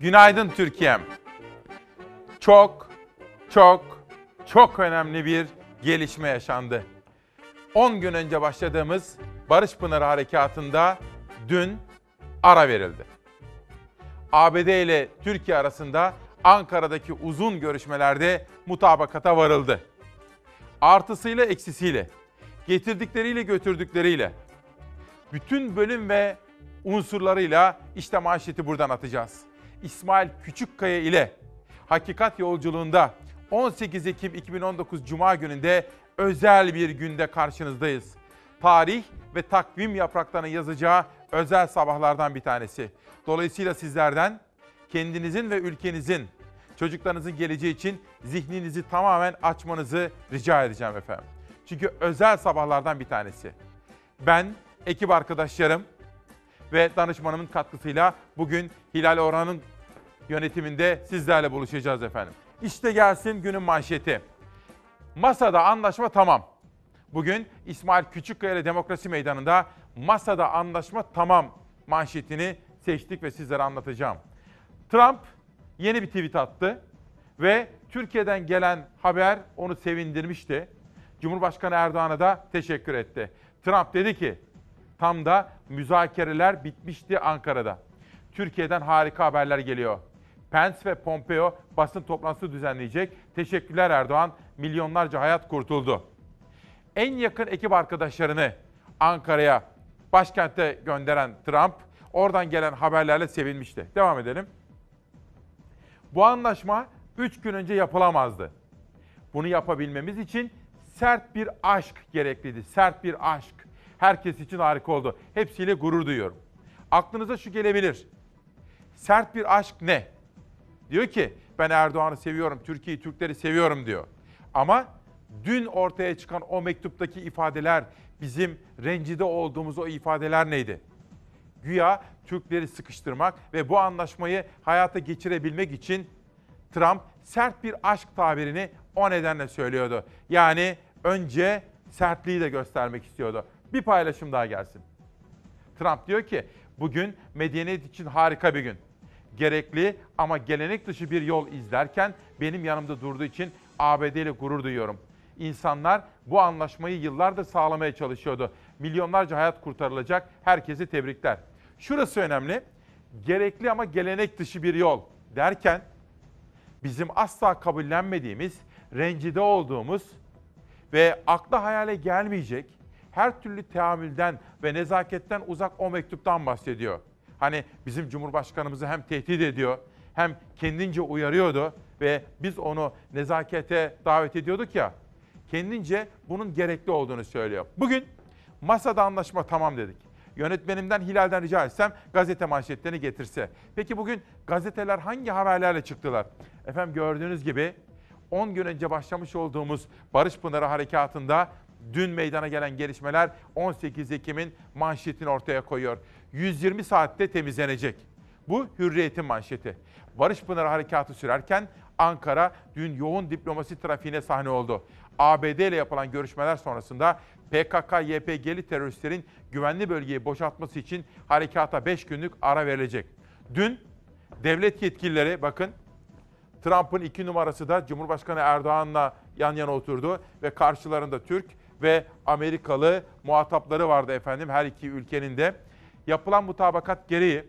Günaydın Türkiye'm. Çok, çok, çok önemli bir gelişme yaşandı. 10 gün önce başladığımız Barış Pınarı Harekatı'nda dün ara verildi. ABD ile Türkiye arasında Ankara'daki uzun görüşmelerde mutabakata varıldı. Artısıyla eksisiyle, getirdikleriyle götürdükleriyle, bütün bölüm ve unsurlarıyla işte manşeti buradan atacağız. İsmail Küçükkaya ile Hakikat Yolculuğunda 18 Ekim 2019 Cuma gününde özel bir günde karşınızdayız. Tarih ve takvim yapraklarının yazacağı özel sabahlardan bir tanesi. Dolayısıyla sizlerden kendinizin ve ülkenizin, çocuklarınızın geleceği için zihninizi tamamen açmanızı rica edeceğim efendim. Çünkü özel sabahlardan bir tanesi. Ben, ekip arkadaşlarım ve danışmanımın katkısıyla bugün Hilal Orhan'ın yönetiminde sizlerle buluşacağız efendim. İşte gelsin günün manşeti. Masada anlaşma tamam. Bugün İsmail Küçükkaya ile Demokrasi Meydanı'nda masada anlaşma tamam manşetini seçtik ve sizlere anlatacağım. Trump yeni bir tweet attı ve Türkiye'den gelen haber onu sevindirmişti. Cumhurbaşkanı Erdoğan'a da teşekkür etti. Trump dedi ki tam da müzakereler bitmişti Ankara'da. Türkiye'den harika haberler geliyor. Pence ve Pompeo basın toplantısı düzenleyecek. Teşekkürler Erdoğan. Milyonlarca hayat kurtuldu. En yakın ekip arkadaşlarını Ankara'ya, başkente gönderen Trump, oradan gelen haberlerle sevinmişti. Devam edelim. Bu anlaşma 3 gün önce yapılamazdı. Bunu yapabilmemiz için sert bir aşk gerekliydi. Sert bir aşk. Herkes için harika oldu. Hepsiyle gurur duyuyorum. Aklınıza şu gelebilir. Sert bir aşk ne? Diyor ki ben Erdoğan'ı seviyorum, Türkiye'yi, Türkleri seviyorum diyor. Ama dün ortaya çıkan o mektuptaki ifadeler, bizim rencide olduğumuz o ifadeler neydi? Güya Türkleri sıkıştırmak ve bu anlaşmayı hayata geçirebilmek için Trump sert bir aşk tabirini o nedenle söylüyordu. Yani önce sertliği de göstermek istiyordu. Bir paylaşım daha gelsin. Trump diyor ki bugün medeniyet için harika bir gün. Gerekli ama gelenek dışı bir yol izlerken benim yanımda durduğu için ABD ile gurur duyuyorum. İnsanlar bu anlaşmayı yıllardır sağlamaya çalışıyordu. Milyonlarca hayat kurtarılacak. Herkesi tebrikler. Şurası önemli. Gerekli ama gelenek dışı bir yol derken bizim asla kabullenmediğimiz, rencide olduğumuz ve akla hayale gelmeyecek her türlü teamülden ve nezaketten uzak o mektuptan bahsediyor. Hani bizim Cumhurbaşkanımızı hem tehdit ediyor hem kendince uyarıyordu ve biz onu nezakete davet ediyorduk ya. Kendince bunun gerekli olduğunu söylüyor. Bugün masada anlaşma tamam dedik. Yönetmenimden Hilal'den rica etsem gazete manşetlerini getirse. Peki bugün gazeteler hangi haberlerle çıktılar? Efendim gördüğünüz gibi 10 gün önce başlamış olduğumuz Barış Pınarı Harekatı'nda dün meydana gelen gelişmeler 18 Ekim'in manşetini ortaya koyuyor. 120 saatte temizlenecek. Bu Hürriyet'in manşeti. Barış Pınarı Harekatı sürerken Ankara dün yoğun diplomasi trafiğine sahne oldu. ABD ile yapılan görüşmeler sonrasında PKK-YPG'li teröristlerin güvenli bölgeyi boşaltması için harekata 5 günlük ara verilecek. Dün devlet yetkilileri bakın Trump'ın iki numarası da Cumhurbaşkanı Erdoğan'la yan yana oturdu ve karşılarında Türk ve Amerikalı muhatapları vardı efendim her iki ülkenin de. Yapılan mutabakat gereği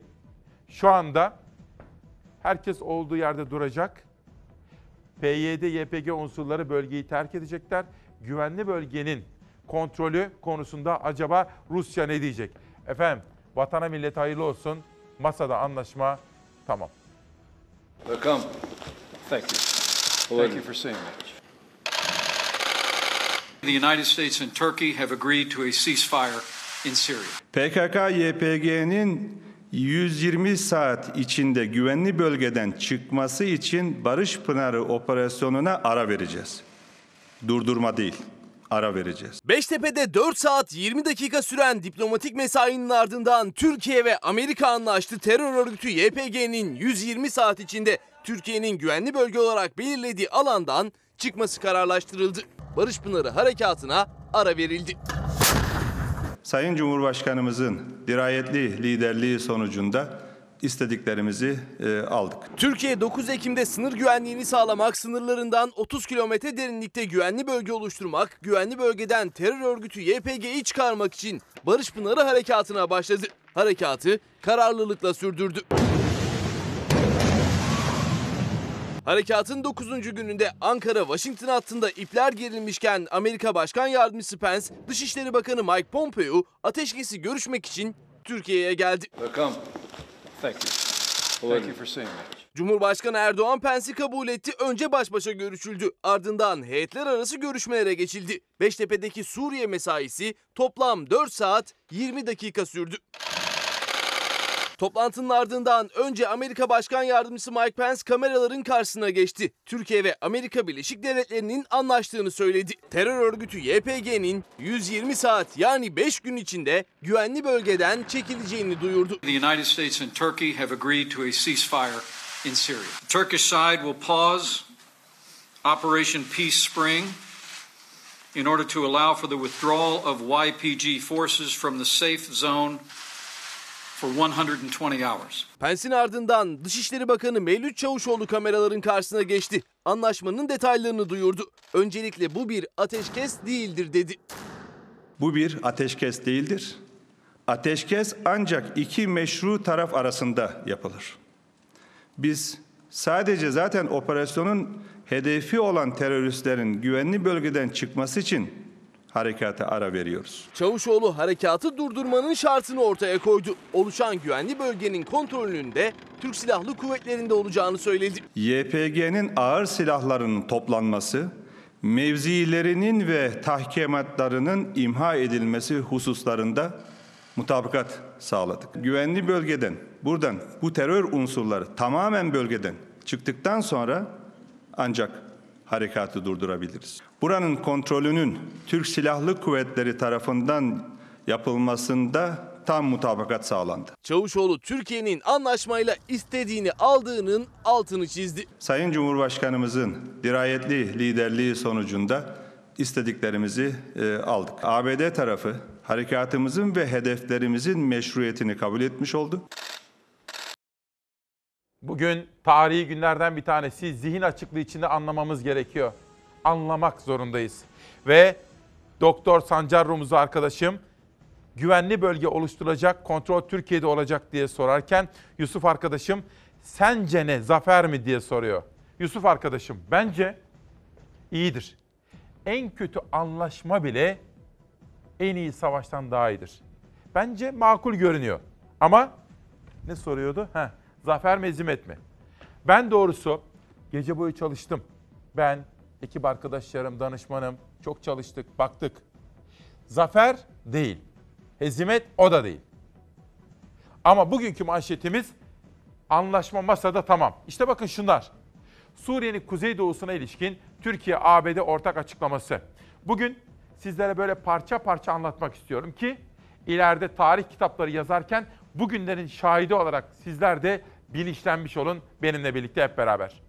şu anda herkes olduğu yerde duracak. PYD, YPG unsurları bölgeyi terk edecekler. Güvenli bölgenin kontrolü konusunda acaba Rusya ne diyecek? Efendim vatana millet hayırlı olsun. Masada anlaşma tamam. Welcome. Thank you. Thank you for seeing me. The United States and Turkey have agreed to a ceasefire in Syria. PKK-YPG'nin 120 saat içinde güvenli bölgeden çıkması için Barış Pınarı operasyonuna ara vereceğiz. Durdurma değil, ara vereceğiz. Beştepe'de 4 saat 20 dakika süren diplomatik mesainin ardından Türkiye ve Amerika anlaştı. Terör örgütü YPG'nin 120 saat içinde Türkiye'nin güvenli bölge olarak belirlediği alandan çıkması kararlaştırıldı. Barış Pınarı harekatına ara verildi. Sayın Cumhurbaşkanımızın dirayetli liderliği sonucunda istediklerimizi e, aldık. Türkiye 9 Ekim'de sınır güvenliğini sağlamak, sınırlarından 30 kilometre derinlikte güvenli bölge oluşturmak, güvenli bölgeden terör örgütü YPG'yi çıkarmak için Barış Pınarı harekatına başladı. Harekatı kararlılıkla sürdürdü. Harekatın 9. gününde Ankara-Washington hattında ipler gerilmişken Amerika Başkan Yardımcısı Pence, Dışişleri Bakanı Mike Pompeo ateşkesi görüşmek için Türkiye'ye geldi. Welcome. Thank you. Thank you for seeing me. Cumhurbaşkanı Erdoğan Pence'i kabul etti. Önce baş başa görüşüldü. Ardından heyetler arası görüşmelere geçildi. Beştepe'deki Suriye mesaisi toplam 4 saat 20 dakika sürdü. Toplantının ardından önce Amerika Başkan Yardımcısı Mike Pence kameraların karşısına geçti. Türkiye ve Amerika Birleşik Devletleri'nin anlaştığını söyledi. Terör örgütü YPG'nin 120 saat yani 5 gün içinde güvenli bölgeden çekileceğini duyurdu. The United States and Turkey have agreed to a ceasefire in Syria. The Turkish side will pause Operation Peace Spring in order to allow for the withdrawal of YPG forces from the safe zone for 120 hours. Pence'in ardından Dışişleri Bakanı Mevlüt Çavuşoğlu kameraların karşısına geçti. Anlaşmanın detaylarını duyurdu. Öncelikle bu bir ateşkes değildir dedi. Bu bir ateşkes değildir. Ateşkes ancak iki meşru taraf arasında yapılır. Biz sadece zaten operasyonun hedefi olan teröristlerin güvenli bölgeden çıkması için harekata ara veriyoruz. Çavuşoğlu harekatı durdurmanın şartını ortaya koydu. Oluşan güvenli bölgenin kontrolünün de Türk Silahlı Kuvvetleri'nde olacağını söyledi. YPG'nin ağır silahlarının toplanması, mevzilerinin ve tahkimatlarının imha edilmesi hususlarında mutabakat sağladık. Güvenli bölgeden, buradan bu terör unsurları tamamen bölgeden çıktıktan sonra ancak harekatı durdurabiliriz. Buranın kontrolünün Türk Silahlı Kuvvetleri tarafından yapılmasında tam mutabakat sağlandı. Çavuşoğlu Türkiye'nin anlaşmayla istediğini aldığının altını çizdi. Sayın Cumhurbaşkanımızın dirayetli liderliği sonucunda istediklerimizi e, aldık. ABD tarafı harekatımızın ve hedeflerimizin meşruiyetini kabul etmiş oldu. Bugün tarihi günlerden bir tanesi zihin açıklığı içinde anlamamız gerekiyor. Anlamak zorundayız. Ve Doktor Sancar Rumuz arkadaşım güvenli bölge oluşturulacak, kontrol Türkiye'de olacak diye sorarken Yusuf arkadaşım sence ne, zafer mi diye soruyor. Yusuf arkadaşım bence iyidir. En kötü anlaşma bile en iyi savaştan daha iyidir. Bence makul görünüyor. Ama ne soruyordu? Heh, zafer mi hizmet mi? Ben doğrusu gece boyu çalıştım. Ben, ekip arkadaşlarım, danışmanım çok çalıştık, baktık. Zafer değil. Hezimet o da değil. Ama bugünkü manşetimiz anlaşma masada tamam. İşte bakın şunlar. Suriye'nin kuzeydoğusuna ilişkin Türkiye-ABD ortak açıklaması. Bugün sizlere böyle parça parça anlatmak istiyorum ki ileride tarih kitapları yazarken bugünlerin şahidi olarak sizler de bilinçlenmiş olun benimle birlikte hep beraber.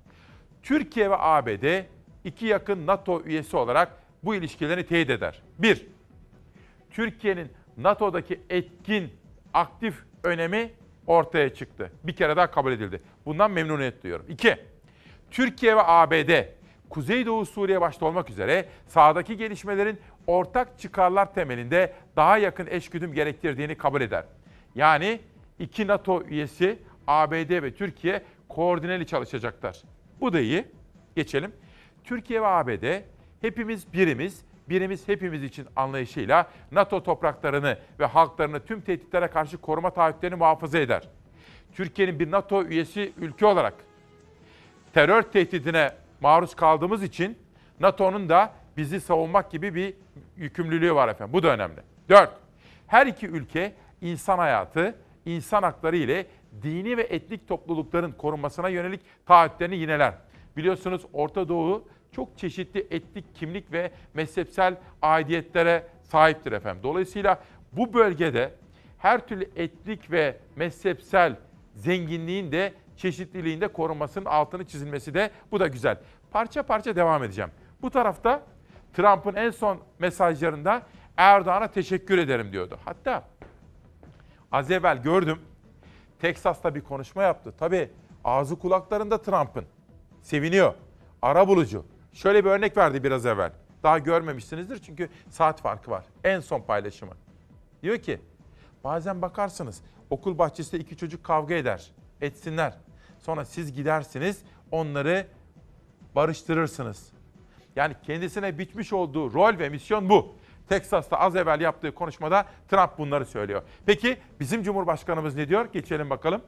Türkiye ve ABD iki yakın NATO üyesi olarak bu ilişkilerini teyit eder. Bir, Türkiye'nin NATO'daki etkin, aktif önemi ortaya çıktı. Bir kere daha kabul edildi. Bundan memnuniyet duyuyorum. İki, Türkiye ve ABD, Kuzeydoğu Suriye başta olmak üzere sahadaki gelişmelerin ortak çıkarlar temelinde daha yakın eşgüdüm gerektirdiğini kabul eder. Yani iki NATO üyesi ABD ve Türkiye koordineli çalışacaklar. Bu da iyi. Geçelim. Türkiye ve ABD hepimiz birimiz, birimiz hepimiz için anlayışıyla NATO topraklarını ve halklarını tüm tehditlere karşı koruma taahhütlerini muhafaza eder. Türkiye'nin bir NATO üyesi ülke olarak terör tehdidine maruz kaldığımız için NATO'nun da bizi savunmak gibi bir yükümlülüğü var efendim. Bu da önemli. 4. Her iki ülke insan hayatı, insan hakları ile dini ve etnik toplulukların korunmasına yönelik taahhütlerini yineler. Biliyorsunuz Orta Doğu çok çeşitli etnik kimlik ve mezhepsel aidiyetlere sahiptir efendim. Dolayısıyla bu bölgede her türlü etnik ve mezhepsel zenginliğin de çeşitliliğinde korunmasının altını çizilmesi de bu da güzel. Parça parça devam edeceğim. Bu tarafta Trump'ın en son mesajlarında Erdoğan'a teşekkür ederim diyordu. Hatta az evvel gördüm Teksas'ta bir konuşma yaptı. Tabii ağzı kulaklarında Trump'ın. Seviniyor. Ara bulucu. Şöyle bir örnek verdi biraz evvel. Daha görmemişsinizdir çünkü saat farkı var. En son paylaşımı. Diyor ki bazen bakarsınız okul bahçesinde iki çocuk kavga eder. Etsinler. Sonra siz gidersiniz onları barıştırırsınız. Yani kendisine biçmiş olduğu rol ve misyon bu. Teksas'ta az evvel yaptığı konuşmada Trump bunları söylüyor. Peki bizim Cumhurbaşkanımız ne diyor? Geçelim bakalım.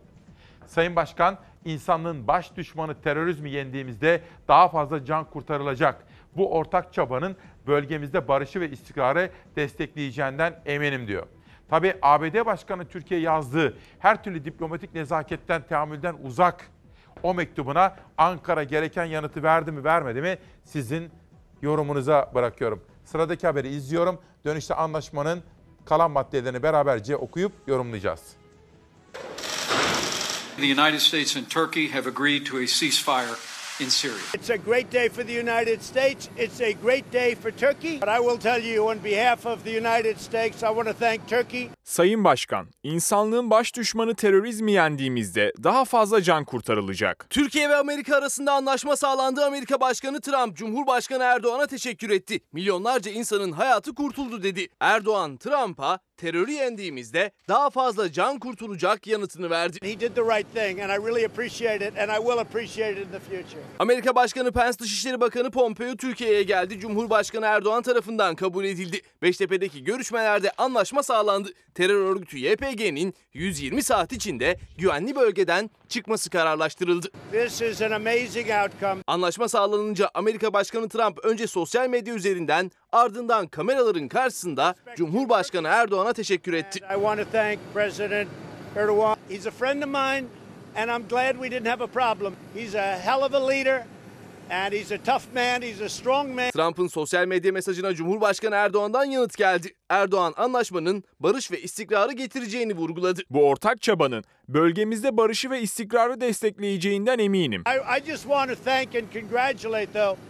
Sayın Başkan, insanlığın baş düşmanı terörizmi yendiğimizde daha fazla can kurtarılacak. Bu ortak çabanın bölgemizde barışı ve istikrarı destekleyeceğinden eminim diyor. Tabii ABD Başkanı Türkiye yazdığı her türlü diplomatik nezaketten, teamülden uzak o mektubuna Ankara gereken yanıtı verdi mi vermedi mi sizin yorumunuza bırakıyorum. Sıradaki haberi izliyorum. Dönüşte anlaşmanın kalan maddelerini beraberce okuyup yorumlayacağız. The United States and Turkey have agreed to a ceasefire in Syria. It's a great day for the United States. It's a great day for Turkey. But I will tell you, on behalf of the United States, I want to thank Turkey. Sayın Başkan, insanlığın baş düşmanı terörizmi yendiğimizde daha fazla can kurtarılacak. Türkiye ve Amerika arasında anlaşma sağlandı. Amerika Başkanı Trump, Cumhurbaşkanı Erdoğan'a teşekkür etti. Milyonlarca insanın hayatı kurtuldu dedi. Erdoğan, Trump'a terörü yendiğimizde daha fazla can kurtulacak yanıtını verdi. He did the right thing, and I really appreciate it, and I will appreciate it in the future. Amerika Başkanı Pence, Dışişleri Bakanı Pompeo Türkiye'ye geldi. Cumhurbaşkanı Erdoğan tarafından kabul edildi. Beştepe'deki görüşmelerde anlaşma sağlandı. Terör örgütü YPG'nin 120 saat içinde güvenli bölgeden çıkması kararlaştırıldı. This is an amazing outcome. Anlaşma sağlanınca Amerika Başkanı Trump önce sosyal medya üzerinden ardından kameraların karşısında Cumhurbaşkanı Erdoğan'a teşekkür etti. I want to thank President Erdogan. He's a friend of mine, and I'm glad we didn't have a problem. He's a hell of a leader, and he's a tough man. He's a strong man. Trump'ın sosyal medya mesajına Cumhurbaşkanı Erdoğan'dan yanıt geldi. Erdoğan anlaşmanın barış ve istikrarı getireceğini vurguladı. Bu ortak çabanın bölgemizde barışı ve istikrarı destekleyeceğinden eminim. I, I just want to thank and congratulate, though.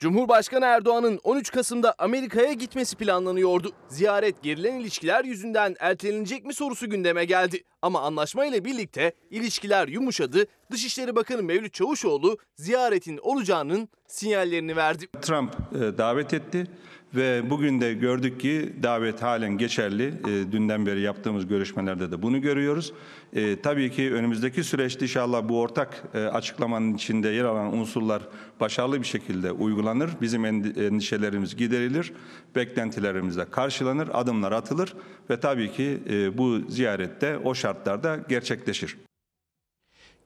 Cumhurbaşkanı Erdoğan'ın 13 Kasım'da Amerika'ya gitmesi planlanıyordu. Ziyaret gerilen ilişkiler yüzünden ertelenecek mi sorusu gündeme geldi. Ama anlaşma ile birlikte ilişkiler yumuşadı. Dışişleri Bakanı Mevlüt Çavuşoğlu ziyaretin olacağının sinyallerini verdi. Trump e, davet etti ve bugün de gördük ki davet halen geçerli. E, dünden beri yaptığımız görüşmelerde de bunu görüyoruz. E, tabii ki önümüzdeki süreçte inşallah bu ortak e, açıklamanın içinde yer alan unsurlar başarılı bir şekilde uygulanır. Bizim endi- endişelerimiz giderilir, beklentilerimiz de karşılanır, adımlar atılır ve tabii ki e, bu ziyarette o şartlarda gerçekleşir.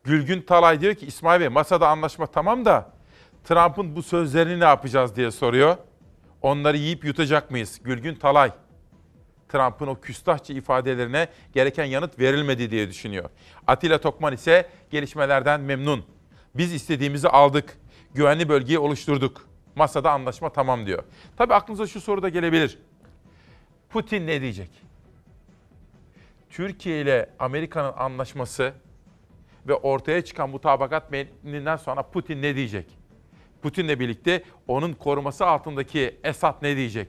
Gülgün Talay diyor ki İsmail Bey masada anlaşma tamam da Trump'ın bu sözlerini ne yapacağız diye soruyor. Onları yiyip yutacak mıyız? Gülgün Talay. Trump'ın o küstahçı ifadelerine gereken yanıt verilmedi diye düşünüyor. Atilla Tokman ise gelişmelerden memnun. Biz istediğimizi aldık. Güvenli bölgeyi oluşturduk. Masada anlaşma tamam diyor. Tabii aklınıza şu soru da gelebilir. Putin ne diyecek? Türkiye ile Amerika'nın anlaşması ve ortaya çıkan mutabakat metninden sonra Putin ne diyecek? Putin'le birlikte onun koruması altındaki Esad ne diyecek?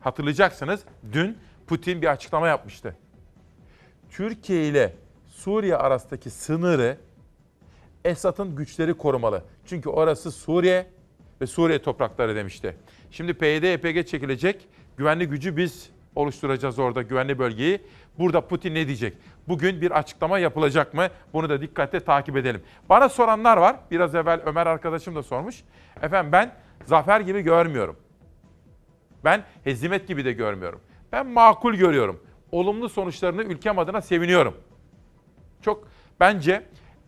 Hatırlayacaksınız dün Putin bir açıklama yapmıştı. Türkiye ile Suriye arasındaki sınırı Esad'ın güçleri korumalı. Çünkü orası Suriye ve Suriye toprakları demişti. Şimdi PYD, YPG çekilecek. Güvenli gücü biz oluşturacağız orada güvenli bölgeyi. Burada Putin ne diyecek? Bugün bir açıklama yapılacak mı? Bunu da dikkatle takip edelim. Bana soranlar var. Biraz evvel Ömer arkadaşım da sormuş. Efendim ben zafer gibi görmüyorum. Ben hezimet gibi de görmüyorum. Ben makul görüyorum. Olumlu sonuçlarını ülkem adına seviniyorum. Çok bence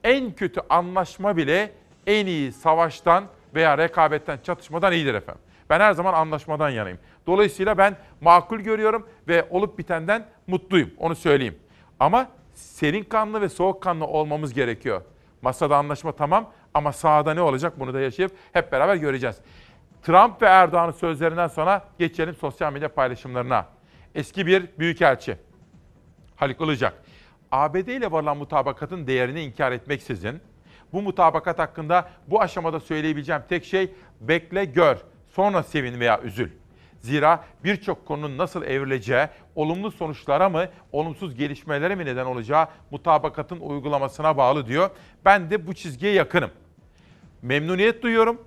en kötü anlaşma bile en iyi savaştan veya rekabetten, çatışmadan iyidir efendim. Ben her zaman anlaşmadan yanayım. Dolayısıyla ben makul görüyorum ve olup bitenden mutluyum. Onu söyleyeyim. Ama serin kanlı ve soğukkanlı olmamız gerekiyor. Masada anlaşma tamam ama sahada ne olacak bunu da yaşayıp hep beraber göreceğiz. Trump ve Erdoğan'ın sözlerinden sonra geçelim sosyal medya paylaşımlarına. Eski bir büyükelçi Haluk Ilıcak, ABD ile varılan mutabakatın değerini inkar etmeksizin, bu mutabakat hakkında bu aşamada söyleyebileceğim tek şey bekle gör, sonra sevin veya üzül. Zira birçok konunun nasıl evrileceği olumlu sonuçlara mı, olumsuz gelişmelere mi neden olacağı mutabakatın uygulamasına bağlı diyor. Ben de bu çizgiye yakınım. Memnuniyet duyuyorum,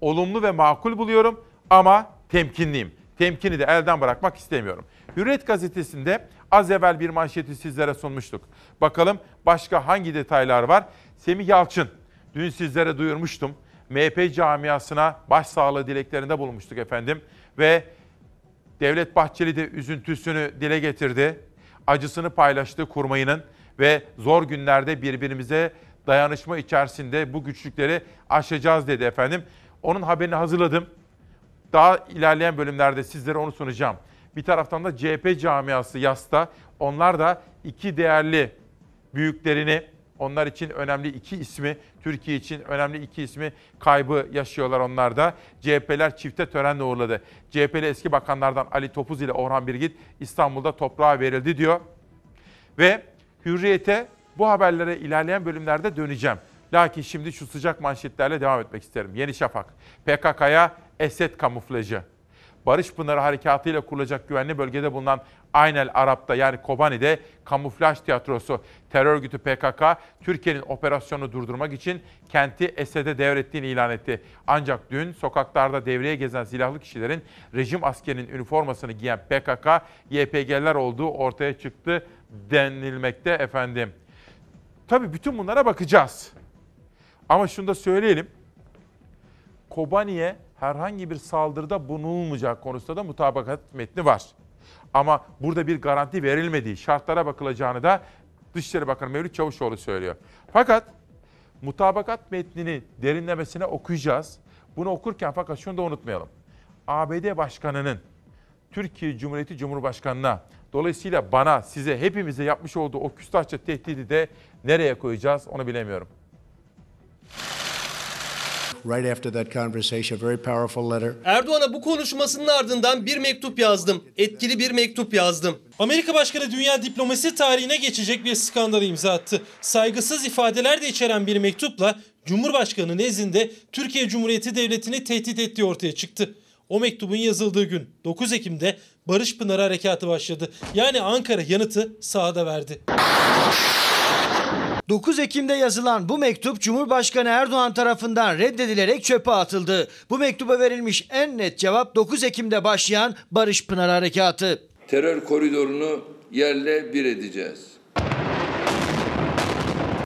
olumlu ve makul buluyorum ama temkinliyim. Temkini de elden bırakmak istemiyorum. Hürriyet gazetesinde az evvel bir manşeti sizlere sunmuştuk. Bakalım başka hangi detaylar var? Semih Yalçın, dün sizlere duyurmuştum. MHP camiasına başsağlığı dileklerinde bulunmuştuk efendim. Ve Devlet Bahçeli de üzüntüsünü dile getirdi. Acısını paylaştı kurmayının ve zor günlerde birbirimize dayanışma içerisinde bu güçlükleri aşacağız dedi efendim. Onun haberini hazırladım. Daha ilerleyen bölümlerde sizlere onu sunacağım. Bir taraftan da CHP camiası YAS'ta onlar da iki değerli büyüklerini, onlar için önemli iki ismi, Türkiye için önemli iki ismi kaybı yaşıyorlar onlar da. CHP'ler çifte törenle uğurladı. CHP'li eski bakanlardan Ali Topuz ile Orhan Birgit İstanbul'da toprağa verildi diyor. Ve Hürriyet'e bu haberlere ilerleyen bölümlerde döneceğim. Lakin şimdi şu sıcak manşetlerle devam etmek isterim. Yeni Şafak, PKK'ya Esed kamuflajı. Barış Pınarı Harekatı ile kurulacak güvenli bölgede bulunan Aynel Arap'ta yani Kobani'de kamuflaj tiyatrosu terör örgütü PKK Türkiye'nin operasyonu durdurmak için kenti Esed'e devrettiğini ilan etti. Ancak dün sokaklarda devreye gezen silahlı kişilerin rejim askerinin üniformasını giyen PKK YPG'ler olduğu ortaya çıktı denilmekte efendim. Tabii bütün bunlara bakacağız. Ama şunu da söyleyelim. Kobani'ye herhangi bir saldırıda bulunulmayacak konusunda da mutabakat metni var. Ama burada bir garanti verilmediği, şartlara bakılacağını da Dışişleri Bakanı Mevlüt Çavuşoğlu söylüyor. Fakat mutabakat metnini derinlemesine okuyacağız. Bunu okurken fakat şunu da unutmayalım. ABD Başkanı'nın Türkiye Cumhuriyeti Cumhurbaşkanı'na dolayısıyla bana, size, hepimize yapmış olduğu o küstahça tehdidi de nereye koyacağız onu bilemiyorum. Right after that conversation, a very powerful letter. Erdoğan'a bu konuşmasının ardından bir mektup yazdım. Etkili bir mektup yazdım. Amerika Başkanı dünya diplomasi tarihine geçecek bir skandala imza attı. Saygısız ifadeler de içeren bir mektupla Cumhurbaşkanı nezdinde Türkiye Cumhuriyeti Devleti'ni tehdit ettiği ortaya çıktı. O mektubun yazıldığı gün 9 Ekim'de Barış Pınarı Harekatı başladı. Yani Ankara yanıtı sahada verdi. 9 Ekim'de yazılan bu mektup Cumhurbaşkanı Erdoğan tarafından reddedilerek çöpe atıldı. Bu mektuba verilmiş en net cevap 9 Ekim'de başlayan Barış Pınar Harekatı. Terör koridorunu yerle bir edeceğiz.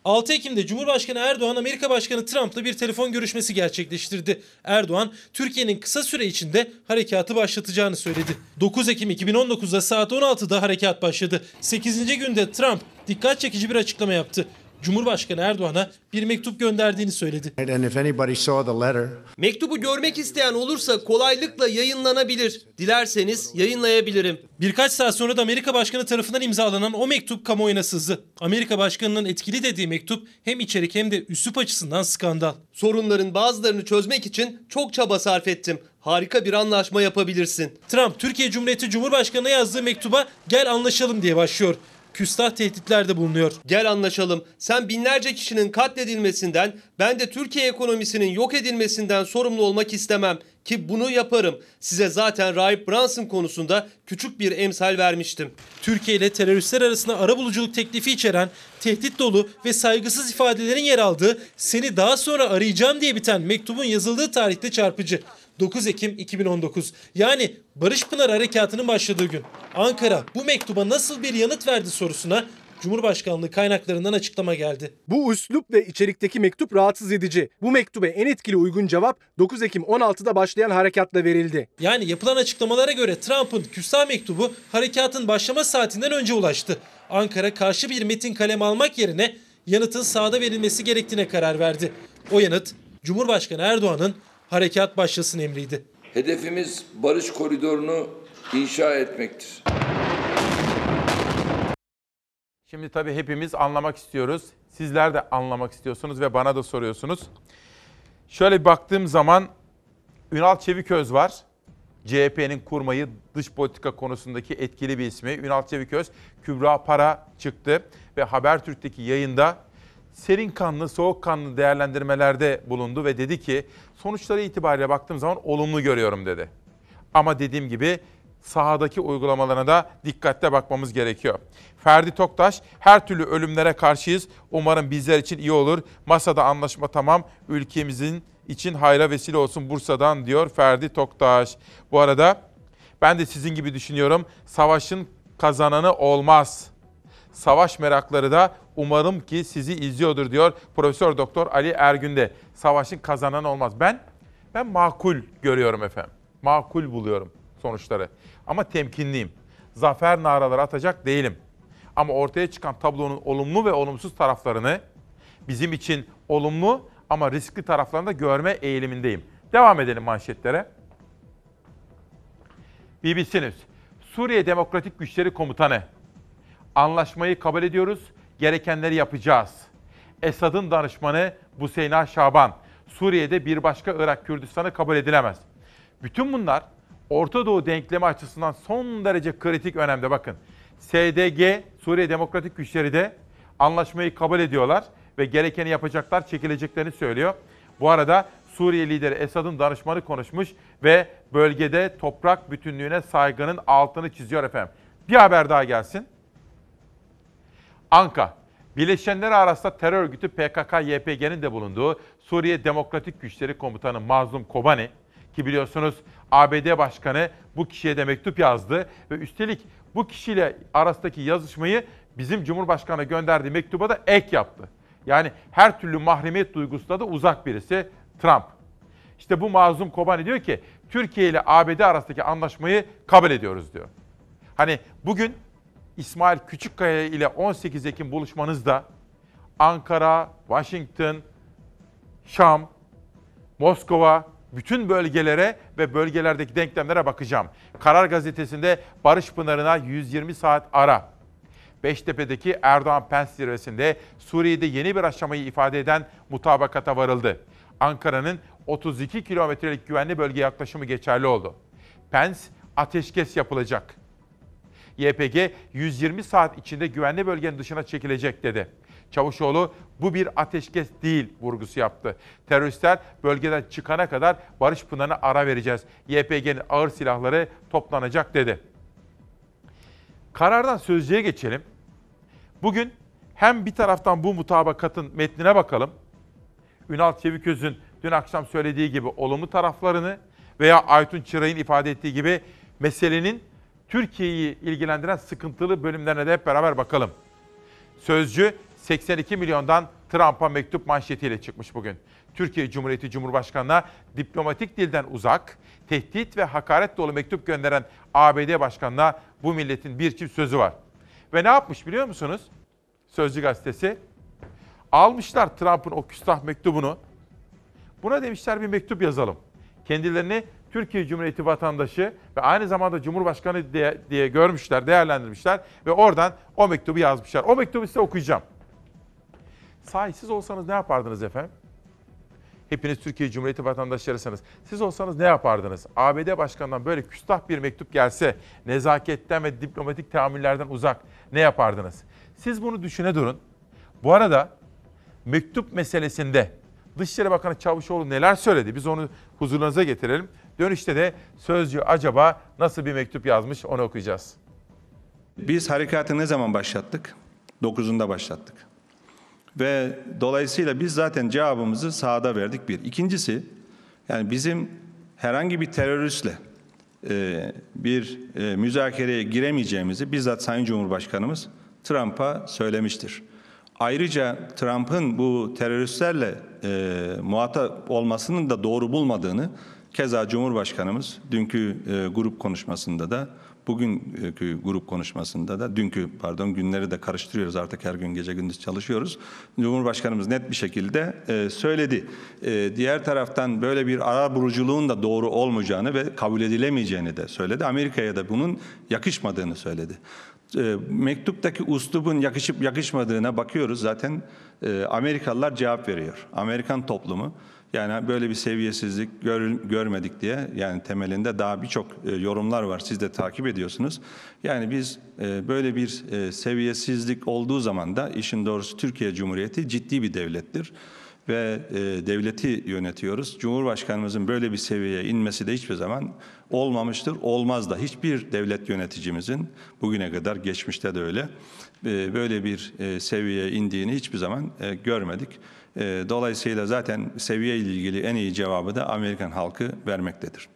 6 Ekim'de Cumhurbaşkanı Erdoğan Amerika Başkanı Trump'la bir telefon görüşmesi gerçekleştirdi. Erdoğan Türkiye'nin kısa süre içinde harekatı başlatacağını söyledi. 9 Ekim 2019'da saat 16'da harekat başladı. 8. günde Trump dikkat çekici bir açıklama yaptı. Cumhurbaşkanı Erdoğan'a bir mektup gönderdiğini söyledi. And if anybody saw the letter, Mektubu görmek isteyen olursa kolaylıkla yayınlanabilir. Dilerseniz yayınlayabilirim. Birkaç saat sonra da Amerika Başkanı tarafından imzalanan o mektup kamuoyuna sızdı. Amerika Başkanı'nın etkili dediği mektup hem içerik hem de üslup açısından skandal. Sorunların bazılarını çözmek için çok çaba sarf ettim. Harika bir anlaşma yapabilirsin. Trump, Türkiye Cumhuriyeti Cumhurbaşkanı'na yazdığı mektuba gel anlaşalım diye başlıyor. Küstah tehditlerde bulunuyor. Gel anlaşalım. Sen binlerce kişinin katledilmesinden, ben de Türkiye ekonomisinin yok edilmesinden sorumlu olmak istemem. Ki bunu yaparım. Size zaten Rahip Brunson konusunda küçük bir emsal vermiştim. Türkiye ile teröristler arasında arabuluculuk teklifi içeren, tehdit dolu ve saygısız ifadelerin yer aldığı, seni daha sonra arayacağım diye biten mektubun yazıldığı tarihte çarpıcı. 9 Ekim 2019 yani Barış Pınar Harekatı'nın başladığı gün. Ankara bu mektuba nasıl bir yanıt verdi sorusuna Cumhurbaşkanlığı kaynaklarından açıklama geldi. Bu üslup ve içerikteki mektup rahatsız edici. Bu mektube en etkili uygun cevap 9 Ekim 16'da başlayan harekatla verildi. Yani yapılan açıklamalara göre Trump'ın küstah mektubu harekatın başlama saatinden önce ulaştı. Ankara karşı bir metin kalem almak yerine yanıtın sahada verilmesi gerektiğine karar verdi. O yanıt Cumhurbaşkanı Erdoğan'ın harekat başlasın emriydi. Hedefimiz barış koridorunu inşa etmektir. Şimdi tabii hepimiz anlamak istiyoruz. Sizler de anlamak istiyorsunuz ve bana da soruyorsunuz. Şöyle bir baktığım zaman Ünal Çeviköz var. CHP'nin kurmayı dış politika konusundaki etkili bir ismi. Ünal Çeviköz, Kübra Para çıktı ve Habertürk'teki yayında serin kanlı, soğukkanlı değerlendirmelerde bulundu ve dedi ki sonuçları itibariyle baktığım zaman olumlu görüyorum dedi. Ama dediğim gibi sahadaki uygulamalarına da dikkatle bakmamız gerekiyor. Ferdi Toktaş, her türlü ölümlere karşıyız. Umarım bizler için iyi olur. Masada anlaşma tamam. Ülkemizin için hayra vesile olsun Bursa'dan diyor Ferdi Toktaş. Bu arada ben de sizin gibi düşünüyorum. Savaşın kazananı olmaz. Savaş merakları da umarım ki sizi izliyordur diyor Profesör Doktor Ali Ergün de. Savaşın kazananı olmaz. Ben ben makul görüyorum efendim. Makul buluyorum sonuçları. Ama temkinliyim. Zafer naraları atacak değilim. Ama ortaya çıkan tablonun olumlu ve olumsuz taraflarını bizim için olumlu ama riskli taraflarını da görme eğilimindeyim. Devam edelim manşetlere. BBC News. Suriye Demokratik Güçleri Komutanı. Anlaşmayı kabul ediyoruz, gerekenleri yapacağız. Esad'ın danışmanı Buseyna Şaban. Suriye'de bir başka Irak Kürdistan'ı kabul edilemez. Bütün bunlar Orta Doğu denklemi açısından son derece kritik önemde bakın. SDG, Suriye Demokratik Güçleri de anlaşmayı kabul ediyorlar ve gerekeni yapacaklar, çekileceklerini söylüyor. Bu arada Suriye lideri Esad'ın danışmanı konuşmuş ve bölgede toprak bütünlüğüne saygının altını çiziyor efendim. Bir haber daha gelsin. Anka, Birleşenler arasında terör örgütü PKK-YPG'nin de bulunduğu Suriye Demokratik Güçleri Komutanı Mazlum Kobani ki biliyorsunuz ABD Başkanı bu kişiye de mektup yazdı ve üstelik bu kişiyle arasındaki yazışmayı bizim Cumhurbaşkanı'na gönderdiği mektuba da ek yaptı. Yani her türlü mahremiyet duygusuna da uzak birisi Trump. İşte bu Mazlum Kobani diyor ki Türkiye ile ABD arasındaki anlaşmayı kabul ediyoruz diyor. Hani bugün İsmail Küçükkaya ile 18 Ekim buluşmanızda Ankara, Washington, Şam, Moskova, bütün bölgelere ve bölgelerdeki denklemlere bakacağım. Karar Gazetesi'nde Barış Pınarı'na 120 saat ara. Beştepe'deki Erdoğan-Pence zirvesinde Suriye'de yeni bir aşamayı ifade eden mutabakata varıldı. Ankara'nın 32 kilometrelik güvenli bölge yaklaşımı geçerli oldu. Pence, ateşkes yapılacak. YPG 120 saat içinde güvenli bölgenin dışına çekilecek dedi. Çavuşoğlu bu bir ateşkes değil vurgusu yaptı. Teröristler bölgeden çıkana kadar Barış Pınarı'na ara vereceğiz. YPG'nin ağır silahları toplanacak dedi. Karardan sözcüye geçelim. Bugün hem bir taraftan bu mutabakatın metnine bakalım. Ünal Çeviköz'ün dün akşam söylediği gibi olumlu taraflarını veya Aytun Çıray'ın ifade ettiği gibi meselenin Türkiye'yi ilgilendiren sıkıntılı bölümlerine de hep beraber bakalım. Sözcü 82 milyondan Trump'a mektup manşetiyle çıkmış bugün. Türkiye Cumhuriyeti Cumhurbaşkanı'na diplomatik dilden uzak, tehdit ve hakaret dolu mektup gönderen ABD Başkanı'na bu milletin bir çift sözü var. Ve ne yapmış biliyor musunuz? Sözcü gazetesi. Almışlar Trump'ın o küstah mektubunu. Buna demişler bir mektup yazalım. Kendilerini Türkiye Cumhuriyeti vatandaşı ve aynı zamanda Cumhurbaşkanı diye, diye görmüşler, değerlendirmişler ve oradan o mektubu yazmışlar. O mektubu size okuyacağım. Sahipsiz olsanız ne yapardınız efendim? Hepiniz Türkiye Cumhuriyeti vatandaşlarısınız. Siz olsanız ne yapardınız? ABD Başkanı'ndan böyle küstah bir mektup gelse, nezaketten ve diplomatik teamüllerden uzak ne yapardınız? Siz bunu düşüne durun. Bu arada mektup meselesinde Dışişleri Bakanı Çavuşoğlu neler söyledi? Biz onu huzurunuza getirelim. Dönüşte de Sözcü acaba nasıl bir mektup yazmış onu okuyacağız. Biz harekatı ne zaman başlattık? 9'unda başlattık. Ve dolayısıyla biz zaten cevabımızı sahada verdik bir. İkincisi yani bizim herhangi bir teröristle e, bir e, müzakereye giremeyeceğimizi bizzat Sayın Cumhurbaşkanımız Trump'a söylemiştir. Ayrıca Trump'ın bu teröristlerle e, muhatap olmasının da doğru bulmadığını keza Cumhurbaşkanımız dünkü e, grup konuşmasında da bugünkü grup konuşmasında da dünkü pardon günleri de karıştırıyoruz artık her gün gece gündüz çalışıyoruz. Cumhurbaşkanımız net bir şekilde e, söyledi. E, diğer taraftan böyle bir ara buluculuğun da doğru olmayacağını ve kabul edilemeyeceğini de söyledi. Amerika'ya da bunun yakışmadığını söyledi. Mektuptaki uslubun yakışıp yakışmadığına bakıyoruz zaten Amerikalılar cevap veriyor. Amerikan toplumu Yani böyle bir seviyesizlik gör, görmedik diye yani temelinde daha birçok e, yorumlar var. Siz de takip ediyorsunuz. Yani biz e, böyle bir e, seviyesizlik olduğu zaman da işin doğrusu Türkiye Cumhuriyeti ciddi bir devlettir ve e, devleti yönetiyoruz. Cumhurbaşkanımızın böyle bir seviyeye inmesi de hiçbir zaman olmamıştır, olmaz da. Hiçbir devlet yöneticimizin bugüne kadar geçmişte de öyle böyle bir e, seviyeye indiğini hiçbir zaman e, görmedik. E, dolayısıyla zaten seviye ile ilgili en iyi cevabı da Amerikan halkı vermektedir.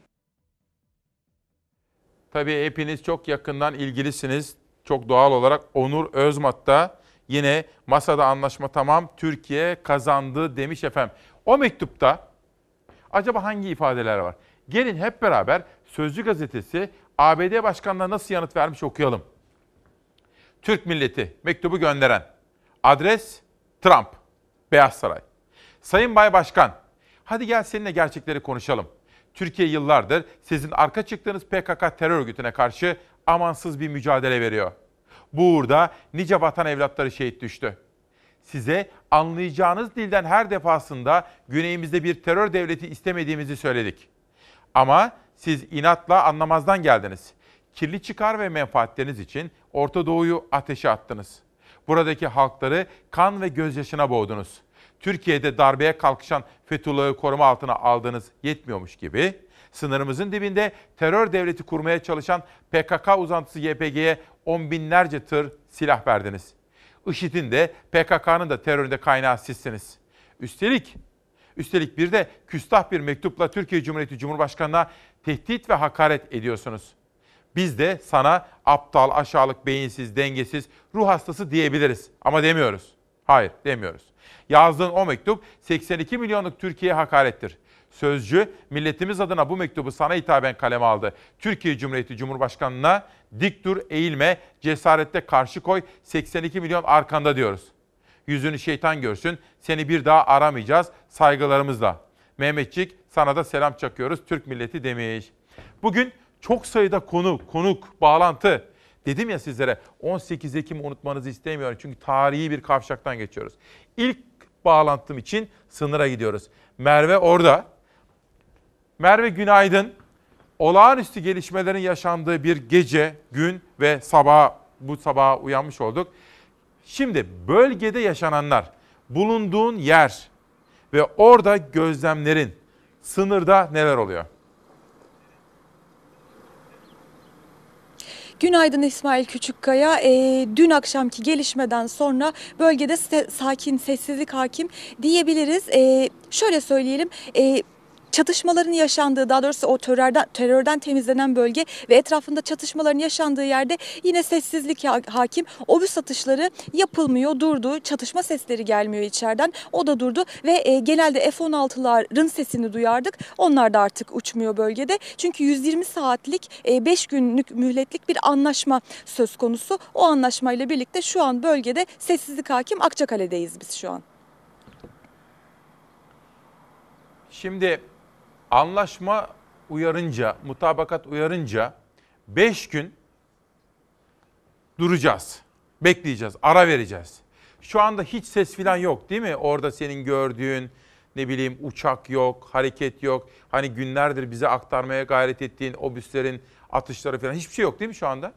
Tabii hepiniz çok yakından ilgilisiniz. Çok doğal olarak Onur Özmat da yine masada anlaşma tamam Türkiye kazandı demiş efendim. O mektupta acaba hangi ifadeler var? Gelin hep beraber Sözcü gazetesi ABD Başkanı'na nasıl yanıt vermiş okuyalım. Türk milleti mektubu gönderen. Adres Trump, Beyaz Saray. Sayın Bay Başkan, hadi gel seninle gerçekleri konuşalım. Türkiye yıllardır sizin arka çıktığınız PKK terör örgütüne karşı amansız bir mücadele veriyor. Bu uğurda nice vatan evlatları şehit düştü. Size anlayacağınız dilden her defasında güneyimizde bir terör devleti istemediğimizi söyledik. Ama siz inatla anlamazdan geldiniz. Kirli çıkar ve menfaatleriniz için Orta Doğu'yu ateşe attınız. Buradaki halkları kan ve gözyaşına boğdunuz. Türkiye'de darbeye kalkışan Fethullah'ı koruma altına aldığınız yetmiyormuş gibi, sınırımızın dibinde terör devleti kurmaya çalışan PKK uzantısı YPG'ye on binlerce tır silah verdiniz. IŞİD'in de PKK'nın da teröründe kaynağı sizsiniz. Üstelik, üstelik bir de küstah bir mektupla Türkiye Cumhuriyeti Cumhurbaşkanı'na tehdit ve hakaret ediyorsunuz. Biz de sana aptal, aşağılık, beyinsiz, dengesiz, ruh hastası diyebiliriz. Ama demiyoruz. Hayır, demiyoruz. Yazdığın o mektup 82 milyonluk Türkiye'ye hakarettir. Sözcü, milletimiz adına bu mektubu sana hitaben kaleme aldı. Türkiye Cumhuriyeti Cumhurbaşkanı'na dik dur, eğilme, cesaretle karşı koy, 82 milyon arkanda diyoruz. Yüzünü şeytan görsün, seni bir daha aramayacağız saygılarımızla. Mehmetçik sana da selam çakıyoruz Türk milleti demiş. Bugün çok sayıda konu, konuk, bağlantı. Dedim ya sizlere 18 Ekim unutmanızı istemiyorum çünkü tarihi bir kavşaktan geçiyoruz. İlk bağlantım için sınıra gidiyoruz. Merve orada. Merve günaydın. Olağanüstü gelişmelerin yaşandığı bir gece, gün ve sabah bu sabaha uyanmış olduk. Şimdi bölgede yaşananlar, bulunduğun yer ve orada gözlemlerin sınırda neler oluyor? Günaydın İsmail Küçükkaya. E, dün akşamki gelişmeden sonra bölgede sakin, sessizlik hakim diyebiliriz. E, şöyle söyleyelim. E, çatışmaların yaşandığı daha doğrusu o terörden, terörden temizlenen bölge ve etrafında çatışmaların yaşandığı yerde yine sessizlik ha- hakim. Obüs atışları yapılmıyor, durdu. Çatışma sesleri gelmiyor içeriden. O da durdu ve e, genelde F-16'ların sesini duyardık. Onlar da artık uçmuyor bölgede. Çünkü 120 saatlik 5 günlük mühletlik bir anlaşma söz konusu. O anlaşmayla birlikte şu an bölgede sessizlik hakim Akçakale'deyiz biz şu an. Şimdi anlaşma uyarınca, mutabakat uyarınca 5 gün duracağız. Bekleyeceğiz, ara vereceğiz. Şu anda hiç ses falan yok değil mi? Orada senin gördüğün ne bileyim uçak yok, hareket yok. Hani günlerdir bize aktarmaya gayret ettiğin obüslerin atışları falan hiçbir şey yok değil mi şu anda?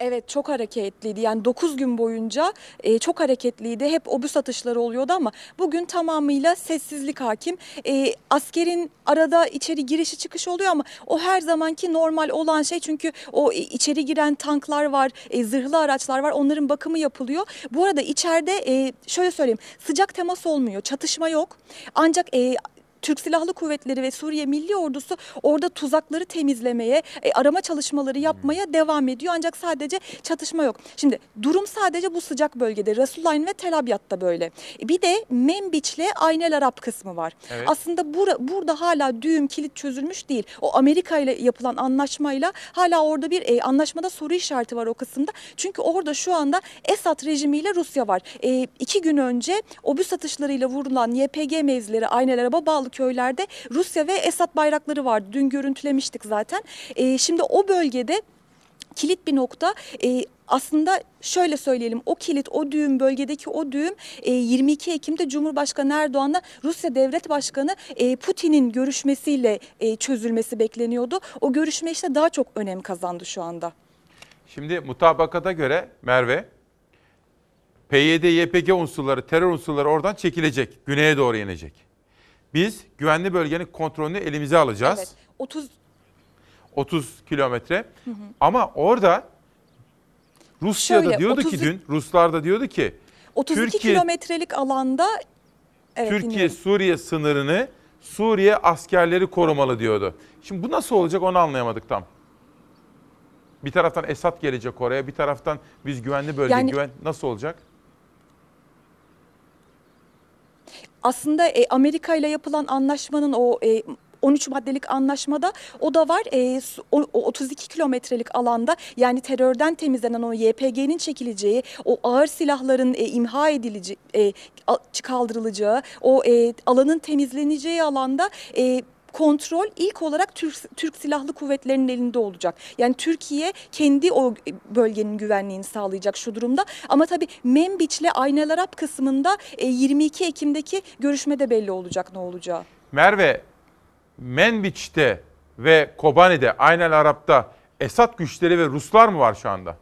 Evet çok hareketliydi. Yani 9 gün boyunca e, çok hareketliydi. Hep obüs atışları oluyordu ama bugün tamamıyla sessizlik hakim. E, askerin arada içeri girişi çıkışı oluyor ama o her zamanki normal olan şey. Çünkü o içeri giren tanklar var, e, zırhlı araçlar var. Onların bakımı yapılıyor. Bu arada içeride e, şöyle söyleyeyim sıcak temas olmuyor. Çatışma yok. Ancak e, Türk Silahlı Kuvvetleri ve Suriye Milli Ordusu orada tuzakları temizlemeye, e, arama çalışmaları yapmaya devam ediyor. Ancak sadece çatışma yok. Şimdi durum sadece bu sıcak bölgede. Rasulayn ve Tel Abyad'da böyle. E, bir de Membiç'le Aynel Arap kısmı var. Evet. Aslında bura, burada hala düğüm kilit çözülmüş değil. O Amerika ile yapılan anlaşmayla hala orada bir e, anlaşmada soru işareti var o kısımda. Çünkü orada şu anda Esad rejimiyle Rusya var. E, iki gün önce obüs atışlarıyla vurulan YPG mevzileri Aynel Arap'a bağlı köylerde Rusya ve Esad bayrakları vardı. Dün görüntülemiştik zaten. E, şimdi o bölgede kilit bir nokta. E, aslında şöyle söyleyelim o kilit o düğüm bölgedeki o düğüm e, 22 Ekim'de Cumhurbaşkanı Erdoğan'la Rusya Devlet Başkanı e, Putin'in görüşmesiyle e, çözülmesi bekleniyordu. O görüşme işte daha çok önem kazandı şu anda. Şimdi mutabakata göre Merve, PYD, YPG unsurları, terör unsurları oradan çekilecek, güneye doğru inecek. Biz güvenli bölgenin kontrolünü elimize alacağız. Evet 30 30 kilometre. Ama orada Rusya da Şöyle, diyordu ki 32 dün, Ruslar da diyordu ki 32 Türkiye- kilometrelik alanda evet, dinliyorum. Türkiye-Suriye sınırını Suriye askerleri korumalı diyordu. Şimdi bu nasıl olacak onu anlayamadık tam. Bir taraftan Esad gelecek oraya, bir taraftan biz güvenli bölge Yani- güven nasıl olacak? Aslında e, Amerika ile yapılan anlaşmanın o e, 13 maddelik anlaşmada o da var. E, o, o 32 kilometrelik alanda yani terörden temizlenen o YPG'nin çekileceği, o ağır silahların e, imha edileceği, e, kaldırılacağı, o e, alanın temizleneceği alanda e, kontrol ilk olarak Türk, Türk Silahlı Kuvvetleri'nin elinde olacak. Yani Türkiye kendi o bölgenin güvenliğini sağlayacak şu durumda. Ama tabii Membiç'le Aynel Arap kısmında e, 22 Ekim'deki görüşmede belli olacak ne olacağı. Merve, Menbiç'te ve Kobani'de, Aynel Arap'ta Esad güçleri ve Ruslar mı var şu anda?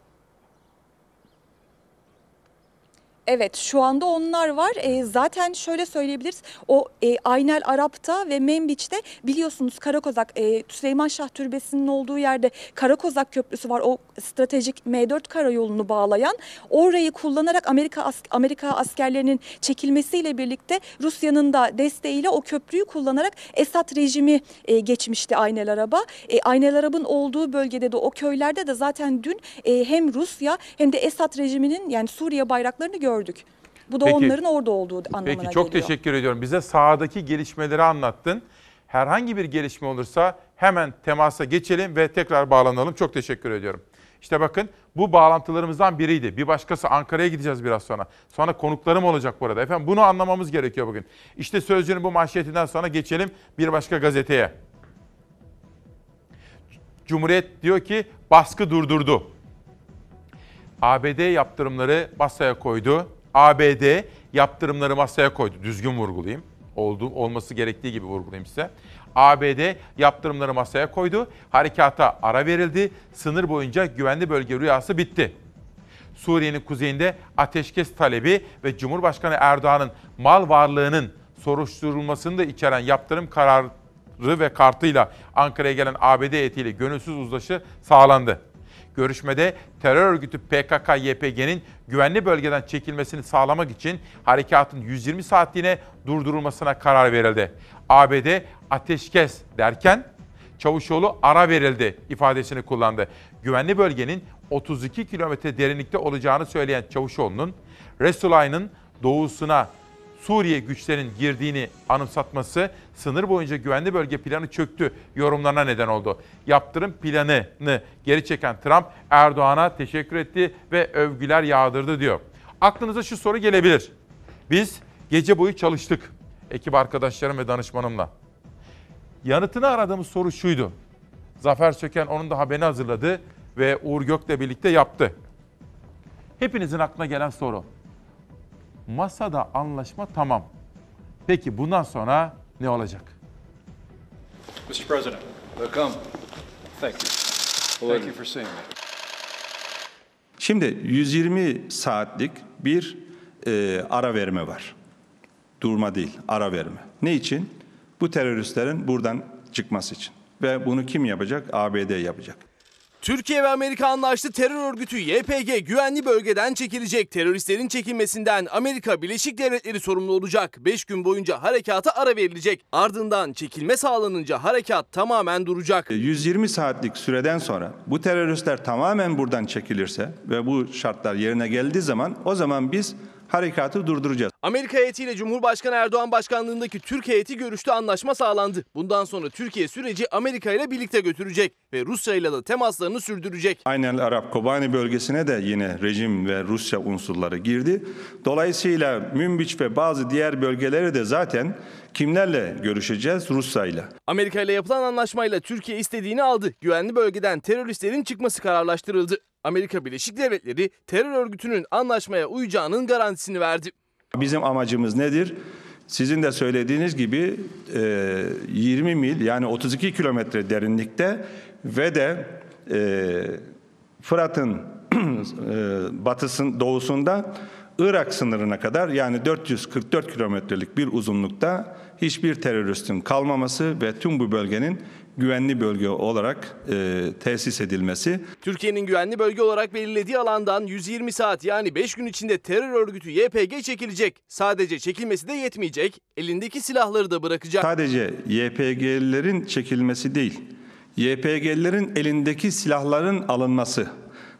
Evet şu anda onlar var. E, zaten şöyle söyleyebiliriz. O e, Aynel Arap'ta ve Membiç'te biliyorsunuz Karakozak e, Süleyman Şah Türbesi'nin olduğu yerde Karakozak Köprüsü var. O stratejik M4 karayolunu bağlayan. Orayı kullanarak Amerika as- Amerika askerlerinin çekilmesiyle birlikte Rusya'nın da desteğiyle o köprüyü kullanarak Esad rejimi e, geçmişti Aynel Arap'a. E, Aynel Arap'ın olduğu bölgede de o köylerde de zaten dün e, hem Rusya hem de Esad rejiminin yani Suriye bayraklarını gördük. Bu da Peki. onların orada olduğu anlamına Peki çok geliyor. teşekkür ediyorum. Bize sahadaki gelişmeleri anlattın. Herhangi bir gelişme olursa hemen temasa geçelim ve tekrar bağlanalım. Çok teşekkür ediyorum. İşte bakın bu bağlantılarımızdan biriydi. Bir başkası Ankara'ya gideceğiz biraz sonra. Sonra konuklarım olacak burada. Efendim bunu anlamamız gerekiyor bugün. İşte Sözcü'nün bu manşetinden sonra geçelim bir başka gazeteye. Cumhuriyet diyor ki baskı durdurdu. ABD yaptırımları masaya koydu. ABD yaptırımları masaya koydu. Düzgün vurgulayayım. Oldu, olması gerektiği gibi vurgulayayım size. ABD yaptırımları masaya koydu. Harekata ara verildi. Sınır boyunca güvenli bölge rüyası bitti. Suriye'nin kuzeyinde ateşkes talebi ve Cumhurbaşkanı Erdoğan'ın mal varlığının soruşturulmasını da içeren yaptırım kararı ve kartıyla Ankara'ya gelen ABD heyetiyle gönülsüz uzlaşı sağlandı. Görüşmede terör örgütü PKK-YPG'nin güvenli bölgeden çekilmesini sağlamak için harekatın 120 saatliğine durdurulmasına karar verildi. ABD ateşkes derken Çavuşoğlu ara verildi ifadesini kullandı. Güvenli bölgenin 32 kilometre derinlikte olacağını söyleyen Çavuşoğlu'nun Resulayn'ın doğusuna Suriye güçlerinin girdiğini anımsatması sınır boyunca güvenli bölge planı çöktü yorumlarına neden oldu. Yaptırım planını geri çeken Trump Erdoğan'a teşekkür etti ve övgüler yağdırdı diyor. Aklınıza şu soru gelebilir. Biz gece boyu çalıştık ekip arkadaşlarım ve danışmanımla. Yanıtını aradığımız soru şuydu. Zafer Söken onun da haberini hazırladı ve Uğur Gök'le birlikte yaptı. Hepinizin aklına gelen soru. Masada anlaşma tamam. Peki bundan sonra ne olacak? Mr. President. Welcome. Thank you. Thank you for seeing me. Şimdi 120 saatlik bir e, ara verme var. Durma değil, ara verme. Ne için? Bu teröristlerin buradan çıkması için. Ve bunu kim yapacak? ABD yapacak. Türkiye ve Amerika anlaştı. Terör örgütü YPG güvenli bölgeden çekilecek. Teröristlerin çekilmesinden Amerika Birleşik Devletleri sorumlu olacak. 5 gün boyunca harekata ara verilecek. Ardından çekilme sağlanınca harekat tamamen duracak. 120 saatlik süreden sonra bu teröristler tamamen buradan çekilirse ve bu şartlar yerine geldiği zaman o zaman biz harekatı durduracağız. Amerika heyetiyle Cumhurbaşkanı Erdoğan başkanlığındaki Türk heyeti görüşte anlaşma sağlandı. Bundan sonra Türkiye süreci Amerika ile birlikte götürecek ve Rusya ile de temaslarını sürdürecek. Aynen Arap Kobani bölgesine de yine rejim ve Rusya unsurları girdi. Dolayısıyla Münbiç ve bazı diğer bölgeleri de zaten kimlerle görüşeceğiz? Rusya ile. Amerika ile yapılan anlaşmayla Türkiye istediğini aldı. Güvenli bölgeden teröristlerin çıkması kararlaştırıldı. Amerika Birleşik Devletleri terör örgütünün anlaşmaya uyacağının garantisini verdi. Bizim amacımız nedir? Sizin de söylediğiniz gibi e, 20 mil yani 32 kilometre derinlikte ve de e, Fırat'ın e, batısın doğusunda Irak sınırına kadar yani 444 kilometrelik bir uzunlukta hiçbir teröristin kalmaması ve tüm bu bölgenin güvenli bölge olarak e, tesis edilmesi. Türkiye'nin güvenli bölge olarak belirlediği alandan 120 saat yani 5 gün içinde terör örgütü YPG çekilecek. Sadece çekilmesi de yetmeyecek, elindeki silahları da bırakacak. Sadece YPG'lilerin çekilmesi değil, YPG'lilerin elindeki silahların alınması.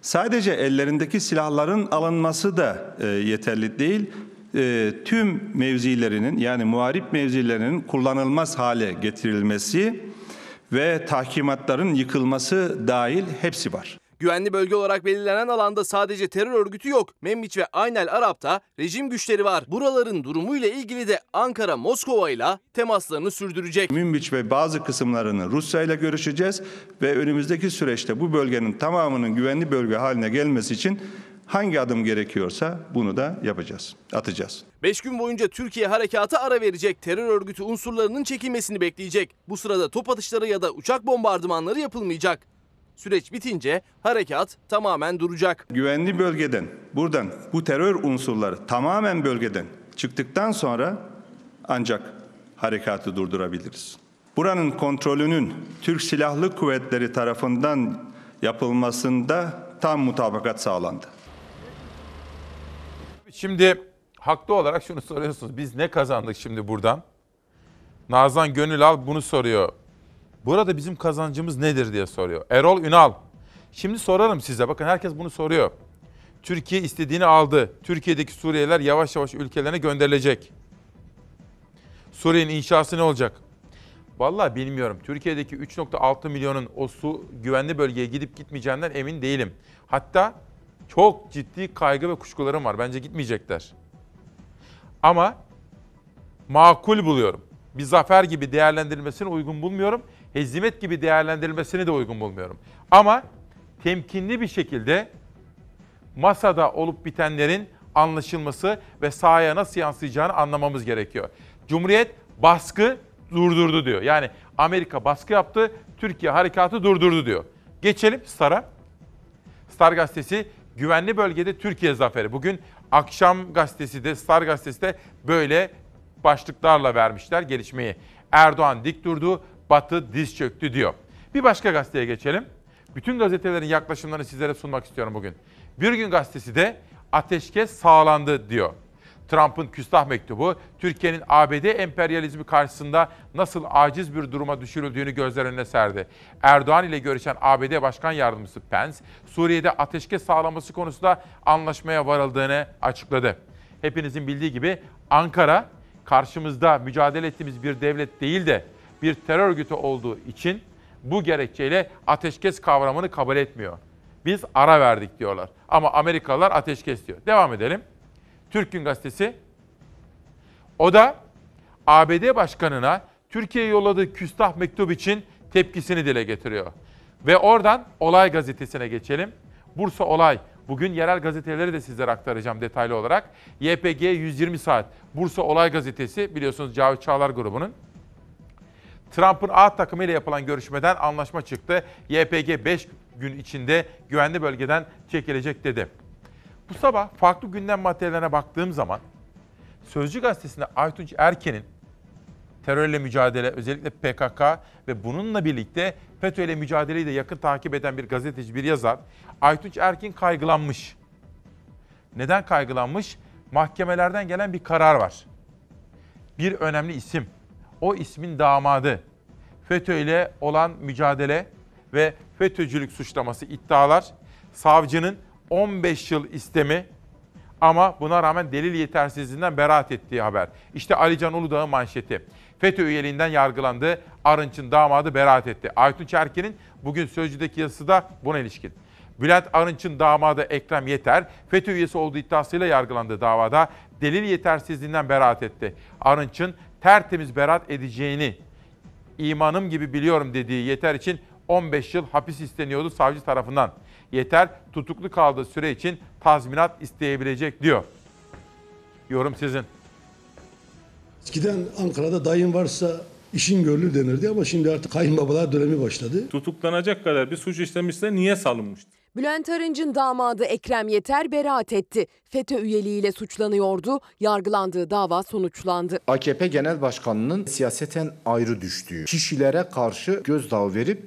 Sadece ellerindeki silahların alınması da e, yeterli değil. E, tüm mevzilerinin yani muharip mevzilerinin kullanılmaz hale getirilmesi ve tahkimatların yıkılması dahil hepsi var. Güvenli bölge olarak belirlenen alanda sadece terör örgütü yok. Membiç ve Aynel Arap'ta rejim güçleri var. Buraların durumuyla ilgili de Ankara Moskova ile temaslarını sürdürecek. Münbiç ve bazı kısımlarını Rusya ile görüşeceğiz ve önümüzdeki süreçte bu bölgenin tamamının güvenli bölge haline gelmesi için hangi adım gerekiyorsa bunu da yapacağız, atacağız. 5 gün boyunca Türkiye harekata ara verecek. Terör örgütü unsurlarının çekilmesini bekleyecek. Bu sırada top atışları ya da uçak bombardımanları yapılmayacak. Süreç bitince harekat tamamen duracak. Güvenli bölgeden, buradan bu terör unsurları tamamen bölgeden çıktıktan sonra ancak harekatı durdurabiliriz. Buranın kontrolünün Türk Silahlı Kuvvetleri tarafından yapılmasında tam mutabakat sağlandı. Şimdi haklı olarak şunu soruyorsunuz. Biz ne kazandık şimdi buradan? Nazan Gönülal bunu soruyor. Burada bizim kazancımız nedir diye soruyor. Erol Ünal. Şimdi sorarım size. Bakın herkes bunu soruyor. Türkiye istediğini aldı. Türkiye'deki Suriyeliler yavaş yavaş ülkelerine gönderilecek. Suriye'nin inşası ne olacak? Vallahi bilmiyorum. Türkiye'deki 3.6 milyonun o su güvenli bölgeye gidip gitmeyeceğinden emin değilim. Hatta çok ciddi kaygı ve kuşkularım var. Bence gitmeyecekler. Ama makul buluyorum. Bir zafer gibi değerlendirilmesini uygun bulmuyorum. Hezimet gibi değerlendirilmesini de uygun bulmuyorum. Ama temkinli bir şekilde masada olup bitenlerin anlaşılması ve sahaya nasıl yansıyacağını anlamamız gerekiyor. Cumhuriyet baskı durdurdu diyor. Yani Amerika baskı yaptı, Türkiye harekatı durdurdu diyor. Geçelim Star'a. Star gazetesi güvenli bölgede Türkiye zaferi. Bugün akşam gazetesi de Star gazetesi de böyle başlıklarla vermişler gelişmeyi. Erdoğan dik durdu, Batı diz çöktü diyor. Bir başka gazeteye geçelim. Bütün gazetelerin yaklaşımlarını sizlere sunmak istiyorum bugün. Bir gün gazetesi de ateşkes sağlandı diyor. Trump'ın küstah mektubu Türkiye'nin ABD emperyalizmi karşısında nasıl aciz bir duruma düşürüldüğünü gözler önüne serdi. Erdoğan ile görüşen ABD Başkan Yardımcısı Pence, Suriye'de ateşkes sağlaması konusunda anlaşmaya varıldığını açıkladı. Hepinizin bildiği gibi Ankara karşımızda mücadele ettiğimiz bir devlet değil de bir terör örgütü olduğu için bu gerekçeyle ateşkes kavramını kabul etmiyor. Biz ara verdik diyorlar. Ama Amerikalılar ateşkes diyor. Devam edelim. Türk Gün Gazetesi. O da ABD Başkanı'na Türkiye'ye yolladığı küstah mektup için tepkisini dile getiriyor. Ve oradan Olay Gazetesi'ne geçelim. Bursa Olay. Bugün yerel gazeteleri de sizlere aktaracağım detaylı olarak. YPG 120 saat. Bursa Olay Gazetesi biliyorsunuz Cavit Çağlar grubunun. Trump'ın A takımı ile yapılan görüşmeden anlaşma çıktı. YPG 5 gün içinde güvenli bölgeden çekilecek dedi. Bu sabah farklı gündem maddelerine baktığım zaman Sözcü Gazetesi'nde Aytunç Erken'in terörle mücadele, özellikle PKK ve bununla birlikte FETÖ ile mücadeleyi de yakın takip eden bir gazeteci, bir yazar Aytunç Erkin kaygılanmış. Neden kaygılanmış? Mahkemelerden gelen bir karar var. Bir önemli isim. O ismin damadı. FETÖ ile olan mücadele ve FETÖ'cülük suçlaması iddialar savcının 15 yıl istemi Ama buna rağmen delil yetersizliğinden beraat ettiği haber. İşte Alican Uludağ'ın manşeti. FETÖ üyeliğinden yargılandı. Arınç'ın damadı beraat etti. Aytunç Erkin'in bugün Sözcü'deki yazısı da buna ilişkin. Bülent Arınç'ın damadı Ekrem Yeter, FETÖ üyesi olduğu iddiasıyla yargılandığı davada delil yetersizliğinden beraat etti. Arınç'ın tertemiz beraat edeceğini imanım gibi biliyorum dediği Yeter için 15 yıl hapis isteniyordu savcı tarafından. Yeter tutuklu kaldığı süre için tazminat isteyebilecek diyor. Yorum sizin. Eskiden Ankara'da dayın varsa işin görülür denirdi ama şimdi artık kayınbabalar dönemi başladı. Tutuklanacak kadar bir suç işlemişse niye salınmıştı? Bülent Arınç'ın damadı Ekrem Yeter beraat etti. FETÖ üyeliğiyle suçlanıyordu. Yargılandığı dava sonuçlandı. AKP Genel Başkanı'nın siyaseten ayrı düştüğü, kişilere karşı gözdağı verip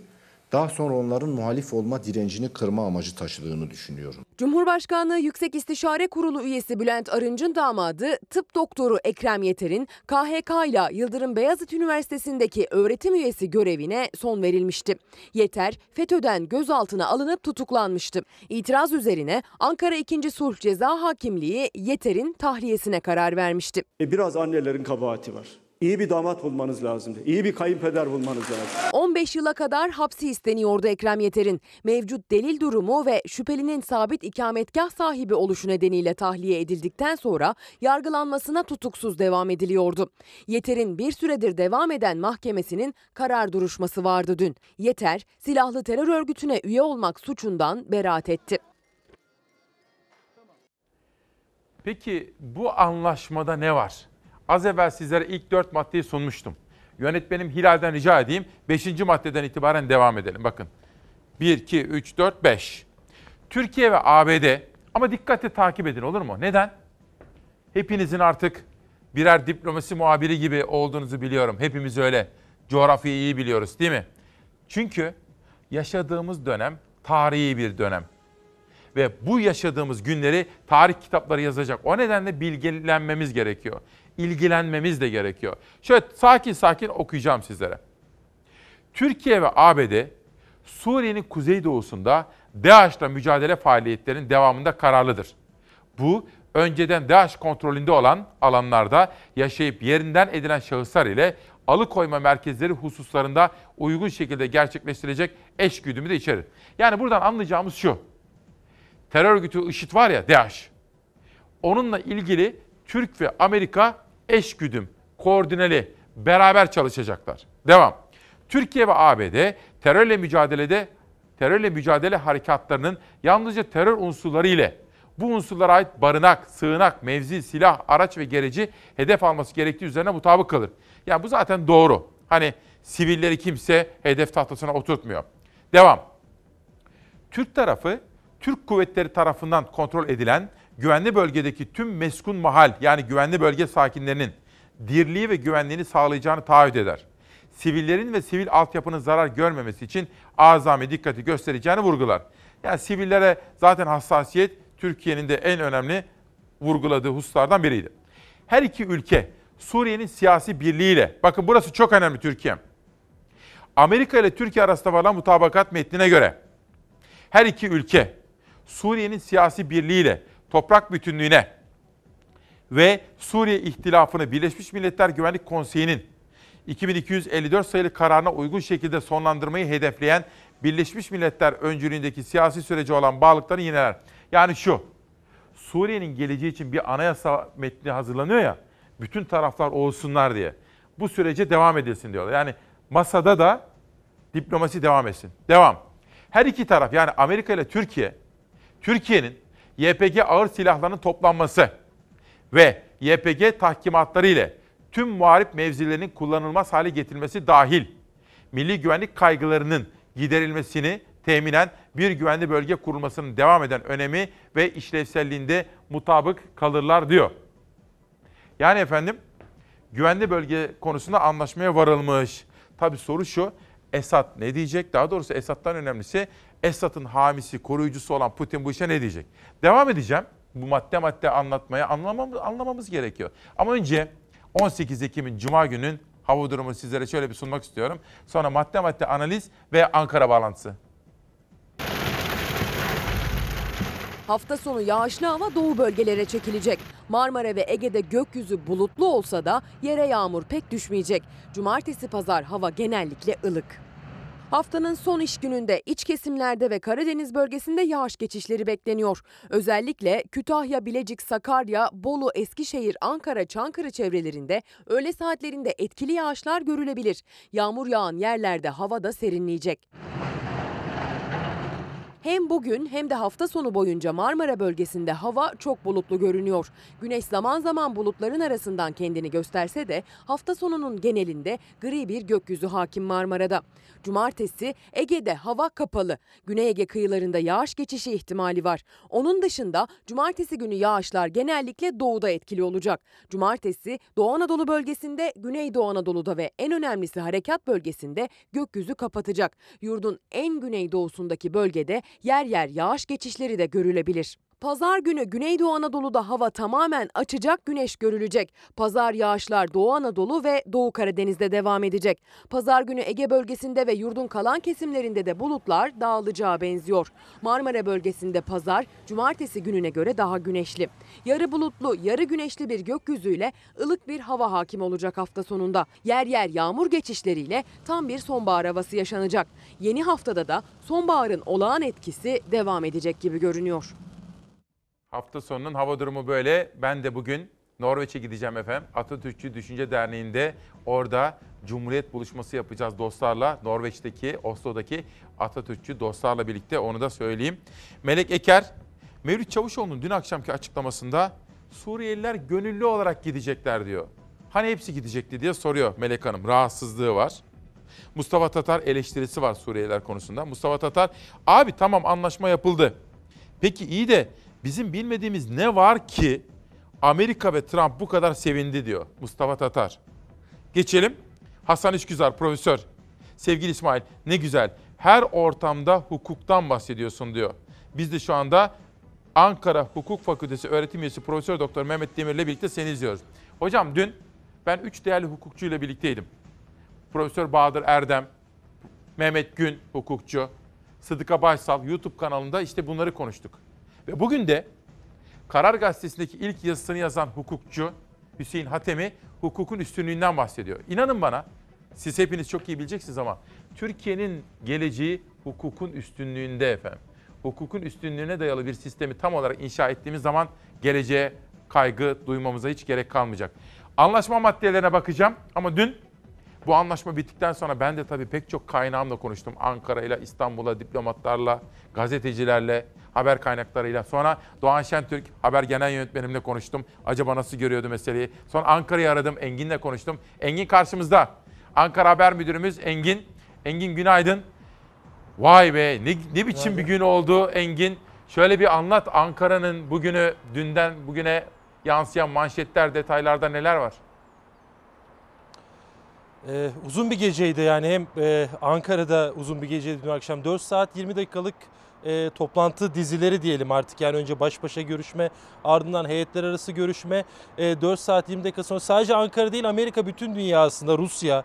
daha sonra onların muhalif olma direncini kırma amacı taşıdığını düşünüyorum. Cumhurbaşkanlığı Yüksek İstişare Kurulu üyesi Bülent Arınç'ın damadı tıp doktoru Ekrem Yeter'in KHK ile Yıldırım Beyazıt Üniversitesi'ndeki öğretim üyesi görevine son verilmişti. Yeter FETÖ'den gözaltına alınıp tutuklanmıştı. İtiraz üzerine Ankara 2. Sulh Ceza Hakimliği Yeter'in tahliyesine karar vermişti. E biraz annelerin kabahati var. İyi bir damat bulmanız lazımdı. İyi bir kayınpeder bulmanız lazım. 15 yıla kadar hapsi isteniyordu Ekrem Yeter'in. Mevcut delil durumu ve şüphelinin sabit ikametgah sahibi oluşu nedeniyle tahliye edildikten sonra yargılanmasına tutuksuz devam ediliyordu. Yeter'in bir süredir devam eden mahkemesinin karar duruşması vardı dün. Yeter, silahlı terör örgütüne üye olmak suçundan beraat etti. Peki bu anlaşmada ne var? Az evvel sizlere ilk dört maddeyi sunmuştum. Yönetmenim Hilal'den rica edeyim. Beşinci maddeden itibaren devam edelim. Bakın. 1, 2, 3, 4, 5. Türkiye ve ABD ama dikkatle takip edin olur mu? Neden? Hepinizin artık birer diplomasi muhabiri gibi olduğunuzu biliyorum. Hepimiz öyle. Coğrafyayı iyi biliyoruz değil mi? Çünkü yaşadığımız dönem tarihi bir dönem. Ve bu yaşadığımız günleri tarih kitapları yazacak. O nedenle bilgilenmemiz gerekiyor ilgilenmemiz de gerekiyor. Şöyle sakin sakin okuyacağım sizlere. Türkiye ve ABD Suriye'nin kuzeydoğusunda DAEŞ'la mücadele faaliyetlerinin devamında kararlıdır. Bu önceden DAEŞ kontrolünde olan alanlarda yaşayıp yerinden edilen şahıslar ile alıkoyma merkezleri hususlarında uygun şekilde gerçekleştirilecek eşgüdümü de içerir. Yani buradan anlayacağımız şu. Terör örgütü IŞİD var ya DAEŞ. Onunla ilgili Türk ve Amerika eşgüdüm, koordineli, beraber çalışacaklar. Devam. Türkiye ve ABD terörle mücadelede terörle mücadele harekatlarının yalnızca terör unsurları ile bu unsurlara ait barınak, sığınak, mevzi, silah, araç ve gereci hedef alması gerektiği üzerine mutabık kalır. Yani bu zaten doğru. Hani sivilleri kimse hedef tahtasına oturtmuyor. Devam. Türk tarafı, Türk kuvvetleri tarafından kontrol edilen güvenli bölgedeki tüm meskun mahal yani güvenli bölge sakinlerinin dirliği ve güvenliğini sağlayacağını taahhüt eder. Sivillerin ve sivil altyapının zarar görmemesi için azami dikkati göstereceğini vurgular. Yani sivillere zaten hassasiyet Türkiye'nin de en önemli vurguladığı hususlardan biriydi. Her iki ülke Suriye'nin siyasi birliğiyle, bakın burası çok önemli Türkiye. Amerika ile Türkiye arasında varılan mutabakat metnine göre her iki ülke Suriye'nin siyasi birliğiyle toprak bütünlüğüne ve Suriye ihtilafını Birleşmiş Milletler Güvenlik Konseyi'nin 2254 sayılı kararına uygun şekilde sonlandırmayı hedefleyen Birleşmiş Milletler öncülüğündeki siyasi süreci olan bağlılıklarını yineler. Yani şu, Suriye'nin geleceği için bir anayasa metni hazırlanıyor ya, bütün taraflar olsunlar diye. Bu sürece devam edilsin diyorlar. Yani masada da diplomasi devam etsin. Devam. Her iki taraf yani Amerika ile Türkiye, Türkiye'nin YPG ağır silahlarının toplanması ve YPG tahkimatları ile tüm muharip mevzilerinin kullanılmaz hale getirilmesi dahil milli güvenlik kaygılarının giderilmesini teminen bir güvenli bölge kurulmasının devam eden önemi ve işlevselliğinde mutabık kalırlar diyor. Yani efendim güvenli bölge konusunda anlaşmaya varılmış. Tabi soru şu, Esad ne diyecek? Daha doğrusu Esad'dan önemlisi Esad'ın hamisi, koruyucusu olan Putin bu işe ne diyecek? Devam edeceğim. Bu madde madde anlatmaya anlamamız, anlamamız gerekiyor. Ama önce 18 Ekim'in Cuma günün hava durumu sizlere şöyle bir sunmak istiyorum. Sonra madde madde analiz ve Ankara bağlantısı. Hafta sonu yağışlı hava doğu bölgelere çekilecek. Marmara ve Ege'de gökyüzü bulutlu olsa da yere yağmur pek düşmeyecek. Cumartesi pazar hava genellikle ılık. Haftanın son iş gününde iç kesimlerde ve Karadeniz bölgesinde yağış geçişleri bekleniyor. Özellikle Kütahya, Bilecik, Sakarya, Bolu, Eskişehir, Ankara, Çankırı çevrelerinde öğle saatlerinde etkili yağışlar görülebilir. Yağmur yağan yerlerde hava da serinleyecek. Hem bugün hem de hafta sonu boyunca Marmara bölgesinde hava çok bulutlu görünüyor. Güneş zaman zaman bulutların arasından kendini gösterse de hafta sonunun genelinde gri bir gökyüzü hakim Marmara'da. Cumartesi Ege'de hava kapalı. Güney Ege kıyılarında yağış geçişi ihtimali var. Onun dışında cumartesi günü yağışlar genellikle doğuda etkili olacak. Cumartesi Doğu Anadolu bölgesinde, Güneydoğu Anadolu'da ve en önemlisi harekat bölgesinde gökyüzü kapatacak. Yurdun en güneydoğusundaki bölgede yer yer yağış geçişleri de görülebilir. Pazar günü Güneydoğu Anadolu'da hava tamamen açacak, güneş görülecek. Pazar yağışlar Doğu Anadolu ve Doğu Karadeniz'de devam edecek. Pazar günü Ege bölgesinde ve yurdun kalan kesimlerinde de bulutlar dağılacağı benziyor. Marmara bölgesinde pazar cumartesi gününe göre daha güneşli. Yarı bulutlu, yarı güneşli bir gökyüzüyle ılık bir hava hakim olacak hafta sonunda. Yer yer yağmur geçişleriyle tam bir sonbahar havası yaşanacak. Yeni haftada da sonbaharın olağan etkisi devam edecek gibi görünüyor. Hafta sonunun hava durumu böyle. Ben de bugün Norveç'e gideceğim efendim. Atatürkçü Düşünce Derneği'nde orada Cumhuriyet buluşması yapacağız dostlarla. Norveç'teki, Oslo'daki Atatürkçü dostlarla birlikte onu da söyleyeyim. Melek Eker, Mevlüt Çavuşoğlu'nun dün akşamki açıklamasında Suriyeliler gönüllü olarak gidecekler diyor. Hani hepsi gidecekti diye soruyor Melek Hanım. Rahatsızlığı var. Mustafa Tatar eleştirisi var Suriyeliler konusunda. Mustafa Tatar, abi tamam anlaşma yapıldı. Peki iyi de bizim bilmediğimiz ne var ki Amerika ve Trump bu kadar sevindi diyor Mustafa Tatar. Geçelim. Hasan İşgüzar profesör. Sevgili İsmail ne güzel. Her ortamda hukuktan bahsediyorsun diyor. Biz de şu anda Ankara Hukuk Fakültesi öğretim üyesi Profesör Doktor Mehmet Demir'le birlikte seni izliyoruz. Hocam dün ben üç değerli hukukçuyla birlikteydim. Profesör Bahadır Erdem, Mehmet Gün hukukçu, Sıdıka Baysal YouTube kanalında işte bunları konuştuk. Ve bugün de Karar Gazetesi'ndeki ilk yazısını yazan hukukçu Hüseyin Hatemi hukukun üstünlüğünden bahsediyor. İnanın bana siz hepiniz çok iyi bileceksiniz ama Türkiye'nin geleceği hukukun üstünlüğünde efendim. Hukukun üstünlüğüne dayalı bir sistemi tam olarak inşa ettiğimiz zaman geleceğe kaygı duymamıza hiç gerek kalmayacak. Anlaşma maddelerine bakacağım ama dün bu anlaşma bittikten sonra ben de tabii pek çok kaynağımla konuştum. Ankara ile İstanbul'a, diplomatlarla, gazetecilerle, haber kaynaklarıyla. Sonra Doğan Şentürk haber genel yönetmenimle konuştum. Acaba nasıl görüyordu meseleyi. Sonra Ankara'yı aradım, Engin'le konuştum. Engin karşımızda. Ankara Haber Müdürümüz Engin. Engin günaydın. Vay be ne, ne biçim bir gün oldu Engin. Şöyle bir anlat Ankara'nın bugünü, dünden bugüne yansıyan manşetler, detaylarda neler var? Ee, uzun bir geceydi yani. Hem e, Ankara'da uzun bir geceydi dün akşam. 4 saat 20 dakikalık e, toplantı dizileri diyelim artık. Yani önce baş başa görüşme ardından heyetler arası görüşme. E, 4 saat 20 dakika sonra sadece Ankara değil Amerika bütün dünya aslında. Rusya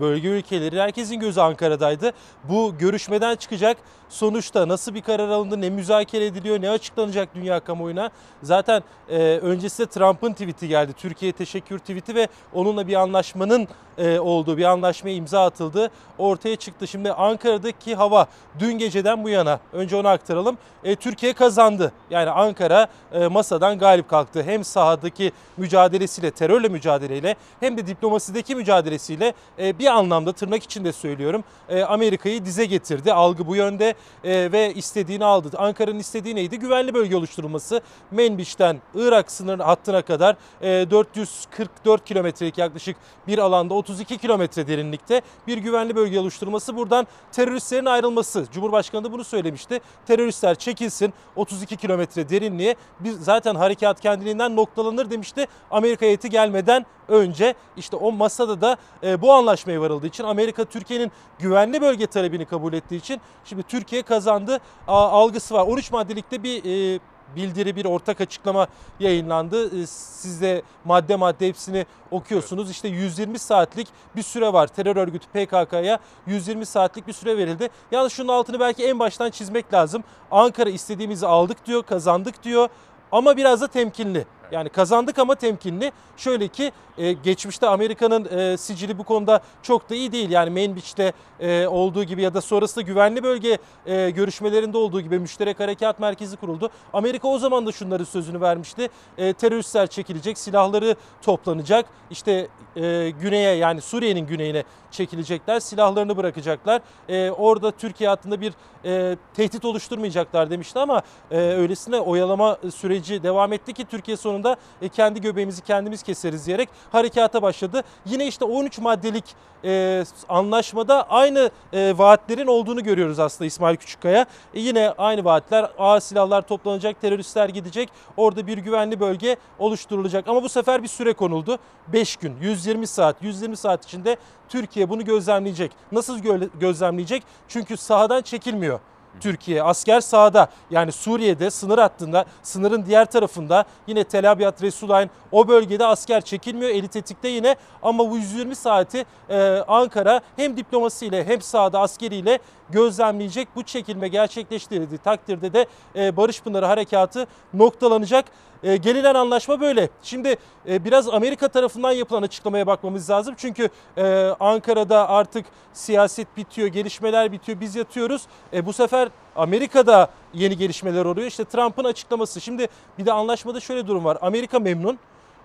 bölge ülkeleri herkesin gözü Ankara'daydı. Bu görüşmeden çıkacak sonuçta nasıl bir karar alındı, ne müzakere ediliyor, ne açıklanacak dünya kamuoyuna. Zaten e, öncesinde Trump'ın tweet'i geldi. Türkiye teşekkür tweet'i ve onunla bir anlaşmanın e, olduğu bir anlaşmaya imza atıldı. Ortaya çıktı. Şimdi Ankara'daki hava dün geceden bu yana önce onu aktaralım. E, Türkiye kazandı. Yani Ankara masadan galip kalktı. Hem sahadaki mücadelesiyle, terörle mücadeleyle hem de diplomasideki mücadelesiyle e, bir anlamda tırnak içinde söylüyorum e, Amerika'yı dize getirdi. Algı bu yönde e, ve istediğini aldı. Ankara'nın istediği neydi? Güvenli bölge oluşturulması. Menbiş'ten Irak sınır hattına kadar e, 444 kilometrelik yaklaşık bir alanda 32 kilometre derinlikte bir güvenli bölge oluşturulması. Buradan teröristlerin ayrılması. Cumhurbaşkanı da bunu söylemişti. Teröristler çekilsin 32 kilometre derinliğe. Bir, zaten harekat kendiliğinden noktalanır demişti. Amerika heyeti gelmeden önce işte o masada da e, bu anlaşmaya varıldığı için Amerika Türkiye'nin güvenli bölge talebini kabul ettiği için şimdi Türkiye kazandı algısı var. 13 maddelikte bir e, bildiri, bir ortak açıklama yayınlandı. E, Siz de madde madde hepsini okuyorsunuz. İşte 120 saatlik bir süre var. Terör örgütü PKK'ya 120 saatlik bir süre verildi. Yalnız şunun altını belki en baştan çizmek lazım. Ankara istediğimizi aldık diyor, kazandık diyor ama biraz da temkinli. Yani kazandık ama temkinli. Şöyle ki e, geçmişte Amerika'nın e, sicili bu konuda çok da iyi değil. Yani Manbich'te e, olduğu gibi ya da sonrasında güvenli bölge e, görüşmelerinde olduğu gibi müşterek harekat merkezi kuruldu. Amerika o zaman da şunları sözünü vermişti. E, teröristler çekilecek, silahları toplanacak. İşte e, güneye yani Suriye'nin güneyine çekilecekler, silahlarını bırakacaklar. E, orada Türkiye hattında bir e, tehdit oluşturmayacaklar demişti ama e, öylesine oyalama süreci devam etti ki Türkiye sonunda e, kendi göbeğimizi kendimiz keseriz diyerek harekata başladı. Yine işte 13 maddelik e, anlaşmada aynı e, vaatlerin olduğunu görüyoruz aslında İsmail Küçükkaya. E, yine aynı vaatler ağır silahlar toplanacak, teröristler gidecek, orada bir güvenli bölge oluşturulacak. Ama bu sefer bir süre konuldu. 5 gün, 120 saat, 120 saat içinde Türkiye bunu gözlemleyecek. Nasıl gö- gözlemleyecek? Çünkü sahadan çekilmiyor. Türkiye. Asker sahada yani Suriye'de sınır hattında sınırın diğer tarafında yine Tel Abyad Resulayn o bölgede asker çekilmiyor. Eli tetikte yine. Ama bu 120 saati e, Ankara hem diplomasiyle hem sahada askeriyle gözlemleyecek. Bu çekilme gerçekleştirildiği takdirde de e, Barış Pınarı Harekatı noktalanacak. E, gelinen anlaşma böyle. Şimdi e, biraz Amerika tarafından yapılan açıklamaya bakmamız lazım. Çünkü e, Ankara'da artık siyaset bitiyor, gelişmeler bitiyor, biz yatıyoruz. E, bu sefer Amerika'da yeni gelişmeler oluyor. İşte Trump'ın açıklaması. Şimdi bir de anlaşmada şöyle durum var. Amerika memnun,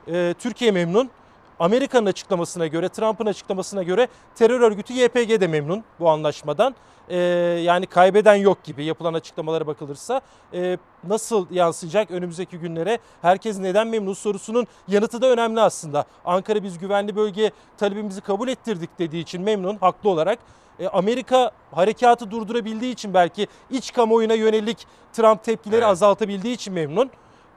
e, Türkiye memnun. Amerika'nın açıklamasına göre, Trump'ın açıklamasına göre terör örgütü YPG de memnun bu anlaşmadan. Ee, yani kaybeden yok gibi yapılan açıklamalara bakılırsa Ee, nasıl yansıyacak önümüzdeki günlere herkes neden memnun sorusunun yanıtı da önemli aslında. Ankara biz güvenli bölge talebimizi kabul ettirdik dediği için memnun haklı olarak. Ee, Amerika harekatı durdurabildiği için belki iç kamuoyuna yönelik Trump tepkileri azaltabildiği için memnun.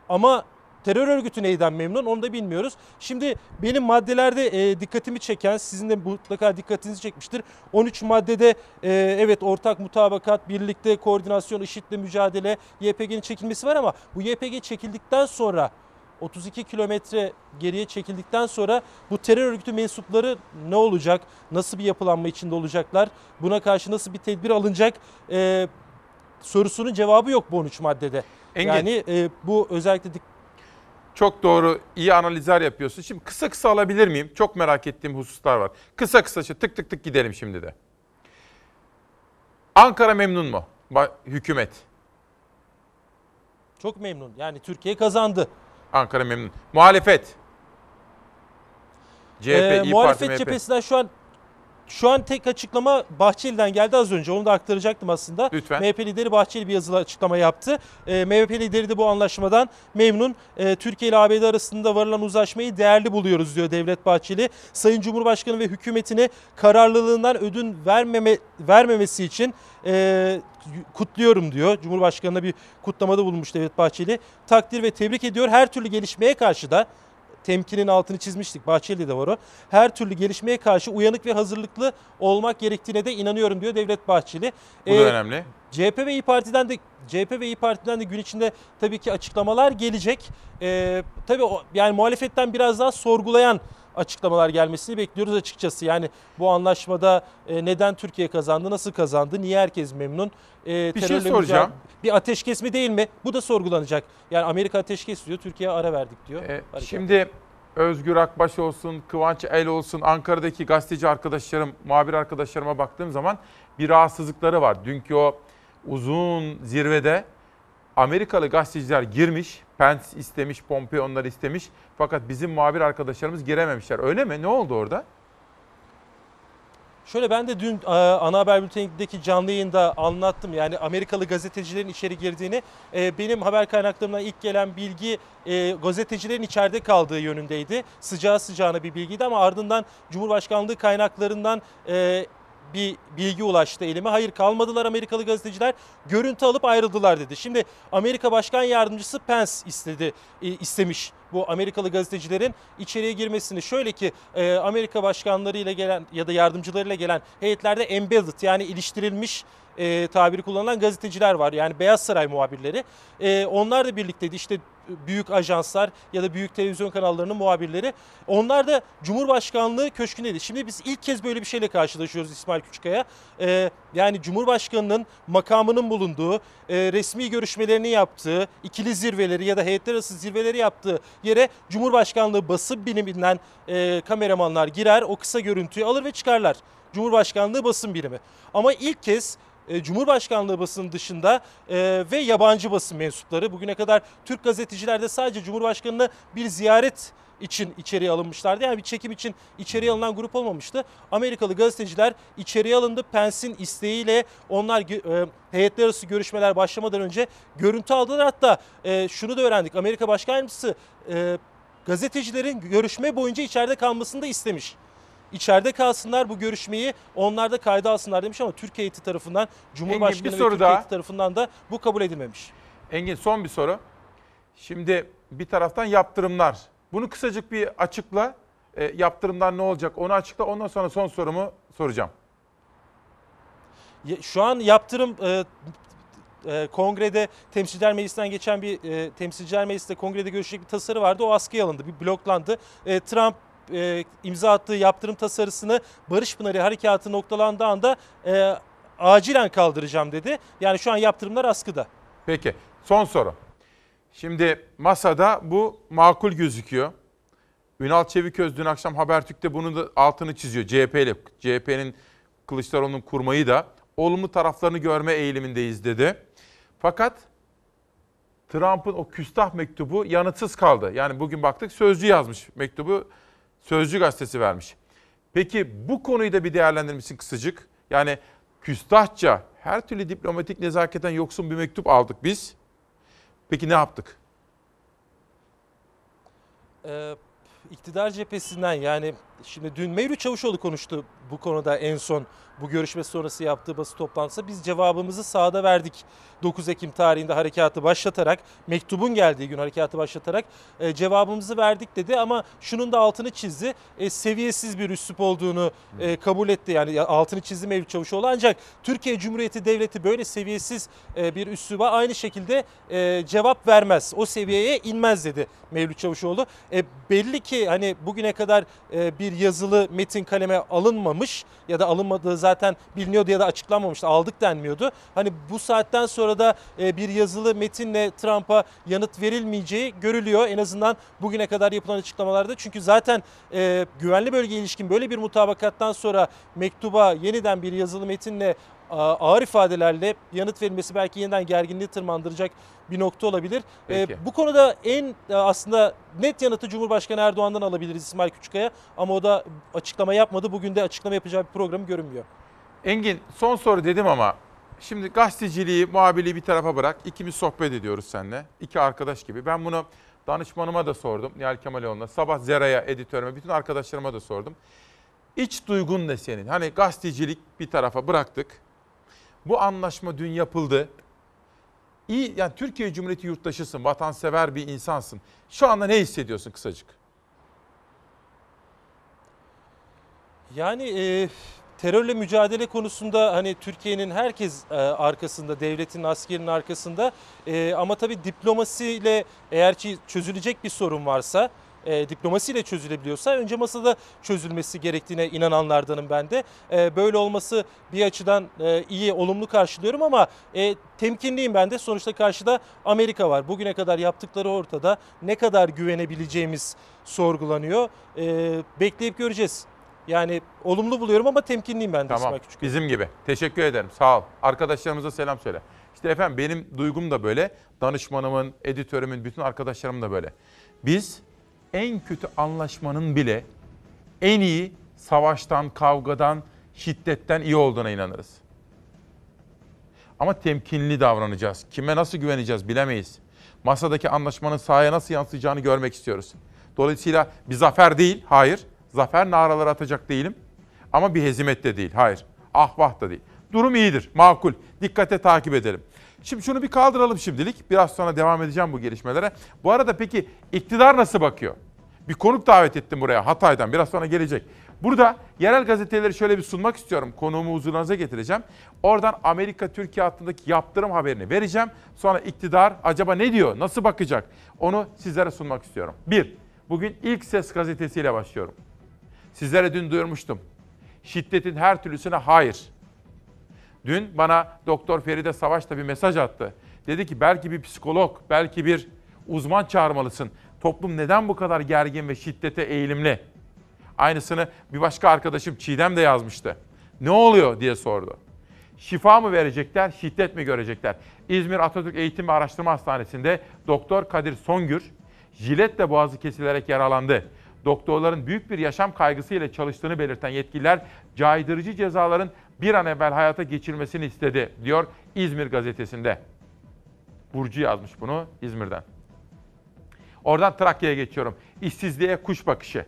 Ama terör örgütü neyden memnun onu da bilmiyoruz. Şimdi benim maddelerde e, dikkatimi çeken sizin de mutlaka dikkatinizi çekmiştir. 13 maddede e, evet ortak mutabakat, birlikte koordinasyon, IŞİD'le mücadele, YPG'nin çekilmesi var ama bu YPG çekildikten sonra 32 kilometre geriye çekildikten sonra bu terör örgütü mensupları ne olacak? Nasıl bir yapılanma içinde olacaklar? Buna karşı nasıl bir tedbir alınacak? E, sorusunun cevabı yok bu 13 maddede. Engin. Yani e, bu özellikle Çok doğru, iyi analizler yapıyorsun. Şimdi kısa kısa alabilir miyim? Çok merak ettiğim hususlar var. Kısa kısa tık tık tık gidelim şimdi de. Ankara memnun mu? Hükümet. Çok memnun. Yani Türkiye kazandı. Ankara memnun. Muhalefet. CHP, Ee, İYİ muhalefet Parti, MHP. cephesinden şu an şu an tek açıklama Bahçeli'den geldi az önce. Onu da aktaracaktım aslında. Lütfen. MHP lideri Bahçeli bir yazılı açıklama yaptı. Ee, MHP lideri de bu anlaşmadan memnun. Ee, Türkiye ile ABD arasında varılan uzlaşmayı değerli buluyoruz diyor Devlet Bahçeli. Sayın Cumhurbaşkanı ve hükümetini kararlılığından ödün vermeme, vermemesi için e, kutluyorum diyor. Cumhurbaşkanına bir kutlamada bulunmuş Devlet Bahçeli. Takdir ve tebrik ediyor. Her türlü gelişmeye karşı da temkinin altını çizmiştik. Bahçeli de var o. Her türlü gelişmeye karşı uyanık ve hazırlıklı olmak gerektiğine de inanıyorum diyor Devlet Bahçeli. Bu da Ee, önemli. CHP ve İyi Parti'den de CHP ve İyi Parti'den de gün içinde tabii ki açıklamalar gelecek. Ee, tabii o, yani muhalefetten biraz daha sorgulayan açıklamalar gelmesini bekliyoruz açıkçası. Yani bu anlaşmada e, neden Türkiye kazandı, nasıl kazandı, niye herkes memnun? E, Bir şey soracağım. Bir ateşkes mi değil mi? Bu da sorgulanacak. Yani Amerika ateşkes diyor, Türkiye ara verdik diyor. Harekat. Şimdi Özgür Akbaş olsun, Kıvanç El olsun, Ankara'daki gazeteci arkadaşlarım, muhabir arkadaşlarıma baktığım zaman bir rahatsızlıkları var. Dünkü o uzun zirvede Amerikalı gazeteciler girmiş, Pence istemiş, Pompeo onları istemiş. Fakat bizim muhabir arkadaşlarımız girememişler. Öyle mi? Ne oldu orada? Şöyle ben de dün e, ana haber bültenindeki canlı yayında anlattım. Yani Amerikalı gazetecilerin içeri girdiğini. E, benim haber kaynaklarımdan ilk gelen bilgi e, gazetecilerin içeride kaldığı yönündeydi. Sıcağı sıcağına bir bilgiydi ama ardından Cumhurbaşkanlığı kaynaklarından bir bilgi ulaştı elime. Hayır kalmadılar Amerikalı gazeteciler. Görüntü alıp ayrıldılar dedi. Şimdi Amerika Başkan Yardımcısı Pence istedi, istemiş bu Amerikalı gazetecilerin içeriye girmesini. Şöyle ki e, Amerika başkanlarıyla gelen ya da yardımcılarıyla gelen heyetlerde embedded yani iliştirilmiş e, tabiri kullanılan gazeteciler var. Yani Beyaz Saray muhabirleri. E, onlar da birlikteydi. İşte büyük ajanslar ya da büyük televizyon kanallarının muhabirleri. Onlar da Cumhurbaşkanlığı köşkündeydi. Şimdi biz ilk kez böyle bir şeyle karşılaşıyoruz İsmail Küçükkaya. E, yani Cumhurbaşkanının makamının bulunduğu, e, resmi görüşmelerini yaptığı, ikili zirveleri ya da heyetler arası zirveleri yaptığı yere Cumhurbaşkanlığı basın biliminden e, kameramanlar girer, o kısa görüntüyü alır ve çıkarlar. Cumhurbaşkanlığı basın birimi. Ama ilk kez e, Cumhurbaşkanlığı basının dışında e, ve yabancı basın mensupları bugüne kadar Türk gazeteciler de sadece Cumhurbaşkanı'nı bir ziyaret için içeriye alınmışlardı. Yani bir çekim için içeriye alınan grup olmamıştı. Amerikalı gazeteciler içeriye alındı. Pence'in isteğiyle onlar e, heyetler arası görüşmeler başlamadan önce görüntü aldılar. Hatta e, şunu da öğrendik. Amerika Başkan Yardımcısı gazetecilerin görüşme boyunca içeride kalmasını da istemiş. İçeride kalsınlar bu görüşmeyi onlar da kayda alsınlar demiş ama Türkiye heyeti tarafından Cumhurbaşkanı bir ve soru Türkiye daha. heyeti tarafından da bu kabul edilmemiş. Engin son bir soru. Şimdi bir taraftan yaptırımlar. Bunu kısacık bir açıkla. E, yaptırımlar ne olacak onu açıkla. Ondan sonra son sorumu soracağım. Ya- Şu an yaptırım e, e, kongrede temsilciler meclisinden geçen bir e, temsilciler mecliste kongrede görüşecek bir tasarı vardı. O askıya alındı, bir bloklandı. E, Trump e, imza attığı yaptırım tasarısını Barış Pınarı harekatı noktalandığı anda e, acilen kaldıracağım dedi. Yani şu an yaptırımlar askıda. Peki son soru. Şimdi masada bu makul gözüküyor. Ünal Çeviköz dün akşam Habertürk'te bunun da altını çiziyor. CHP ile CHP'nin Kılıçdaroğlu'nun kurmayı da olumlu taraflarını görme eğilimindeyiz dedi. Fakat Trump'ın o küstah mektubu yanıtsız kaldı. Yani bugün baktık Sözcü yazmış mektubu. Sözcü gazetesi vermiş. Peki bu konuyu da bir değerlendirmişsin kısacık. Yani küstahça her türlü diplomatik nezaketten yoksun bir mektup aldık biz. Peki ne yaptık? Ee, iktidar cephesinden yani şimdi dün Mevlüt Çavuşoğlu konuştu bu konuda en son bu görüşme sonrası yaptığı basın toplantısında biz cevabımızı sahada verdik. 9 Ekim tarihinde harekatı başlatarak mektubun geldiği gün harekatı başlatarak e, cevabımızı verdik dedi ama şunun da altını çizdi. E, seviyesiz bir üslup olduğunu e, kabul etti yani ya- altını çizdi Mevlüt Çavuşoğlu ancak Türkiye Cumhuriyeti Devleti böyle seviyesiz e, bir üsluba aynı şekilde e, cevap vermez. O seviyeye inmez dedi Mevlüt Çavuşoğlu. E, belli ki hani bugüne kadar e, bir yazılı metin kaleme alınmamış ya da alınmadığı zaten biliniyordu ya da açıklanmamıştı. Aldık denmiyordu. Hani bu saatten sonra da e, bir yazılı metinle Trump'a yanıt verilmeyeceği görülüyor. En azından bugüne kadar yapılan açıklamalarda. Çünkü zaten e, güvenli bölgeye ilişkin böyle bir mutabakattan sonra mektuba yeniden bir yazılı metinle ağır ifadelerle yanıt verilmesi belki yeniden gerginliği tırmandıracak bir nokta olabilir. E, bu konuda en e, aslında net yanıtı Cumhurbaşkanı Erdoğan'dan alabiliriz İsmail Küçükkaya ama o da açıklama yapmadı. Bugün de açıklama yapacağı bir programı görünmüyor. Engin son soru dedim ama şimdi gazeteciliği, muhabirliği bir tarafa bırak. İkimiz sohbet ediyoruz seninle. İki arkadaş gibi. Ben bunu danışmanıma da sordum. Nihal Kemaloğlu'na. Sabah Zera'ya, editörüme, bütün arkadaşlarıma da sordum. İç duygun ne senin? Hani gazetecilik bir tarafa bıraktık. Bu anlaşma dün yapıldı. İyi, yani Türkiye Cumhuriyeti yurttaşısın, vatansever bir insansın. Şu anda ne hissediyorsun kısacık? Yani e, terörle mücadele konusunda hani Türkiye'nin herkes e, arkasında, devletin, askerin arkasında. E, ama tabii diplomasiyle eğer ki çözülecek bir sorun varsa, e, diplomasiyle çözülebiliyorsa önce masada çözülmesi gerektiğine inananlardanım ben de. E, böyle olması bir açıdan e, iyi, olumlu karşılıyorum ama e, temkinliyim ben de. Sonuçta karşıda Amerika var. Bugüne kadar yaptıkları ortada. Ne kadar güvenebileceğimiz sorgulanıyor. E, bekleyip göreceğiz. Yani olumlu buluyorum ama temkinliyim ben de Tamam. İsmail Küçük. Bizim gibi. Teşekkür ederim. Sağ ol. Arkadaşlarımıza selam söyle. İşte efendim benim duygum da böyle. Danışmanımın, editörümün, bütün arkadaşlarım da böyle. Biz en kötü anlaşmanın bile en iyi savaştan, kavgadan, şiddetten iyi olduğuna inanırız. Ama temkinli davranacağız. Kime nasıl güveneceğiz bilemeyiz. Masadaki anlaşmanın sahaya nasıl yansıyacağını görmek istiyoruz. Dolayısıyla bir zafer değil, hayır. Zafer naraları atacak değilim. Ama bir hezimet de değil, hayır. Ah vah da değil. Durum iyidir, makul. Dikkate takip edelim. Şimdi şunu bir kaldıralım şimdilik. Biraz sonra devam edeceğim bu gelişmelere. Bu arada peki iktidar nasıl bakıyor? Bir konuk davet ettim buraya Hatay'dan. Biraz sonra gelecek. Burada yerel gazeteleri şöyle bir sunmak istiyorum. Konuğumu huzurunuza getireceğim. Oradan Amerika-Türkiye hattındaki yaptırım haberini vereceğim. Sonra iktidar acaba ne diyor, nasıl bakacak? Onu sizlere sunmak istiyorum. Bir, bugün ilk ses gazetesiyle başlıyorum. Sizlere dün duyurmuştum. Şiddetin her türlüsüne hayır. Dün bana Doktor Feride Savaş da bir mesaj attı. Dedi ki belki bir psikolog, belki bir uzman çağırmalısın. Toplum neden bu kadar gergin ve şiddete eğilimli? Aynısını bir başka arkadaşım Çiğdem de yazmıştı. Ne oluyor diye sordu. Şifa mı verecekler, şiddet mi görecekler? İzmir Atatürk Eğitim ve Araştırma Hastanesi'nde Doktor Kadir Songür jiletle boğazı kesilerek yaralandı. Doktorların büyük bir yaşam kaygısıyla çalıştığını belirten yetkililer caydırıcı cezaların bir an evvel hayata geçirilmesini istedi diyor İzmir gazetesinde. Burcu yazmış bunu İzmir'den. Oradan Trakya'ya geçiyorum. İşsizliğe kuş bakışı.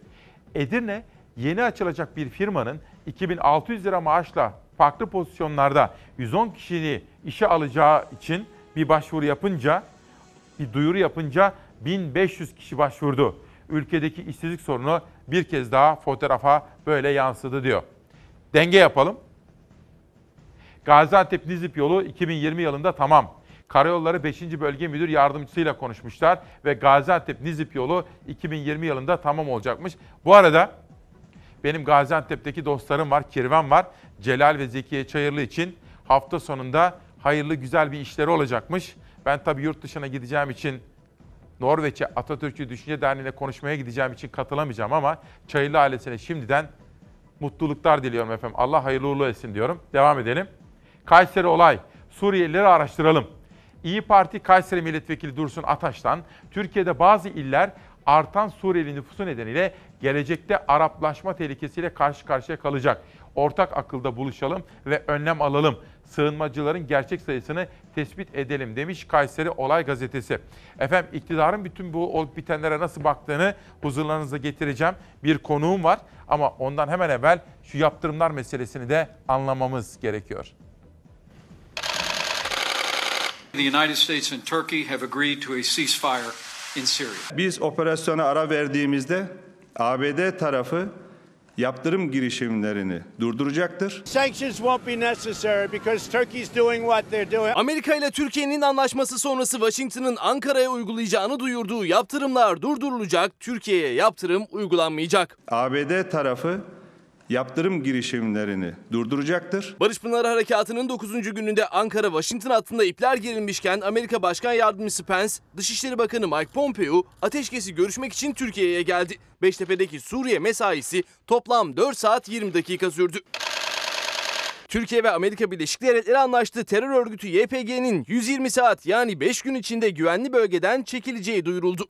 Edirne yeni açılacak bir firmanın 2600 lira maaşla farklı pozisyonlarda 110 kişini işe alacağı için bir başvuru yapınca, bir duyuru yapınca 1500 kişi başvurdu. Ülkedeki işsizlik sorunu bir kez daha fotoğrafa böyle yansıdı diyor. Denge yapalım. Gaziantep-Nizip yolu 2020 yılında tamam. Karayolları 5. Bölge Müdür Yardımcısıyla konuşmuşlar ve Gaziantep-Nizip yolu 2020 yılında tamam olacakmış. Bu arada benim Gaziantep'teki dostlarım var, kirven var. Celal ve Zekiye Çayırlı için hafta sonunda hayırlı güzel bir işleri olacakmış. Ben tabii yurt dışına gideceğim için Norveç'e Atatürkçü Düşünce Derneği'ne konuşmaya gideceğim için katılamayacağım ama Çayırlı ailesine şimdiden mutluluklar diliyorum efendim. Allah hayırlı uğurlu etsin diyorum. Devam edelim. Kayseri olay. Suriyelileri araştıralım. İyi Parti Kayseri Milletvekili Dursun Ataş'tan Türkiye'de bazı iller artan Suriyeli nüfusu nedeniyle gelecekte Araplaşma tehlikesiyle karşı karşıya kalacak. Ortak akılda buluşalım ve önlem alalım. Sığınmacıların gerçek sayısını tespit edelim demiş Kayseri Olay Gazetesi. Efendim iktidarın bütün bu olup bitenlere nasıl baktığını huzurlarınıza getireceğim. Bir konuğum var ama ondan hemen evvel şu yaptırımlar meselesini de anlamamız gerekiyor. The United States and Turkey have agreed to a ceasefire in Syria. Biz operasyona ara verdiğimizde ABD tarafı yaptırım girişimlerini durduracaktır. Sanctions won't be necessary because Turkey's doing what they're doing. Amerika ile Türkiye'nin anlaşması sonrası Washington'ın Ankara'ya uygulayacağını duyurduğu yaptırımlar durdurulacak, Türkiye'ye yaptırım uygulanmayacak. ABD tarafı yaptırım girişimlerini durduracaktır. Barış Pınarı Harekatı'nın 9. gününde Ankara-Washington hattında ipler gerilmişken Amerika Başkan Yardımcısı Pence, Dışişleri Bakanı Mike Pompeo ateşkesi görüşmek için Türkiye'ye geldi. Beştepe'deki Suriye mesaisi toplam 4 saat 20 dakika sürdü. Türkiye ve Amerika Birleşik Devletleri anlaştığı terör örgütü YPG'nin 120 saat yani 5 gün içinde güvenli bölgeden çekileceği duyuruldu.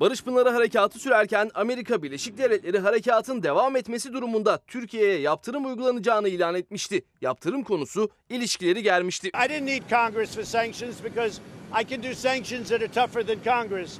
Barış Pınarı Harekatı sürerken Amerika Birleşik Devletleri harekatın devam etmesi durumunda Türkiye'ye yaptırım uygulanacağını ilan etmişti. Yaptırım konusu ilişkileri gelmişti. I didn't need Congress for sanctions because I can do sanctions that are tougher than Congress.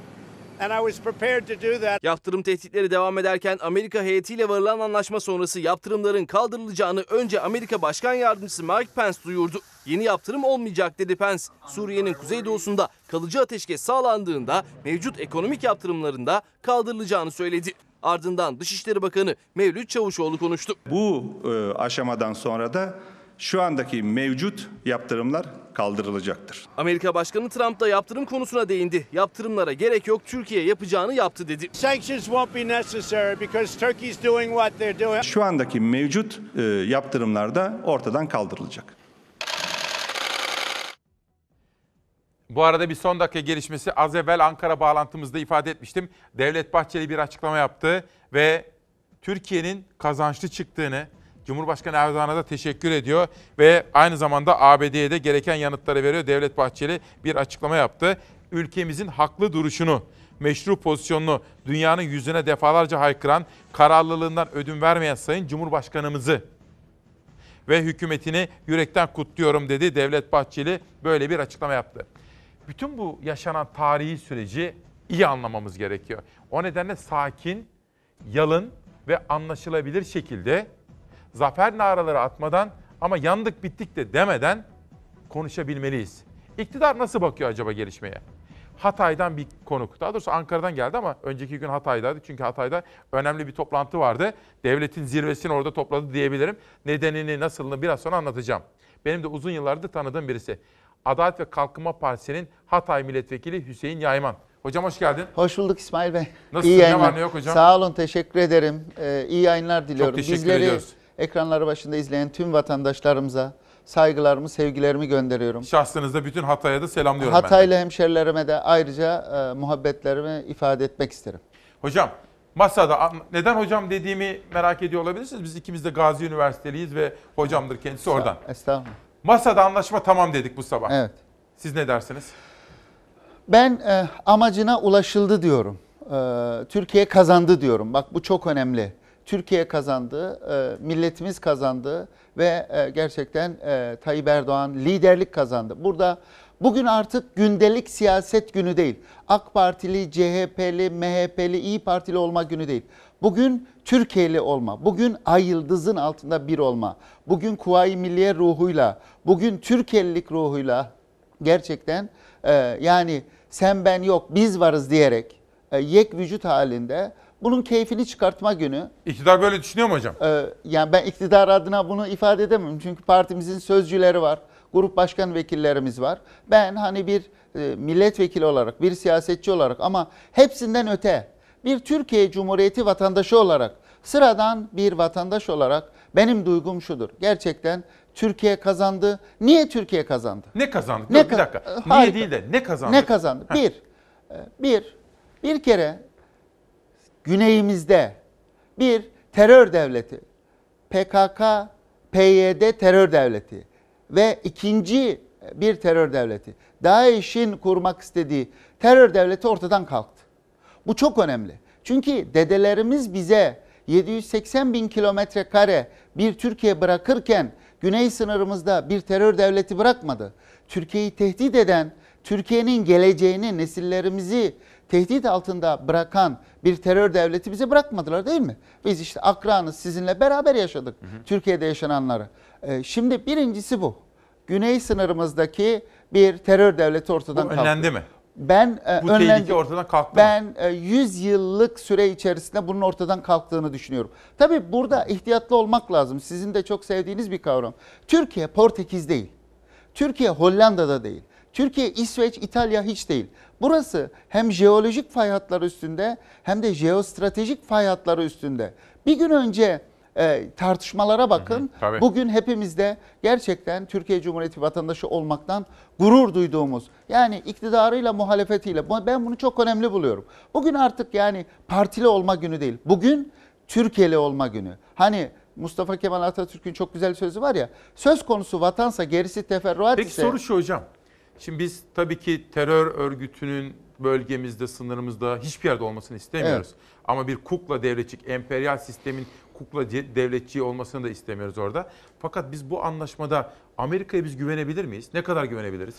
And I was prepared to do that. Yaptırım tehditleri devam ederken Amerika heyetiyle varılan anlaşma sonrası yaptırımların kaldırılacağını önce Amerika Başkan Yardımcısı Mike Pence duyurdu. Yeni yaptırım olmayacak dedi Pence. Suriye'nin kuzeydoğusunda kalıcı ateşkes sağlandığında mevcut ekonomik yaptırımlarında kaldırılacağını söyledi. Ardından Dışişleri Bakanı Mevlüt Çavuşoğlu konuştu. Bu e, aşamadan sonra da şu andaki mevcut yaptırımlar kaldırılacaktır. Amerika Başkanı Trump da yaptırım konusuna değindi. Yaptırımlara gerek yok Türkiye yapacağını yaptı dedi. Şu andaki mevcut e, yaptırımlar da ortadan kaldırılacak. Bu arada bir son dakika gelişmesi az evvel Ankara bağlantımızda ifade etmiştim. Devlet Bahçeli bir açıklama yaptı ve Türkiye'nin kazançlı çıktığını Cumhurbaşkanı Erdoğan'a da teşekkür ediyor ve aynı zamanda ABD'ye de gereken yanıtları veriyor. Devlet Bahçeli bir açıklama yaptı. Ülkemizin haklı duruşunu, meşru pozisyonunu dünyanın yüzüne defalarca haykıran, kararlılığından ödün vermeyen Sayın Cumhurbaşkanımızı ve hükümetini yürekten kutluyorum dedi Devlet Bahçeli böyle bir açıklama yaptı. Bütün bu yaşanan tarihi süreci iyi anlamamız gerekiyor. O nedenle sakin, yalın ve anlaşılabilir şekilde zafer naraları atmadan ama yandık bittik de demeden konuşabilmeliyiz. İktidar nasıl bakıyor acaba gelişmeye? Hatay'dan bir konuk. Daha doğrusu Ankara'dan geldi ama önceki gün Hatay'daydı. Çünkü Hatay'da önemli bir toplantı vardı. Devletin zirvesini orada topladı diyebilirim. Nedenini, nasılını biraz sonra anlatacağım. Benim de uzun yıllardır tanıdığım birisi. Adalet ve Kalkınma Partisi'nin Hatay Milletvekili Hüseyin Yayman. Hocam hoş geldin. Hoş bulduk İsmail Bey. Nasılsın? İyi Ne yayınlar. var ne yok hocam? Sağ olun, teşekkür ederim. Ee, iyi yayınlar diliyorum. teşekkür Bizleri ediyoruz. ekranları başında izleyen tüm vatandaşlarımıza saygılarımı, sevgilerimi gönderiyorum. Şahsınızda bütün Hatay'a da selamlıyorum Hataylı hemşerilerime de ayrıca e, muhabbetlerimi ifade etmek isterim. Hocam masada neden hocam dediğimi merak ediyor olabilirsiniz. Biz ikimiz de Gazi Üniversiteliyiz ve hocamdır kendisi oradan. Estağfurullah. Masada anlaşma tamam dedik bu sabah. Evet. Siz ne dersiniz? Ben e, amacına ulaşıldı diyorum. E, Türkiye kazandı diyorum. Bak bu çok önemli. Türkiye kazandı, e, milletimiz kazandı ve e, gerçekten e, Tayyip Erdoğan liderlik kazandı. Burada bugün artık gündelik siyaset günü değil. AK Partili, CHP'li, MHP'li, İyi Partili olma günü değil. Bugün Türkiye'li olma, bugün ay yıldızın altında bir olma, bugün Kuvayi Milliye ruhuyla, bugün Türkiye'lilik ruhuyla gerçekten e, yani sen ben yok biz varız diyerek e, yek vücut halinde bunun keyfini çıkartma günü. İktidar böyle düşünüyor mu hocam? E, yani ben iktidar adına bunu ifade edemem. Çünkü partimizin sözcüleri var. Grup başkan vekillerimiz var. Ben hani bir e, milletvekili olarak, bir siyasetçi olarak ama hepsinden öte bir Türkiye Cumhuriyeti vatandaşı olarak, sıradan bir vatandaş olarak benim duygum şudur. Gerçekten Türkiye kazandı. Niye Türkiye kazandı? Ne kazandı? Ne bir ka- dakika. Niye Harika. değil de ne kazandı? Ne kazandı? Bir, e, bir, bir kere güneyimizde bir terör devleti, PKK, PYD terör devleti ve ikinci bir terör devleti, DAEŞ'in kurmak istediği terör devleti ortadan kalktı. Bu çok önemli. Çünkü dedelerimiz bize 780 bin kilometre kare bir Türkiye bırakırken güney sınırımızda bir terör devleti bırakmadı. Türkiye'yi tehdit eden, Türkiye'nin geleceğini, nesillerimizi tehdit altında bırakan bir terör devleti bize bırakmadılar değil mi? Biz işte akranız sizinle beraber yaşadık Türkiye'de yaşananları. Ee, şimdi birincisi bu. Güney sınırımızdaki bir terör devleti ortadan Bu kalktı. önlendi mi? Ben e, Bu önlendi- tehlike ortadan kalktı mı? Ben e, 100 yıllık süre içerisinde bunun ortadan kalktığını düşünüyorum. Tabii burada ihtiyatlı olmak lazım. Sizin de çok sevdiğiniz bir kavram. Türkiye Portekiz değil. Türkiye Hollanda'da değil. Türkiye, İsveç, İtalya hiç değil. Burası hem jeolojik fay hatları üstünde hem de jeostratejik fay hatları üstünde. Bir gün önce e, tartışmalara bakın. tabii. Bugün hepimizde gerçekten Türkiye Cumhuriyeti vatandaşı olmaktan gurur duyduğumuz yani iktidarıyla muhalefetiyle ben bunu çok önemli buluyorum. Bugün artık yani partili olma günü değil. Bugün Türkiye'li olma günü. Hani Mustafa Kemal Atatürk'ün çok güzel sözü var ya. Söz konusu vatansa gerisi teferruat Peki ise soru şu hocam. Şimdi biz tabii ki terör örgütünün bölgemizde, sınırımızda hiçbir yerde olmasını istemiyoruz. Ama bir kukla devletçik, emperyal sistemin kukla devletçiği olmasını da istemiyoruz orada. Fakat biz bu anlaşmada Amerika'ya biz güvenebilir miyiz? Ne kadar güvenebiliriz?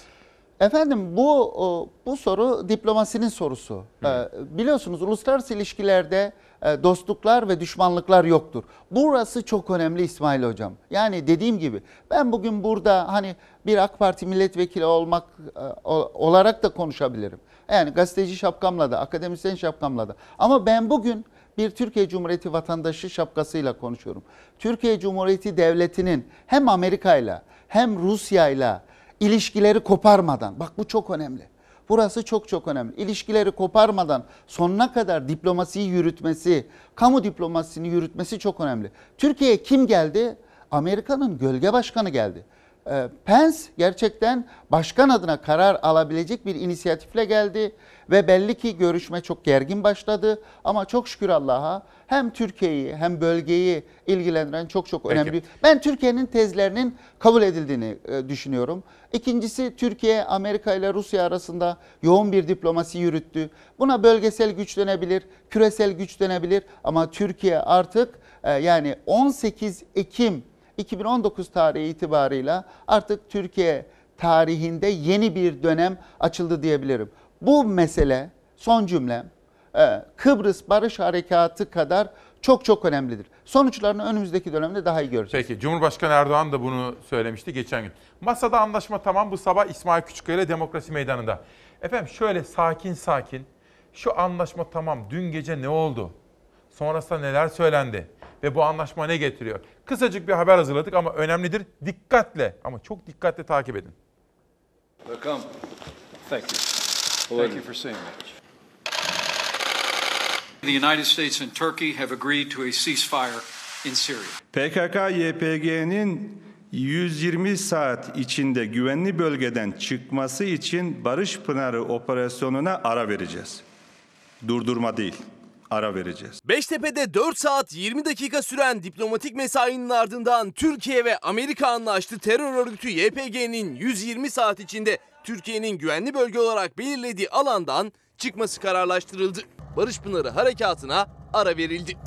Efendim bu bu soru diplomasinin sorusu. Ee, biliyorsunuz uluslararası ilişkilerde dostluklar ve düşmanlıklar yoktur. Burası çok önemli İsmail hocam. Yani dediğim gibi ben bugün burada hani bir AK Parti milletvekili olmak e, olarak da konuşabilirim. Yani gazeteci şapkamla da, akademisyen şapkamla da. Ama ben bugün bir Türkiye Cumhuriyeti vatandaşı şapkasıyla konuşuyorum. Türkiye Cumhuriyeti Devleti'nin hem Amerika ile hem Rusya ile ilişkileri koparmadan, bak bu çok önemli. Burası çok çok önemli. İlişkileri koparmadan sonuna kadar diplomasiyi yürütmesi, kamu diplomasisini yürütmesi çok önemli. Türkiye'ye kim geldi? Amerika'nın gölge başkanı geldi. Ee, Pence gerçekten başkan adına karar alabilecek bir inisiyatifle geldi ve belli ki görüşme çok gergin başladı ama çok şükür Allah'a hem Türkiye'yi hem bölgeyi ilgilendiren çok çok önemli. Peki. Ben Türkiye'nin tezlerinin kabul edildiğini e, düşünüyorum. İkincisi Türkiye Amerika ile Rusya arasında yoğun bir diplomasi yürüttü. Buna bölgesel güç denebilir, küresel güç denebilir ama Türkiye artık e, yani 18 Ekim 2019 tarihi itibarıyla artık Türkiye tarihinde yeni bir dönem açıldı diyebilirim. Bu mesele son cümlem e, Kıbrıs Barış Harekatı kadar çok çok önemlidir. Sonuçlarını önümüzdeki dönemde daha iyi göreceğiz. Peki Cumhurbaşkanı Erdoğan da bunu söylemişti geçen gün. Masada anlaşma tamam bu sabah İsmail Küçükkaya ile Demokrasi Meydanı'nda. Efendim şöyle sakin sakin şu anlaşma tamam dün gece ne oldu? Sonrasında neler söylendi? Ve bu anlaşma ne getiriyor? Kısacık bir haber hazırladık ama önemlidir. Dikkatle ama çok dikkatle takip edin. Welcome. Thank you. Thank you for seeing me. The United States and Turkey have agreed to a ceasefire in Syria. PKK-YPG'nin 120 saat içinde güvenli bölgeden çıkması için Barış Pınarı operasyonuna ara vereceğiz. Durdurma değil, ara vereceğiz. Beştepe'de 4 saat 20 dakika süren diplomatik mesainin ardından Türkiye ve Amerika anlaştı. Terör örgütü YPG'nin 120 saat içinde Türkiye'nin güvenli bölge olarak belirlediği alandan çıkması kararlaştırıldı. Barış Pınarı harekatına ara verildi.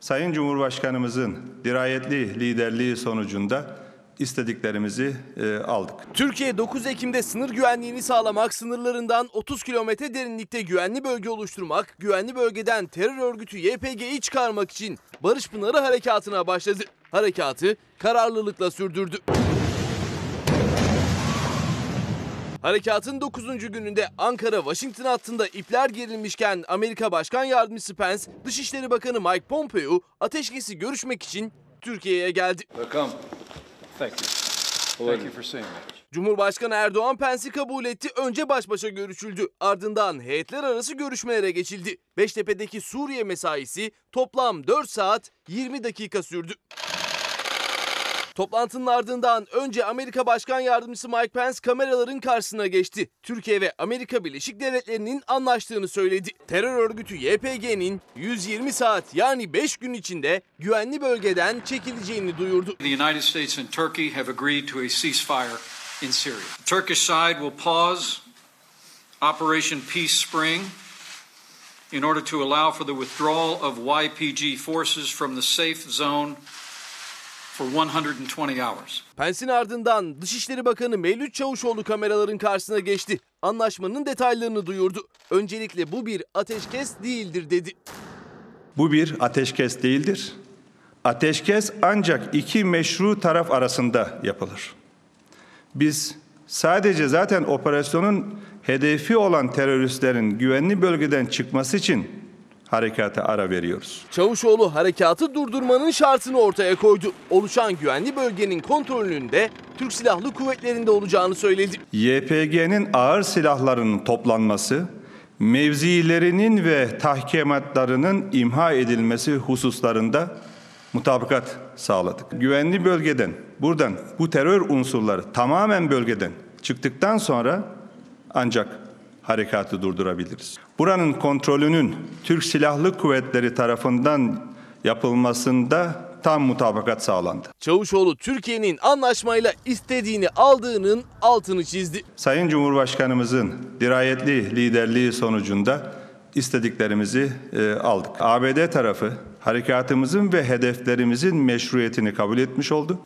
Sayın Cumhurbaşkanımızın dirayetli liderliği sonucunda istediklerimizi e, aldık. Türkiye 9 Ekim'de sınır güvenliğini sağlamak, sınırlarından 30 kilometre derinlikte güvenli bölge oluşturmak, güvenli bölgeden terör örgütü YPG'yi çıkarmak için Barış Pınarı harekatına başladı. Harekatı kararlılıkla sürdürdü. Harekatın 9. gününde Ankara-Washington hattında ipler gerilmişken Amerika Başkan Yardımcısı Pence, Dışişleri Bakanı Mike Pompeo ateşkesi görüşmek için Türkiye'ye geldi. Welcome. Thank you. Thank you for seeing me. Cumhurbaşkanı Erdoğan Pence'i kabul etti. Önce baş başa görüşüldü. Ardından heyetler arası görüşmelere geçildi. Beştepe'deki Suriye mesaisi toplam 4 saat 20 dakika sürdü. Toplantının ardından önce Amerika Başkan Yardımcısı Mike Pence kameraların karşısına geçti. Türkiye ve Amerika Birleşik Devletleri'nin anlaştığını söyledi. Terör örgütü YPG'nin 120 saat yani 5 gün içinde güvenli bölgeden çekileceğini duyurdu. The United States and Turkey have agreed to a ceasefire in Syria. The Turkish side will pause Operation Peace Spring in order to allow for the withdrawal of YPG forces from the safe zone for 120 hours. Pence'in ardından Dışişleri Bakanı Mevlüt Çavuşoğlu kameraların karşısına geçti. Anlaşmanın detaylarını duyurdu. Öncelikle bu bir ateşkes değildir dedi. Bu bir ateşkes değildir. Ateşkes ancak iki meşru taraf arasında yapılır. Biz sadece zaten operasyonun hedefi olan teröristlerin güvenli bölgeden çıkması için harekata ara veriyoruz. Çavuşoğlu harekatı durdurmanın şartını ortaya koydu. Oluşan güvenli bölgenin kontrolünün de Türk Silahlı Kuvvetleri'nde olacağını söyledi. YPG'nin ağır silahlarının toplanması, mevzilerinin ve tahkimatlarının imha edilmesi hususlarında mutabakat sağladık. Güvenli bölgeden, buradan bu terör unsurları tamamen bölgeden çıktıktan sonra ancak harekatı durdurabiliriz. Buranın kontrolünün Türk Silahlı Kuvvetleri tarafından yapılmasında tam mutabakat sağlandı. Çavuşoğlu Türkiye'nin anlaşmayla istediğini aldığının altını çizdi. Sayın Cumhurbaşkanımızın dirayetli liderliği sonucunda istediklerimizi e, aldık. ABD tarafı harekatımızın ve hedeflerimizin meşruiyetini kabul etmiş oldu.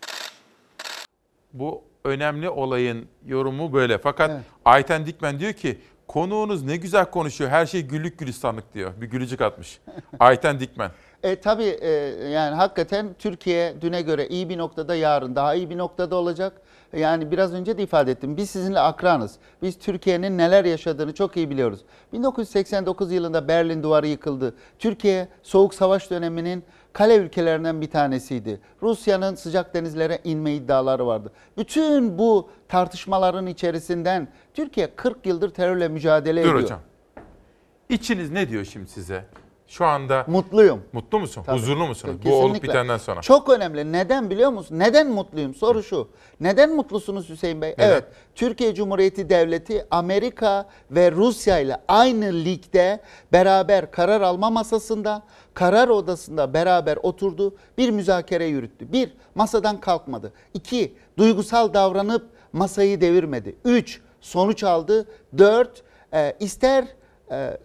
Bu önemli olayın yorumu böyle. Fakat Ayten Dikmen diyor ki konuğunuz ne güzel konuşuyor. Her şey güllük gülistanlık diyor. Bir gülücük atmış. Ayten Dikmen. E, tabii e, yani hakikaten Türkiye düne göre iyi bir noktada yarın daha iyi bir noktada olacak. Yani biraz önce de ifade ettim. Biz sizinle akranız. Biz Türkiye'nin neler yaşadığını çok iyi biliyoruz. 1989 yılında Berlin Duvarı yıkıldı. Türkiye Soğuk Savaş döneminin kale ülkelerinden bir tanesiydi. Rusya'nın sıcak denizlere inme iddiaları vardı. Bütün bu tartışmaların içerisinden Türkiye 40 yıldır terörle mücadele Dur ediyor. hocam. İçiniz ne diyor şimdi size? Şu anda mutluyum. Mutlu musun? Tabii. Huzurlu musunuz? Bu Kesinlikle. olup bitenden sonra. Çok önemli. Neden biliyor musun? Neden mutluyum? Soru şu. Neden mutlusunuz Hüseyin Bey? Neden? Evet. Türkiye Cumhuriyeti Devleti Amerika ve Rusya ile aynı ligde beraber karar alma masasında, karar odasında beraber oturdu. Bir müzakere yürüttü. Bir, masadan kalkmadı. İki, duygusal davranıp masayı devirmedi. Üç, sonuç aldı. Dört, e, ister e,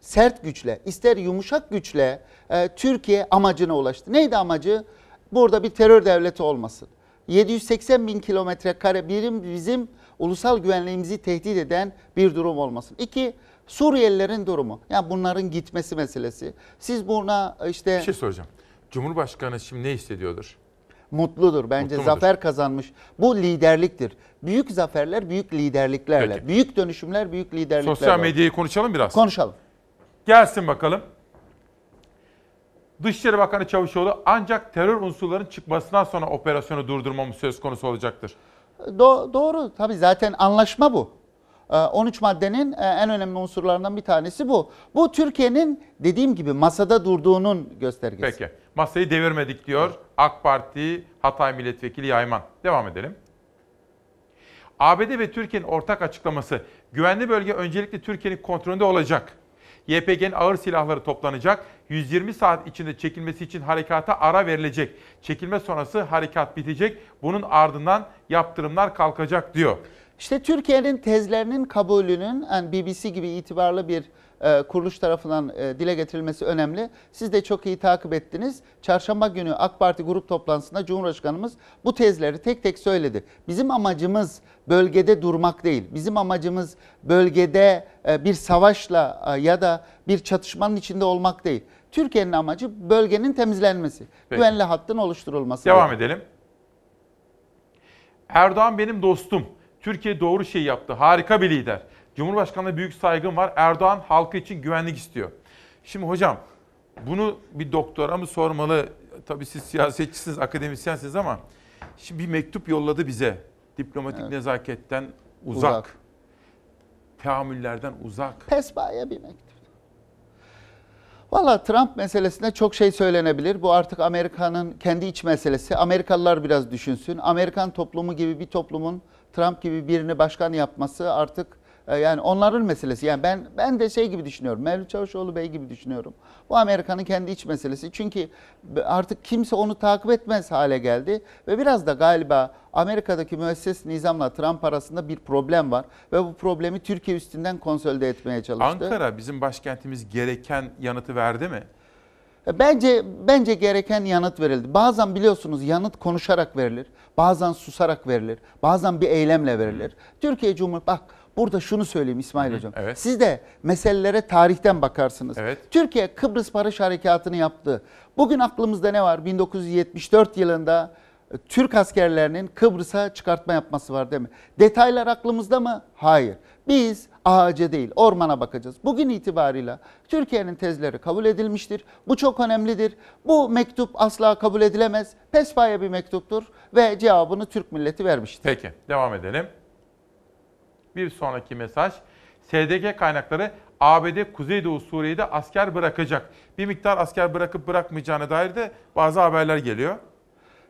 sert güçle, ister yumuşak güçle e, Türkiye amacına ulaştı. Neydi amacı? Burada bir terör devleti olmasın. 780 bin kilometre kare birim bizim ulusal güvenliğimizi tehdit eden bir durum olmasın. İki, Suriyelilerin durumu. Yani bunların gitmesi meselesi. Siz buna işte Bir şey soracağım. Cumhurbaşkanı şimdi ne hissediyordur? Mutludur. Bence Mutlu mudur? zafer kazanmış. Bu liderliktir. Büyük zaferler büyük liderliklerle. Peki. Büyük dönüşümler büyük liderliklerle. Sosyal medyayı konuşalım biraz. Konuşalım. Gelsin bakalım. Dışişleri Bakanı Çavuşoğlu ancak terör unsurlarının çıkmasından sonra operasyonu durdurmamız söz konusu olacaktır. Do- doğru. Tabii zaten anlaşma bu. Ee, 13 maddenin e, en önemli unsurlarından bir tanesi bu. Bu Türkiye'nin dediğim gibi masada durduğunun göstergesi. Peki. Masayı devirmedik diyor AK Parti Hatay Milletvekili Yayman. Devam edelim. ABD ve Türkiye'nin ortak açıklaması güvenli bölge öncelikle Türkiye'nin kontrolünde olacak. YPG'nin ağır silahları toplanacak. 120 saat içinde çekilmesi için harekata ara verilecek. Çekilme sonrası harekat bitecek. Bunun ardından yaptırımlar kalkacak diyor. İşte Türkiye'nin tezlerinin kabulünün yani BBC gibi itibarlı bir kuruluş tarafından e, dile getirilmesi önemli. Siz de çok iyi takip ettiniz. Çarşamba günü AK Parti grup toplantısında Cumhurbaşkanımız bu tezleri tek tek söyledi. Bizim amacımız bölgede durmak değil. Bizim amacımız bölgede e, bir savaşla e, ya da bir çatışmanın içinde olmak değil. Türkiye'nin amacı bölgenin temizlenmesi. Peki. Güvenli hattın oluşturulması. Devam edelim. Erdoğan benim dostum. Türkiye doğru şeyi yaptı. Harika bir lider. Cumhurbaşkanı'na büyük saygım var. Erdoğan halkı için güvenlik istiyor. Şimdi hocam bunu bir doktora mı sormalı? Tabii siz siyasetçisiniz, akademisyensiniz ama şimdi bir mektup yolladı bize. Diplomatik nezaketten uzak. Uzak. Teamüllerden uzak. Pesbaya bir mektup. Valla Trump meselesinde çok şey söylenebilir. Bu artık Amerika'nın kendi iç meselesi. Amerikalılar biraz düşünsün. Amerikan toplumu gibi bir toplumun Trump gibi birini başkan yapması artık yani onların meselesi. Yani ben ben de şey gibi düşünüyorum. Mevlüt Çavuşoğlu Bey gibi düşünüyorum. Bu Amerika'nın kendi iç meselesi. Çünkü artık kimse onu takip etmez hale geldi ve biraz da galiba Amerika'daki müesses nizamla Trump arasında bir problem var ve bu problemi Türkiye üstünden konsolide etmeye çalıştı. Ankara bizim başkentimiz gereken yanıtı verdi mi? Bence bence gereken yanıt verildi. Bazen biliyorsunuz yanıt konuşarak verilir. Bazen susarak verilir. Bazen bir eylemle verilir. Türkiye Cumhuriyeti bak burada şunu söyleyeyim İsmail Hocam. evet. Siz de meselelere tarihten bakarsınız. Evet. Türkiye Kıbrıs Barış Harekatı'nı yaptı. Bugün aklımızda ne var? 1974 yılında e, Türk askerlerinin Kıbrıs'a çıkartma yapması var değil mi? Detaylar aklımızda mı? Hayır. Biz ağaca değil ormana bakacağız. Bugün itibarıyla Türkiye'nin tezleri kabul edilmiştir. Bu çok önemlidir. Bu mektup asla kabul edilemez. Pespaya bir mektuptur ve cevabını Türk milleti vermiştir. Peki devam edelim. Bir sonraki mesaj. SDG kaynakları ABD Kuzeydoğu Suriye'de asker bırakacak. Bir miktar asker bırakıp bırakmayacağına dair de bazı haberler geliyor.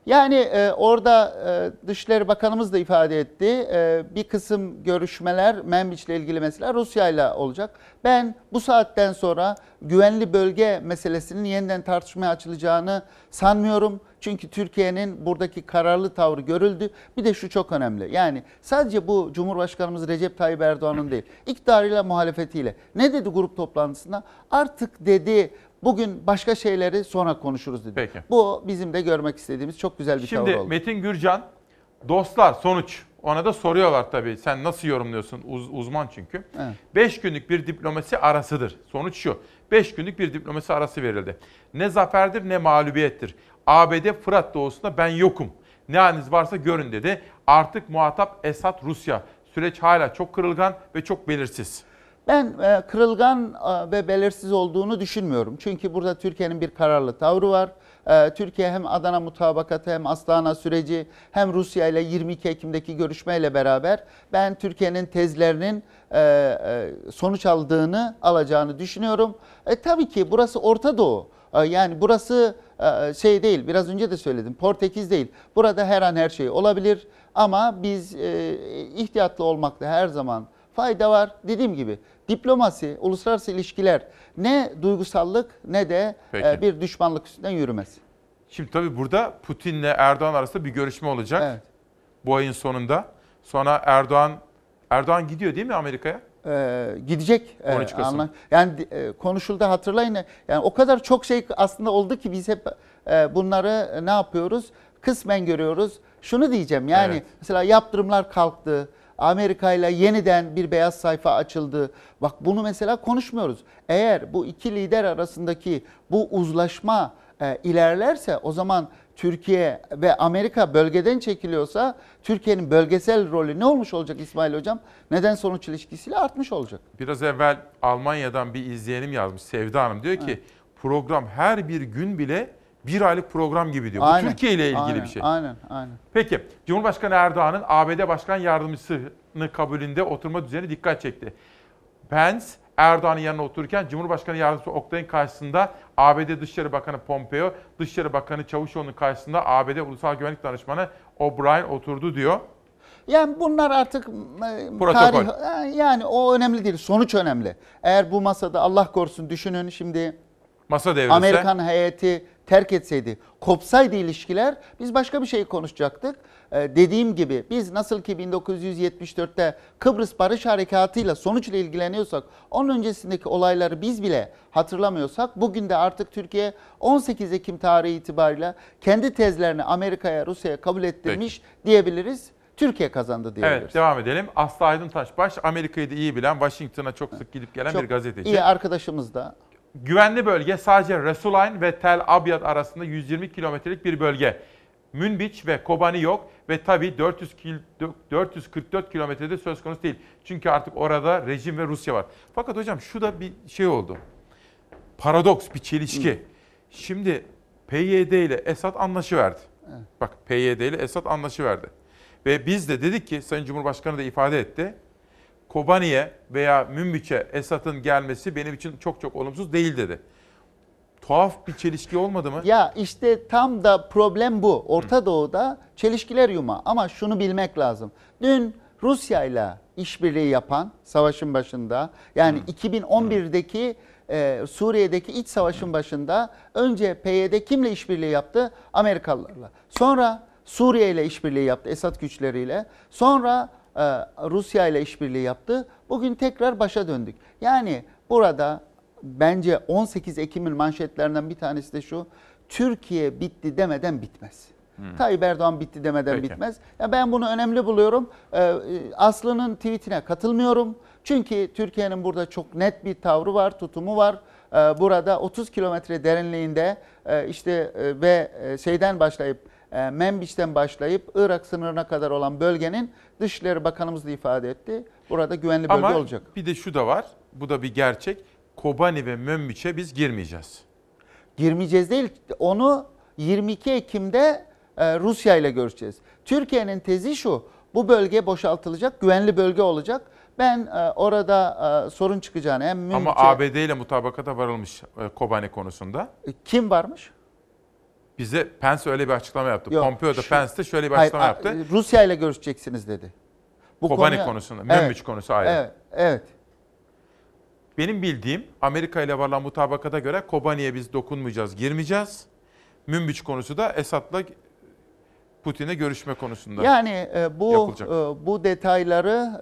Yani e, orada e, Dışişleri Bakanımız da ifade etti. E, bir kısım görüşmeler Menbiç'le ilgili mesela Rusya ile olacak. Ben bu saatten sonra güvenli bölge meselesinin yeniden tartışmaya açılacağını sanmıyorum. Çünkü Türkiye'nin buradaki kararlı tavrı görüldü. Bir de şu çok önemli. Yani sadece bu Cumhurbaşkanımız Recep Tayyip Erdoğan'ın değil, iktidarıyla muhalefetiyle. Ne dedi grup toplantısında? Artık dedi bugün başka şeyleri sonra konuşuruz dedi. Peki. Bu bizim de görmek istediğimiz çok güzel bir tavır Şimdi oldu. Metin Gürcan, dostlar sonuç. Ona da soruyorlar tabii. Sen nasıl yorumluyorsun? Uz- uzman çünkü. Evet. 5 günlük bir diplomasi arasıdır. Sonuç şu. 5 günlük bir diplomasi arası verildi. Ne zaferdir ne mağlubiyettir. ABD Fırat doğusunda ben yokum. Ne haliniz varsa görün dedi. Artık muhatap Esad Rusya. Süreç hala çok kırılgan ve çok belirsiz. Ben e, kırılgan e, ve belirsiz olduğunu düşünmüyorum. Çünkü burada Türkiye'nin bir kararlı tavrı var. E, Türkiye hem Adana mutabakatı hem Astana süreci hem Rusya ile 22 Ekim'deki görüşmeyle beraber ben Türkiye'nin tezlerinin sonuç aldığını alacağını düşünüyorum. E, tabii ki burası Orta Doğu. Yani burası şey değil, biraz önce de söyledim, Portekiz değil. Burada her an her şey olabilir ama biz e, ihtiyatlı olmakta her zaman fayda var. Dediğim gibi diplomasi, uluslararası ilişkiler ne duygusallık ne de Peki. e, bir düşmanlık üstünden yürümez. Şimdi tabii burada Putin'le Erdoğan arasında bir görüşme olacak. Evet. Bu ayın sonunda. Sonra Erdoğan Erdoğan gidiyor değil mi Amerika'ya? Ee, gidecek. e, 13 Kasım. anla- Yani e, konuşuldu hatırlayın. Yani o kadar çok şey aslında oldu ki biz hep e, bunları e, ne yapıyoruz? Kısmen görüyoruz. Şunu diyeceğim yani Evet. mesela yaptırımlar kalktı. Amerika ile yeniden bir beyaz sayfa açıldı. Bak bunu mesela konuşmuyoruz. Eğer bu iki lider arasındaki bu uzlaşma e, ilerlerse o zaman Türkiye ve Amerika bölgeden çekiliyorsa Türkiye'nin bölgesel rolü ne olmuş olacak İsmail Hocam? Neden sonuç ilişkisiyle artmış olacak. Biraz evvel Almanya'dan bir izleyenim yazmış Sevda Hanım. Diyor ki program her bir gün bile bir aylık program gibi diyor. Bu Aynen, Türkiye ile ilgili aynen, bir şey. Aynen, aynen. Peki Cumhurbaşkanı Erdoğan'ın ABD Başkan Yardımcısını kabulünde oturma düzeni dikkat çekti. Pence Erdoğan'ın yanına otururken Cumhurbaşkanı Yardımcısı Oktay'ın karşısında ABD Dışişleri Bakanı Pompeo, Dışişleri Bakanı Çavuşoğlu'nun karşısında ABD Ulusal Güvenlik Danışmanı O'Brien oturdu diyor. Yani bunlar artık Protokol. tarih e, yani o önemli değil. Sonuç önemli. Eğer bu masada Allah korusun düşünün şimdi Masa devrilse Amerikan heyeti terk etseydi, kopsaydı ilişkiler biz başka bir şey konuşacaktık. Ee, dediğim gibi biz nasıl ki 1974'te Kıbrıs Barış Harekatı'yla sonuçla ilgileniyorsak, onun öncesindeki olayları biz bile hatırlamıyorsak, bugün de artık Türkiye 18 Ekim tarihi itibariyle kendi tezlerini Amerika'ya, Rusya'ya kabul ettirmiş diyebiliriz. Türkiye kazandı diyebiliriz. Evet devam edelim. Aslı Aydın Taşbaş Amerika'yı da iyi bilen Washington'a çok sık gidip gelen Çok bir gazeteci. iyi arkadaşımız da. Güvenli bölge sadece Resulayn ve Tel Abyad arasında 120 kilometrelik bir bölge. Münbiç ve Kobani yok ve tabii 400 kil, 444 kilometrede söz konusu değil. Çünkü artık orada rejim ve Rusya var. Fakat hocam şu da bir şey oldu. Paradoks, bir çelişki. Şimdi PYD ile Esad anlaşıverdi. Bak PYD ile Esad anlaşıverdi. Ve biz de dedik ki Sayın Cumhurbaşkanı da ifade etti. Kobani'ye veya Münbiç'e Esad'ın gelmesi benim için çok çok olumsuz değil dedi. Tuhaf bir çelişki olmadı mı? Ya işte tam da problem bu. Orta Doğu'da çelişkiler yuma. Ama şunu bilmek lazım. Dün Rusya ile işbirliği yapan savaşın başında yani 2011'deki e, Suriye'deki iç savaşın başında önce PYD kimle işbirliği yaptı? Amerikalılarla. Sonra Suriye ile işbirliği yaptı Esad güçleriyle. Sonra Rusya ile işbirliği yaptı. Bugün tekrar başa döndük. Yani burada bence 18 Ekim'in manşetlerinden bir tanesi de şu. Türkiye bitti demeden bitmez. Tayyip Erdoğan bitti demeden Peki. bitmez. Ya ben bunu önemli buluyorum. Ee, e, Aslı'nın tweetine katılmıyorum. Çünkü Türkiye'nin burada çok net bir tavrı var, tutumu var. Burada 30 kilometre derinliğinde e, işte e, ve e, şeyden başlayıp e, Menbiş'ten başlayıp Irak sınırına kadar olan bölgenin Dışişleri Bakanımız da ifade etti. Burada güvenli bölge Ama olacak. bir de şu da var. Bu da bir gerçek. Kobani ve Münbiç'e biz girmeyeceğiz. girmeyeceğiz değil. Onu 22 Ekim'de e, Rusya ile görüşeceğiz. Türkiye'nin tezi şu. Bu bölge boşaltılacak, güvenli bölge olacak. Ben e, orada e, sorun çıkacağını hem Ama Münbiç'e- ABD ile mutabakata varılmış Kobani konusunda. kim varmış? Bize Pence öyle bir açıklama yaptı. Yok, Pompeo da şu- Pence de şöyle bir Hayır, açıklama a- yaptı. Rusya ile görüşeceksiniz dedi. Kobani konuya- konusunda, Evet, Münbiç konusu ayrı. Evet, evet. Benim bildiğim Amerika ile varılan mutabakata göre Kobani'ye biz dokunmayacağız, girmeyeceğiz. Münbiç konusu da Esad'la Putin'e görüşme konusunda. Yani e, bu yapılacak. e, bu detayları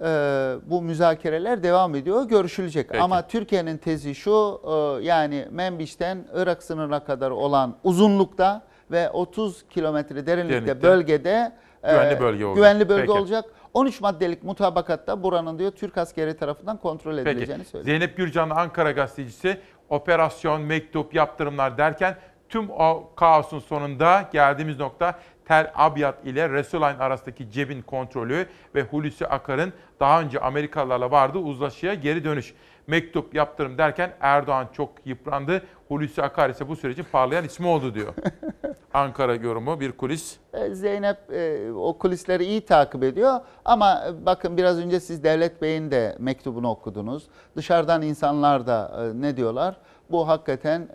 e, bu müzakereler devam ediyor, görüşülecek. Peki. Ama Türkiye'nin tezi şu e, yani Menbiş'ten Irak sınırına kadar olan uzunlukta ve 30 kilometre derinlikte Derinlikte. bölgede e, Güvenli bölge olacak. Güvenli bölge Peki. olacak. 13 maddelik mutabakatta buranın diyor Türk askeri tarafından kontrol Peki. edileceğini söylüyor. Zeynep Gürcan'la Ankara gazetecisi operasyon, mektup, yaptırımlar derken tüm o kaosun sonunda geldiğimiz nokta Tel Abyad ile Resulayn arasındaki cebin kontrolü ve Hulusi Akar'ın daha önce Amerikalılarla vardığı uzlaşıya geri dönüş. Mektup, yaptırım derken Erdoğan çok yıprandı. Hulusi Akar ise bu sürecin parlayan ismi oldu diyor. Ankara yorumu bir kulis. E, Zeynep e, o kulisleri iyi takip ediyor ama e, bakın biraz önce siz Devlet Bey'in de mektubunu okudunuz. Dışarıdan insanlar da ne diyorlar? Bu hakikaten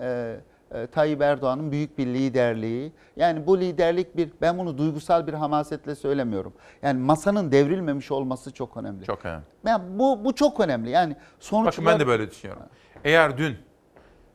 e, Tayyip Erdoğan'ın büyük bir liderliği. Yani bu liderlik bir ben bunu duygusal bir hamasetle söylemiyorum. Yani masanın devrilmemiş olması çok önemli. Çok önemli. Ben bu bu çok önemli. Yani sonuçlar Bakın ben de böyle düşünüyorum. Eğer dün,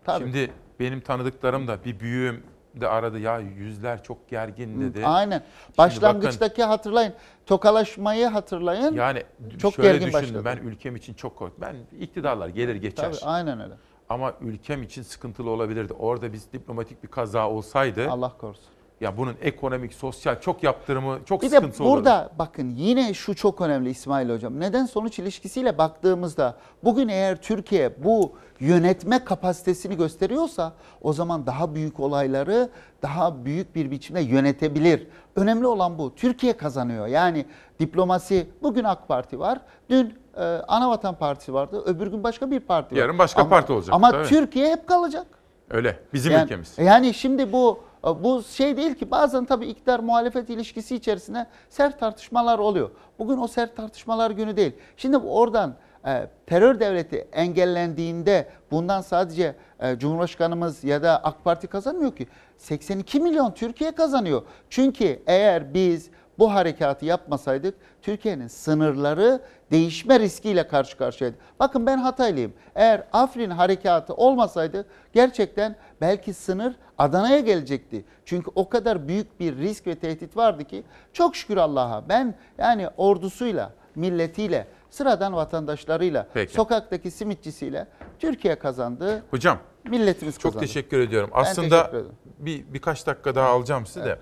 Tabii. şimdi benim tanıdıklarım da bir büyüğüm de aradı ya yüzler çok gergin dedi. Aynen. Şimdi Başlangıçtaki hatırlayın. Tokalaşmayı hatırlayın. bakın, yani çok şöyle gergin düşündüm başladı. ben ülkem için çok korktum. Ben iktidarlar gelir geçer. Tabii aynen öyle. Ama ülkem için sıkıntılı olabilirdi. Orada biz diplomatik bir kaza olsaydı Allah korusun. Ya bunun ekonomik, sosyal çok yaptırımı, çok Bir de sıkıntısı olur. burada bakın yine şu çok önemli İsmail Hocam. Neden sonuç ilişkisiyle baktığımızda bugün eğer Türkiye bu yönetme kapasitesini gösteriyorsa o zaman daha büyük olayları daha büyük bir biçimde yönetebilir. Önemli olan bu. Türkiye kazanıyor. Yani diplomasi bugün AK Parti var. Dün e, Anavatan Partisi vardı. Öbür gün başka bir parti var. Yarın başka Ama- parti olacak, Ama tabii. Türkiye hep kalacak. Öyle. Bizim yani, ülkemiz. Yani şimdi bu bu şey değil ki bazen tabii iktidar muhalefet ilişkisi içerisinde sert tartışmalar oluyor. Bugün o sert tartışmalar günü değil. Şimdi oradan e, terör devleti engellendiğinde bundan sadece e, Cumhurbaşkanımız ya da AK Parti kazanmıyor ki. 82 milyon Türkiye kazanıyor. Çünkü eğer biz bu harekatı yapmasaydık Türkiye'nin sınırları değişme riskiyle karşı karşıyaydı. Bakın ben Hataylıyım. Eğer Afrin harekatı olmasaydı gerçekten belki sınır Adana'ya gelecekti. Çünkü o kadar büyük bir risk ve tehdit vardı ki çok şükür Allah'a ben yani ordusuyla, milletiyle, sıradan vatandaşlarıyla, Peki. sokaktaki simitçisiyle Türkiye kazandı. Hocam Milletimiz çok kazandı. teşekkür ediyorum. Ben Aslında teşekkür bir birkaç dakika daha alacağım sizi de.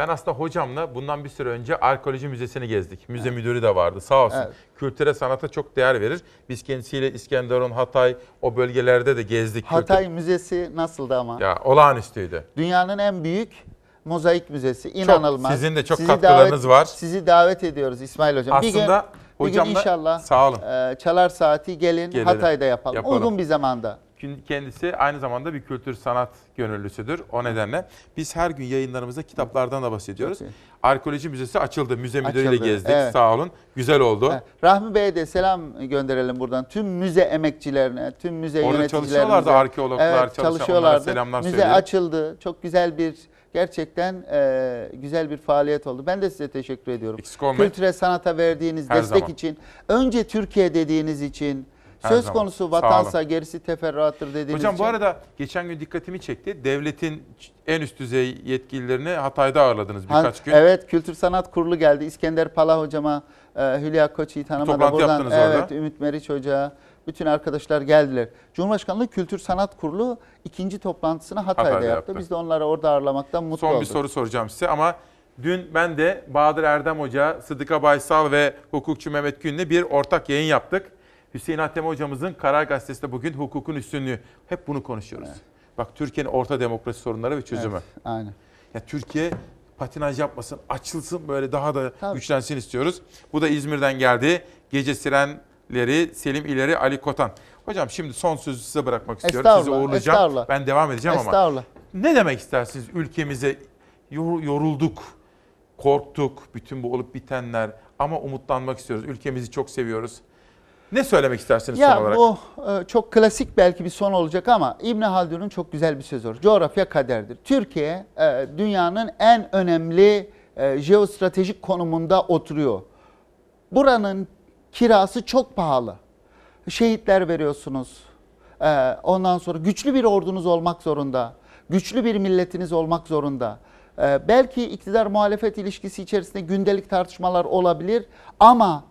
Ben aslında hocamla bundan bir süre önce Arkeoloji Müzesi'ni gezdik. Müze müdürü de vardı sağ olsun. Evet. Kültüre sanata çok değer verir. Biz kendisiyle İskenderun, Hatay o bölgelerde de gezdik. Hatay Kültür- Müzesi nasıldı ama? Ya olağanüstüydü. Dünyanın en büyük mozaik müzesi. İnanılmaz. sizin de çok Sizi katkılarınız davet- var. Sizi davet ediyoruz İsmail Hocam. bir gün, Aslında bir gün hocamla- inşallah Sağ olun. e, çalar saati gelin Gelelim. Hatay'da yapalım. Yapalım. Uygun bir zamanda. Kendisi aynı zamanda bir kültür sanat gönüllüsüdür. O nedenle biz her gün yayınlarımızda kitaplardan da bahsediyoruz. Arkeoloji Müzesi açıldı. Müze müdürüyle Açıldı, gezdik. evet. Sağ olun. Güzel oldu. Evet. Rahmi Bey'e de selam gönderelim buradan. Tüm müze emekçilerine, tüm müze Orada yöneticilerimize. çalışıyorlardı arkeologlar, evet, çalışan, onlara çalışıyorlardı. selamlar Müze söyleyelim. açıldı. Çok güzel bir gerçekten e, güzel bir faaliyet oldu. Ben de size teşekkür ediyorum. Eksik olmayın. Kültüre sanata verdiğiniz Her destek zaman. için, önce Türkiye dediğiniz için, Her söz zaman. konusu vatansa gerisi teferruattır dediğiniz Hocam için. bu arada geçen gün dikkatimi çekti. Devletin en üst düzey yetkililerini Hatay'da ağırladınız Ha- birkaç gün. Evet, Kültür Sanat Kurulu geldi. İskender Pala hocama, e, Hülya da toplantı buradan yaptınız orada. evet, Ümit Meriç Hoca, bütün arkadaşlar geldiler. Cumhurbaşkanlığı Kültür Sanat Kurulu ikinci toplantısını Hatay'da, Hatay'da yaptı. yaptı. Biz de onları orada ağırlamaktan mutlu Son olduk. bir soru soracağım size ama dün ben de Bahadır Erdem Hoca, Sıdıka Baysal ve hukukçu Mehmet Gün'le bir ortak yayın yaptık. Hüseyin Hatem hocamızın Karar Gazetesi'nde bugün hukukun üstünlüğü. Hep bunu konuşuyoruz. Bak Türkiye'nin orta demokrasi sorunları ve çözümü. Evet, aynen. Ya Türkiye patinaj yapmasın, açılsın böyle daha da Tabii. güçlensin istiyoruz. Bu da İzmir'den geldi. Gece Sirenleri Selim İleri Ali Kotan. Hocam şimdi son sözü size bırakmak istiyorum. Sizi uğurlayacağım. Ben devam edeceğim ama. Estağfurullah. Ne demek istersiniz ülkemize yor- yorulduk, korktuk bütün bu olup bitenler ama umutlanmak istiyoruz. Ülkemizi çok seviyoruz. Ne söylemek istersiniz son Ya olarak? bu e, çok klasik belki bir son olacak ama İbn Haldun'un çok güzel bir sözü var. Coğrafya kaderdir. Türkiye e, dünyanın en önemli e, jeostratejik konumunda oturuyor. Buranın kirası çok pahalı. Şehitler veriyorsunuz. E, Ondan sonra güçlü bir ordunuz olmak zorunda. Güçlü bir milletiniz olmak zorunda. E, Belki iktidar muhalefet ilişkisi içerisinde gündelik tartışmalar olabilir ama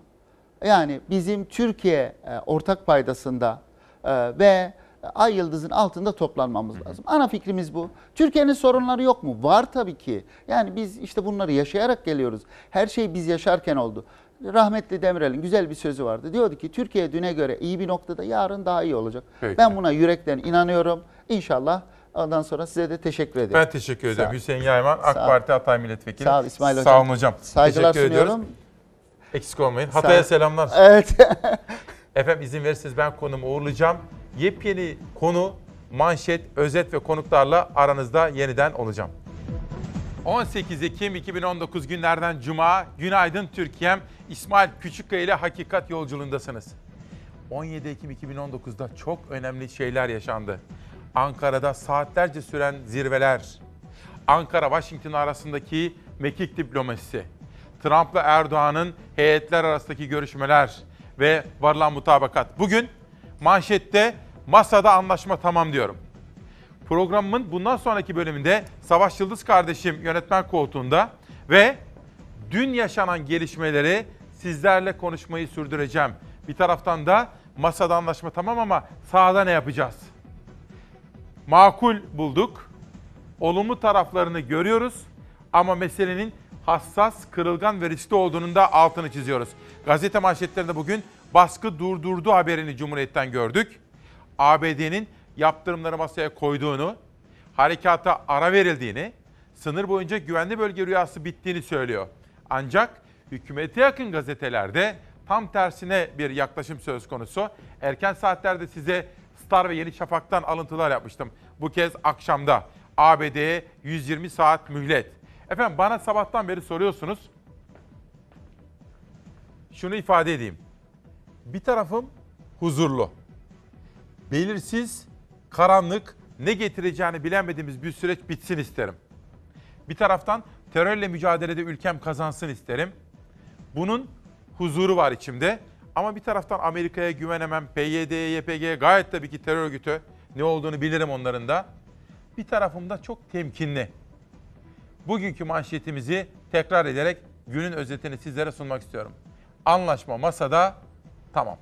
yani bizim Türkiye e, ortak paydasında e, ve ay yıldızın altında toplanmamız lazım. Ana fikrimiz bu. Türkiye'nin sorunları yok mu? Var tabii ki. Yani biz işte bunları yaşayarak geliyoruz. Her şey biz yaşarken oldu. Rahmetli Demirel'in güzel bir sözü vardı. Diyordu ki Türkiye düne göre iyi bir noktada yarın daha iyi olacak. Peki. Ben buna yürekten inanıyorum. İnşallah ondan sonra size de teşekkür ederim. Ben teşekkür ederim. Hüseyin Yayman, AK. Parti Hatay Milletvekili. Sağ ol İsmail Hocam. Sağ olun hocam. Saygılar teşekkür sunuyorum. ediyoruz. Eksik olmayın. Hatay'a ol. selamlar. Evet. Efendim izin verirseniz ben konumu uğurlayacağım. Yepyeni konu, manşet, özet ve konuklarla aranızda yeniden olacağım. 18 Ekim 2019 günlerden Cuma, Günaydın Türkiye'm. İsmail Küçükkaya ile Hakikat yolculuğundasınız. 17 Ekim 2019'da çok önemli şeyler yaşandı. Ankara'da saatlerce süren zirveler, Ankara-Washington arasındaki mekik diplomasisi, Trump'la Erdoğan'ın heyetler arasındaki görüşmeler ve varılan mutabakat. Bugün manşette masada anlaşma tamam diyorum. Programımın bundan sonraki bölümünde Savaş Yıldız kardeşim yönetmen koltuğunda ve dün yaşanan gelişmeleri sizlerle konuşmayı sürdüreceğim. Bir taraftan da masada anlaşma tamam ama sahada ne yapacağız? Makul bulduk. Olumlu taraflarını görüyoruz Ama meselenin hassas, kırılgan ve riskli olduğunun da altını çiziyoruz. Gazete manşetlerinde bugün baskı durdurdu haberini Cumhuriyet'ten gördük. ABD'nin yaptırımları masaya koyduğunu, harekata ara verildiğini, sınır boyunca güvenli bölge rüyası bittiğini söylüyor. Ancak hükümete yakın gazetelerde tam tersine bir yaklaşım söz konusu. Erken saatlerde size Star ve Yeni Şafak'tan alıntılar yapmıştım. Bu kez akşamda ABD'ye 120 saat mühlet. Efendim bana sabahtan beri soruyorsunuz. Şunu ifade edeyim. Bir tarafım huzurlu. Belirsiz, karanlık, ne getireceğini bilemediğimiz bir süreç bitsin isterim. Bir taraftan terörle mücadelede ülkem kazansın isterim. Bunun huzuru var içimde. Ama bir taraftan Amerika'ya güvenemem, PYD, YPG gayet tabii ki terör örgütü. Ne olduğunu bilirim onların da. Bir tarafım da çok temkinli. Bugünkü manşetimizi tekrar ederek günün özetini sizlere sunmak istiyorum. Anlaşma masada tamam.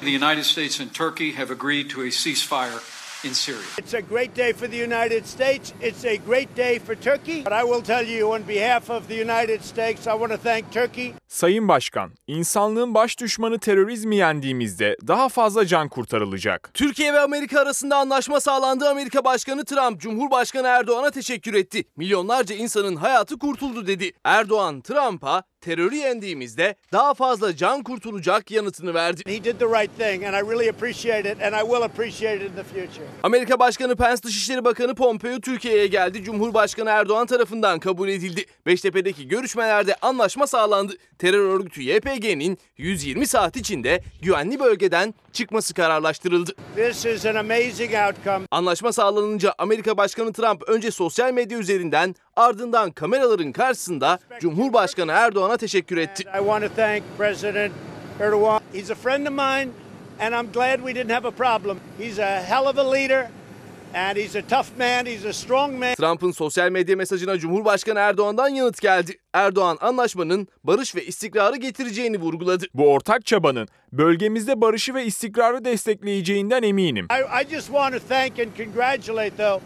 The United States and Turkey have agreed to a ceasefire in Syria. It's a great day for the United States. It's a great day for Turkey. But I will tell you, on behalf of the United States, I want to thank Turkey. Sayın Başkan, insanlığın baş düşmanı terörizmi yendiğimizde daha fazla can kurtarılacak. Türkiye ve Amerika arasında anlaşma sağlandı. Amerika Başkanı Trump, Cumhurbaşkanı Erdoğan'a teşekkür etti. Milyonlarca insanın hayatı kurtuldu dedi. Erdoğan, Trump'a terörü yendiğimizde daha fazla can kurtulacak yanıtını verdi. He did the right thing, and I really appreciate it, and I will appreciate it in the future. Amerika Başkanı Pence, Dışişleri Bakanı Pompeo Türkiye'ye geldi. Cumhurbaşkanı Erdoğan tarafından kabul edildi. Beştepe'deki görüşmelerde anlaşma sağlandı. Terör örgütü YPG'nin 120 saat içinde güvenli bölgeden çıkması kararlaştırıldı. This is an amazing outcome. Anlaşma sağlanınca Amerika Başkanı Trump önce sosyal medya üzerinden ardından kameraların karşısında Cumhurbaşkanı Erdoğan'a teşekkür etti. I want to thank President Erdogan. He's a friend of mine, and I'm glad we didn't have a problem. He's a hell of a leader, and he's a tough man, he's a strong man. Trump'ın sosyal medya mesajına Cumhurbaşkanı Erdoğan'dan yanıt geldi. Erdoğan anlaşmanın barış ve istikrarı getireceğini vurguladı. Bu ortak çabanın bölgemizde barışı ve istikrarı destekleyeceğinden eminim. I, I just want to thank and congratulate, though.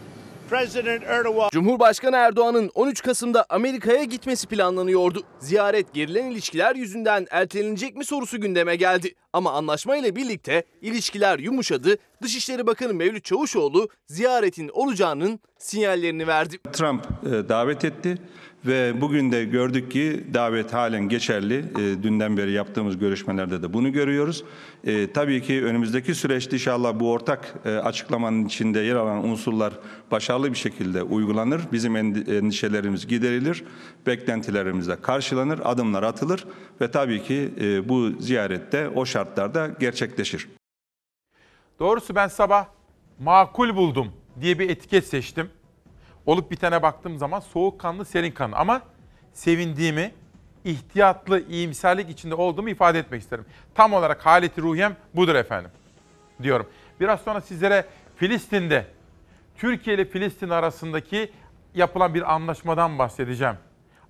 Cumhurbaşkanı Erdoğan'ın 13 Kasım'da Amerika'ya gitmesi planlanıyordu. Ziyaret gerilen ilişkiler yüzünden ertelenecek mi sorusu gündeme geldi. Ama anlaşma ile birlikte ilişkiler yumuşadı. Dışişleri Bakanı Mevlüt Çavuşoğlu ziyaretin olacağının sinyallerini verdi. Trump e, davet etti ve bugün de gördük ki davet halen geçerli. E, dünden beri yaptığımız görüşmelerde de bunu görüyoruz. E, tabii ki önümüzdeki süreçte inşallah bu ortak e, açıklamanın içinde yer alan unsurlar başarılı bir şekilde uygulanır. Bizim endi- endişelerimiz giderilir, beklentilerimiz de karşılanır, adımlar atılır ve tabii ki e, bu ziyarette o şartlarda gerçekleşir. Doğrusu ben sabah makul buldum diye bir etiket seçtim. Olup bitene baktığım zaman soğukkanlı, serin kanlı ama sevindiğimi, ihtiyatlı, iyimserlik içinde olduğumu ifade etmek isterim. Tam olarak haleti ruhiyem budur efendim diyorum. Biraz sonra sizlere Filistin'de Türkiye ile Filistin arasındaki yapılan bir anlaşmadan bahsedeceğim.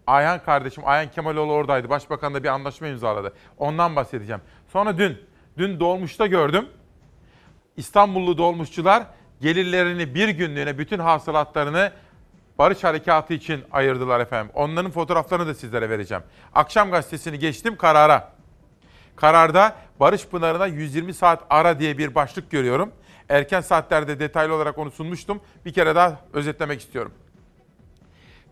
Ayhan kardeşim, Ayhan Kemaloğlu oradaydı. Başbakan da bir anlaşma imzaladı. Ondan bahsedeceğim. Sonra dün, dün dolmuşta gördüm. İstanbullu dolmuşçular gelirlerini bir günlüğüne bütün hasılatlarını Barış Harekatı için ayırdılar efendim. Onların fotoğraflarını da sizlere vereceğim. Akşam gazetesini geçtim karara. Kararda Barış Pınarı'na 120 saat ara diye bir başlık görüyorum. Erken saatlerde detaylı olarak onu sunmuştum. Bir kere daha özetlemek istiyorum.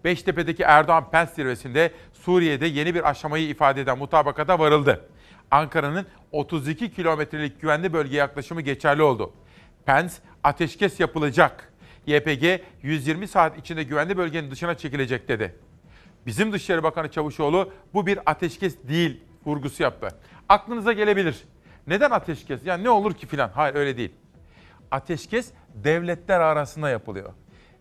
Beştepe'deki Erdoğan-Pence zirvesinde Suriye'de yeni bir aşamayı ifade eden mutabakata varıldı. Ankara'nın 32 kilometrelik güvenli bölgeye yaklaşımı geçerli oldu. Pence, ateşkes yapılacak. YPG 120 saat içinde güvenli bölgenin dışına çekilecek dedi. Bizim Dışişleri Bakanı Çavuşoğlu bu bir ateşkes değil vurgusu yaptı. Aklınıza gelebilir. Neden ateşkes? Yani ne olur ki filan? Hayır öyle değil. Ateşkes devletler arasında yapılıyor.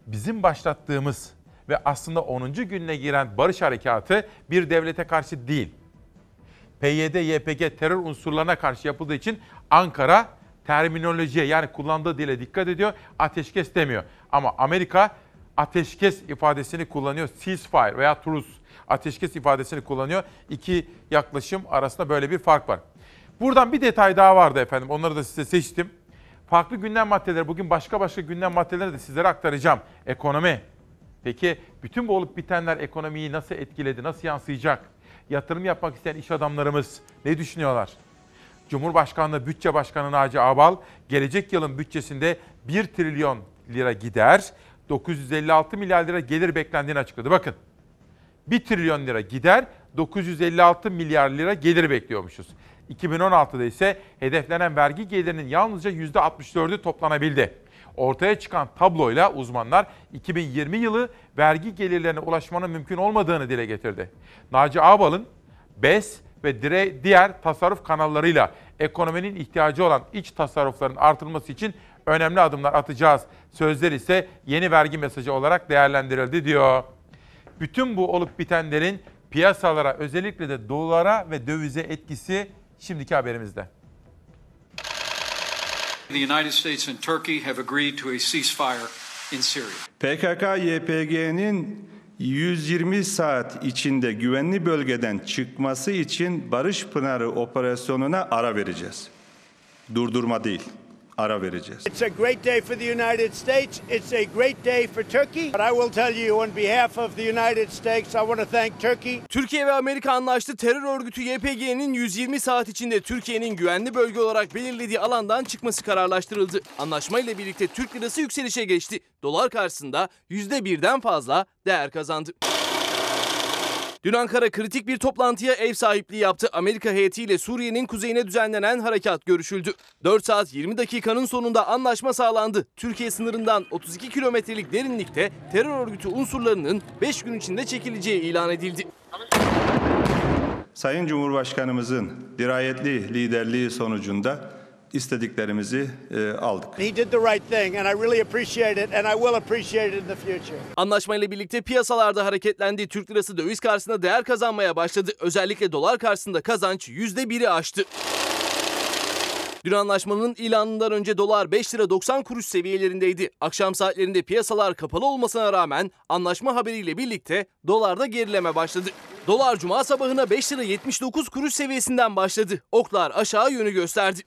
Bizim başlattığımız ve aslında 10. gününe giren barış harekatı bir devlete karşı değil. PYD, YPG terör unsurlarına karşı yapıldığı için Ankara terminolojiye yani kullandığı dile dikkat ediyor. Ateşkes demiyor. Ama Amerika ateşkes ifadesini kullanıyor. Ceasefire veya truce ateşkes ifadesini kullanıyor. İki yaklaşım arasında böyle bir fark var. Buradan bir detay daha vardı efendim. Onları da size seçtim. Farklı gündem maddeleri, bugün başka başka gündem maddeleri de sizlere aktaracağım. Ekonomi, Peki bütün bu olup bitenler ekonomiyi nasıl etkiledi, nasıl yansıyacak? Yatırım yapmak isteyen iş adamlarımız ne düşünüyorlar? Cumhurbaşkanlığı Bütçe Başkanı Naci Ağbal gelecek yılın bütçesinde 1 trilyon lira gider, 956 milyar lira gelir beklendiğini açıkladı. Bakın 1 trilyon lira gider, 956 milyar lira gelir bekliyormuşuz. 2016'da ise hedeflenen vergi gelirinin yalnızca %64'ü toplanabildi. Ortaya çıkan tabloyla uzmanlar 2020 yılı vergi gelirlerine ulaşmanın mümkün olmadığını dile getirdi. Naci Ağbal'ın BES ve diğer tasarruf kanallarıyla ekonominin ihtiyacı olan iç tasarrufların artırılması için önemli adımlar atacağız. Sözler ise yeni vergi mesajı olarak değerlendirildi diyor. Bütün bu olup bitenlerin piyasalara özellikle de dolara ve dövize etkisi şimdiki haberimizde. The United States and Turkey have agreed to a ceasefire in Syria. PKK-YPG'nin 120 saat içinde güvenli bölgeden çıkması için Barış Pınarı operasyonuna ara vereceğiz. Durdurma değil, ara vereceğiz. It's a great day for the United States. It's a great day for Turkey. But I will tell you, on behalf of the United States, I want to thank Turkey. Türkiye ve Amerika anlaştı. Terör örgütü YPG'nin 120 saat içinde Türkiye'nin güvenli bölge olarak belirlediği alandan çıkması kararlaştırıldı. Anlaşma ile birlikte Türk lirası yükselişe geçti. Dolar karşısında %1'den fazla değer kazandı. Dün Ankara kritik bir toplantıya ev sahipliği yaptı. Amerika heyetiyle Suriye'nin kuzeyine düzenlenen harekat görüşüldü. 4 saat 20 dakikanın sonunda anlaşma sağlandı. Türkiye sınırından 32 kilometrelik derinlikte terör örgütü unsurlarının 5 gün içinde çekileceği ilan edildi. Sayın Cumhurbaşkanımızın dirayetli liderliği sonucunda istediklerimizi e, aldık. He did the right thing, and I really appreciate it, and I will appreciate it in the future. Anlaşmayla birlikte piyasalarda hareketlendi. Türk lirası döviz karşısında değer kazanmaya başladı. Özellikle dolar karşısında kazanç %1'i aştı. Dün anlaşmanın ilanından önce dolar 5 lira 90 kuruş seviyelerindeydi. Akşam saatlerinde piyasalar kapalı olmasına rağmen anlaşma haberiyle birlikte dolarda gerileme başladı. Dolar cuma sabahına 5 lira 79 kuruş seviyesinden başladı. Oklar aşağı yönü gösterdi.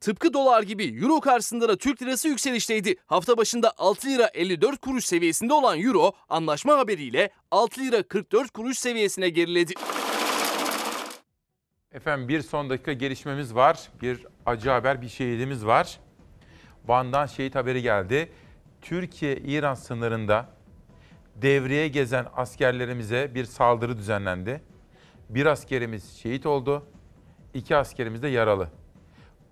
Tıpkı dolar gibi euro karşısında da Türk lirası yükselişteydi. Hafta başında 6 lira 54 kuruş seviyesinde olan euro anlaşma haberiyle 6 lira 44 kuruş seviyesine geriledi. Efendim bir son dakika gelişmemiz var. Bir acı haber, bir şehidimiz var. Van'dan şehit haberi geldi. Türkiye-İran sınırında devreye gezen askerlerimize bir saldırı düzenlendi. Bir askerimiz şehit oldu, iki askerimiz de yaralı.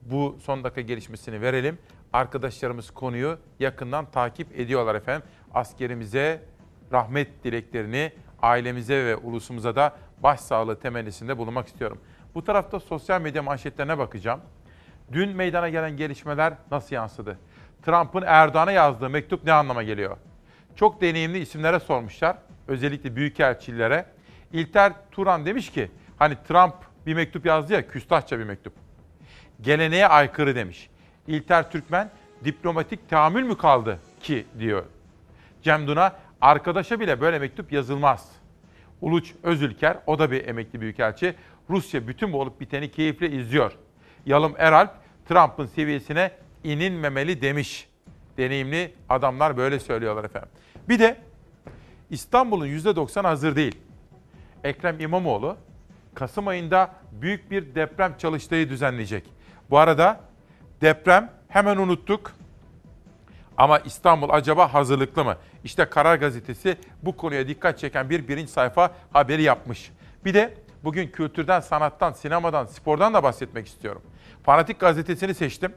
Bu son dakika gelişmesini verelim. Arkadaşlarımız konuyu yakından takip ediyorlar efendim. Askerimize rahmet dileklerini, ailemize ve ulusumuza da başsağlığı temennisinde bulunmak istiyorum. Bu tarafta sosyal medya manşetlerine bakacağım. Dün meydana gelen gelişmeler nasıl yansıdı? Trump'ın Erdoğan'a yazdığı mektup ne anlama geliyor? Çok deneyimli isimlere sormuşlar. Özellikle büyükelçilere. İlter Turan demiş ki hani Trump bir mektup yazdı ya küstahça bir mektup. Geleneğe aykırı demiş. İlter Türkmen diplomatik tahammül mü kaldı ki diyor. Cem Duna arkadaşa bile böyle mektup yazılmaz. Uluç Özülker o da bir emekli büyükelçi. Rusya bütün bu olup biteni keyifle izliyor. Yalım Eralp Trump'ın seviyesine inilmemeli demiş. Deneyimli adamlar böyle söylüyorlar efendim. Bir de İstanbul'un %90 hazır değil. Ekrem İmamoğlu Kasım ayında büyük bir deprem çalıştayı düzenleyecek. Bu arada deprem hemen unuttuk. Ama İstanbul acaba hazırlıklı mı? İşte Karar Gazetesi bu konuya dikkat çeken bir birinci sayfa haberi yapmış. Bir de bugün kültürden, sanattan, sinemadan, spordan da bahsetmek istiyorum. Fanatik Gazetesi'ni seçtim.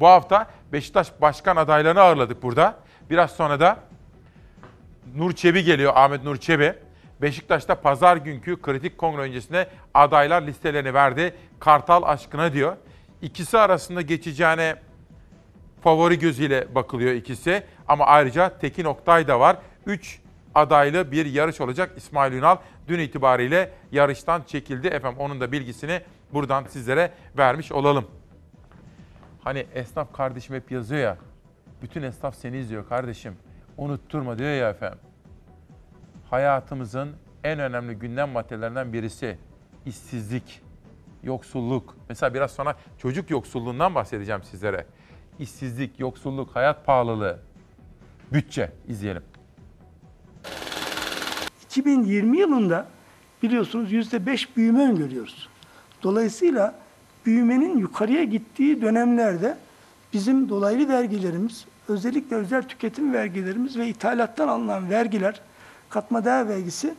Bu hafta Beşiktaş başkan adaylarını ağırladık burada. Biraz sonra da Nur Çebi geliyor, Ahmet Nur Çebi. Beşiktaş'ta pazar günkü kritik kongre öncesinde adaylar listelerini verdi. Kartal aşkına diyor. İkisi arasında geçeceğine favori gözüyle bakılıyor ikisi. Ama ayrıca Tekin Oktay da var. 3 adaylı bir yarış olacak. İsmail Ünal dün itibariyle yarıştan çekildi. Efendim onun da bilgisini buradan sizlere vermiş olalım. Hani esnaf kardeşim hep yazıyor ya. Bütün esnaf seni izliyor kardeşim. Unutturma diyor ya efendim. Hayatımızın en önemli gündem maddelerinden birisi işsizlik, yoksulluk. Mesela biraz sonra çocuk yoksulluğundan bahsedeceğim sizlere. İşsizlik, yoksulluk, hayat pahalılığı. bütçe. İzleyelim. 2020 yılında biliyorsunuz %5 büyüme öngörüyoruz. Dolayısıyla büyümenin yukarıya gittiği dönemlerde bizim dolaylı vergilerimiz, özellikle özel tüketim vergilerimiz ve ithalattan alınan vergiler, katma değer vergisi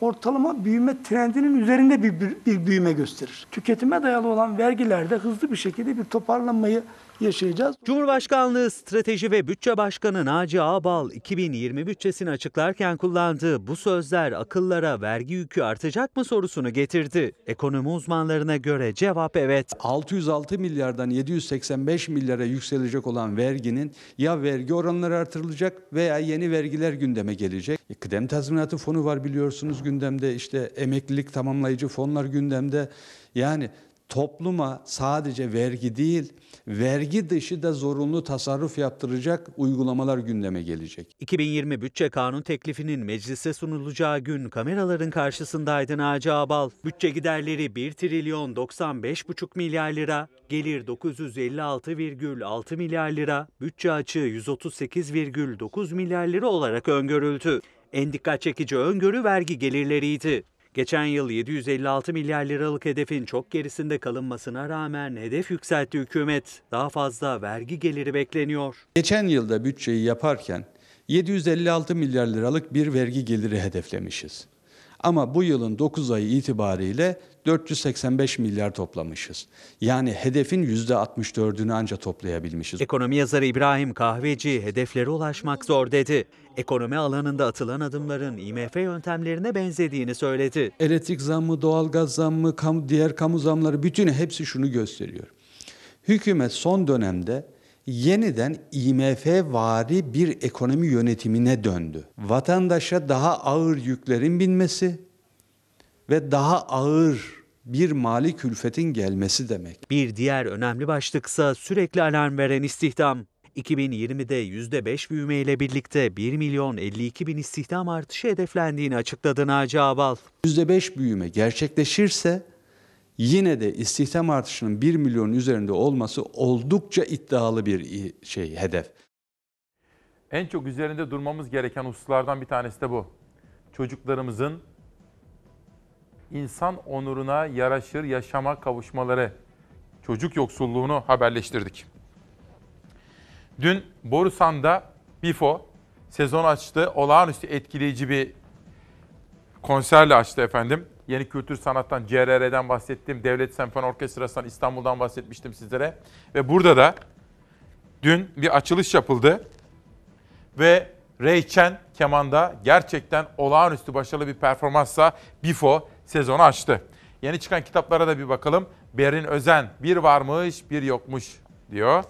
ortalama büyüme trendinin üzerinde bir, bir, bir büyüme gösterir. Tüketime dayalı olan vergilerde hızlı bir şekilde bir toparlanmayı yaşayacağız. Cumhurbaşkanlığı Strateji ve Bütçe Başkanı Naci Ağbal 2020 bütçesini açıklarken kullandığı bu sözler akıllara vergi yükü artacak mı sorusunu getirdi. Ekonomi uzmanlarına göre cevap evet. 606 milyardan 785 milyara yükselecek olan verginin ya vergi oranları artırılacak veya yeni vergiler gündeme gelecek. E, Kıdem tazminatı fonu var biliyorsunuz gündemde işte emeklilik tamamlayıcı fonlar gündemde. Yani topluma sadece vergi değil, vergi dışı da zorunlu tasarruf yaptıracak uygulamalar gündeme gelecek. 2020 bütçe kanun teklifinin meclise sunulacağı gün kameraların karşısındaydı Naci Ağbal. Bütçe giderleri 1 trilyon 95,5 milyar lira, gelir 956,6 milyar lira, bütçe açığı 138,9 milyar lira olarak öngörüldü. En dikkat çekici öngörü vergi gelirleriydi. Geçen yıl 756 milyar liralık hedefin çok gerisinde kalınmasına rağmen hedef yükseltti hükümet. Daha fazla vergi geliri bekleniyor. Geçen yılda bütçeyi yaparken 756 milyar liralık bir vergi geliri hedeflemişiz. Ama bu yılın 9 ayı itibariyle 485 milyar toplamışız. Yani hedefin %64'ünü anca toplayabilmişiz. Ekonomi yazarı İbrahim Kahveci hedeflere ulaşmak zor dedi. Ekonomi alanında atılan adımların IMF yöntemlerine benzediğini söyledi. Elektrik zammı, doğalgaz zammı, kamu, diğer kamu zamları bütün hepsi şunu gösteriyor. Hükümet son dönemde yeniden IMF vari bir ekonomi yönetimine döndü. Vatandaşa daha ağır yüklerin binmesi ve daha ağır bir mali külfetin gelmesi demek. Bir diğer önemli başlıksa sürekli alarm veren istihdam. 2020'de %5 büyümeyle birlikte 1 milyon 52 bin istihdam artışı hedeflendiğini açıkladı Naci Ağbal. %5 büyüme gerçekleşirse yine de istihdam artışının 1 milyon üzerinde olması oldukça iddialı bir şey hedef. En çok üzerinde durmamız gereken hususlardan bir tanesi de bu. Çocuklarımızın insan onuruna yaraşır yaşama kavuşmaları. Çocuk yoksulluğunu haberleştirdik. Dün Borusan'da Bifo sezon açtı. Olağanüstü etkileyici bir konserle açtı efendim. Yeni Kültür Sanat'tan, CRR'den bahsettim. Devlet Senfoni Orkestrası'ndan, İstanbul'dan bahsetmiştim sizlere. Ve burada da dün bir açılış yapıldı. Ve Ray Chen kemanda gerçekten olağanüstü başarılı bir performansla Bifo sezonu açtı. Yeni çıkan kitaplara da bir bakalım. Berin Özen, bir varmış bir yokmuş diyor.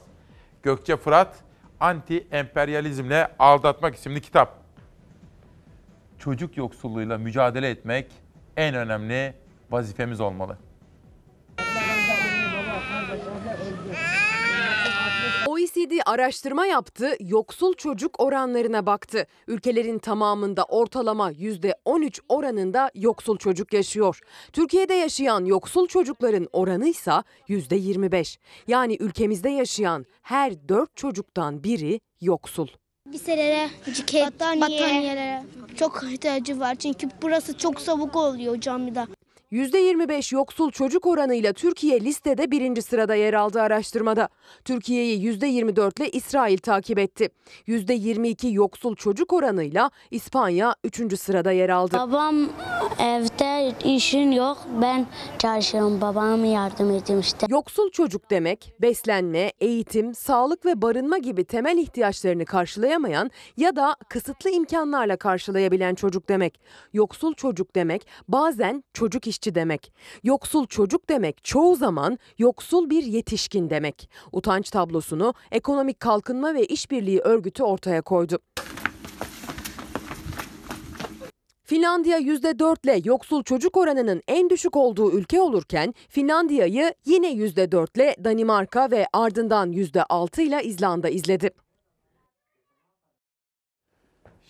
Gökçe Fırat, Anti Emperyalizmle Aldatmak isimli kitap. Çocuk yoksulluğuyla mücadele etmek en önemli vazifemiz olmalı. OECD araştırma yaptı, yoksul çocuk oranlarına baktı. Ülkelerin tamamında ortalama %13 oranında yoksul çocuk yaşıyor. Türkiye'de yaşayan yoksul çocukların oranı ise %25. Yani ülkemizde yaşayan her 4 çocuktan biri yoksul. Elbiselere, ceket, battaniyelere çok ihtiyacı var. Çünkü burası çok soğuk oluyor camide. %25 yoksul çocuk oranıyla Türkiye listede birinci sırada yer aldı araştırmada. Türkiye'yi %24 ile İsrail takip etti. %22 yoksul çocuk oranıyla İspanya üçüncü sırada yer aldı. Babam evde işin yok. Ben çalışıyorum. Babama yardım işte. Yoksul çocuk demek beslenme, eğitim, sağlık ve barınma gibi temel ihtiyaçlarını karşılayamayan ya da kısıtlı imkanlarla karşılayabilen çocuk demek. Yoksul çocuk demek bazen çocuk işçi demek. Yoksul çocuk demek çoğu zaman yoksul bir yetişkin demek. Utanç tablosunu Ekonomik Kalkınma ve İşbirliği Örgütü ortaya koydu. Finlandiya %4 ile yoksul çocuk oranının en düşük olduğu ülke olurken Finlandiya'yı yine %4 ile Danimarka ve ardından %6 ile İzlanda izledi.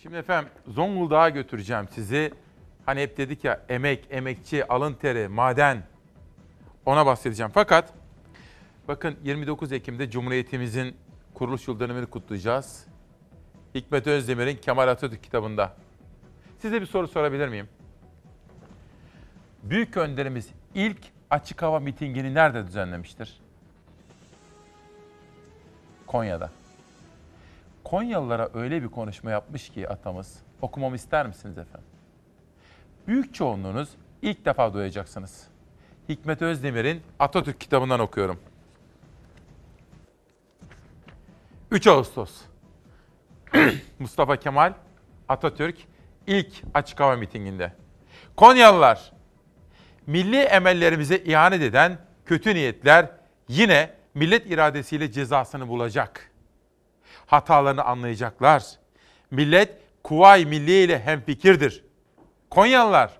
Şimdi efendim Zonguldak'a götüreceğim sizi. Hani hep dedik ya emek, emekçi, alın teri, maden ona bahsedeceğim. Fakat bakın 29 Ekim'de Cumhuriyetimizin kuruluş yıl dönümünü kutlayacağız. Hikmet Özdemir'in Kemal Atatürk kitabında. Size bir soru sorabilir miyim? Büyük önderimiz ilk açık hava mitingini nerede düzenlemiştir? Konya'da. Konyalılara öyle bir konuşma yapmış ki atamız. Okumamı ister misiniz efendim? Büyük çoğunluğunuz ilk defa duyacaksınız. Hikmet Özdemir'in Atatürk kitabından okuyorum. 3 Ağustos. Mustafa Kemal Atatürk ilk açık hava mitinginde. Konyalılar, milli emellerimize ihanet eden kötü niyetler yine millet iradesiyle cezasını bulacak. Hatalarını anlayacaklar. Millet Kuvayi Milliye ile hemfikirdir. Konyalılar,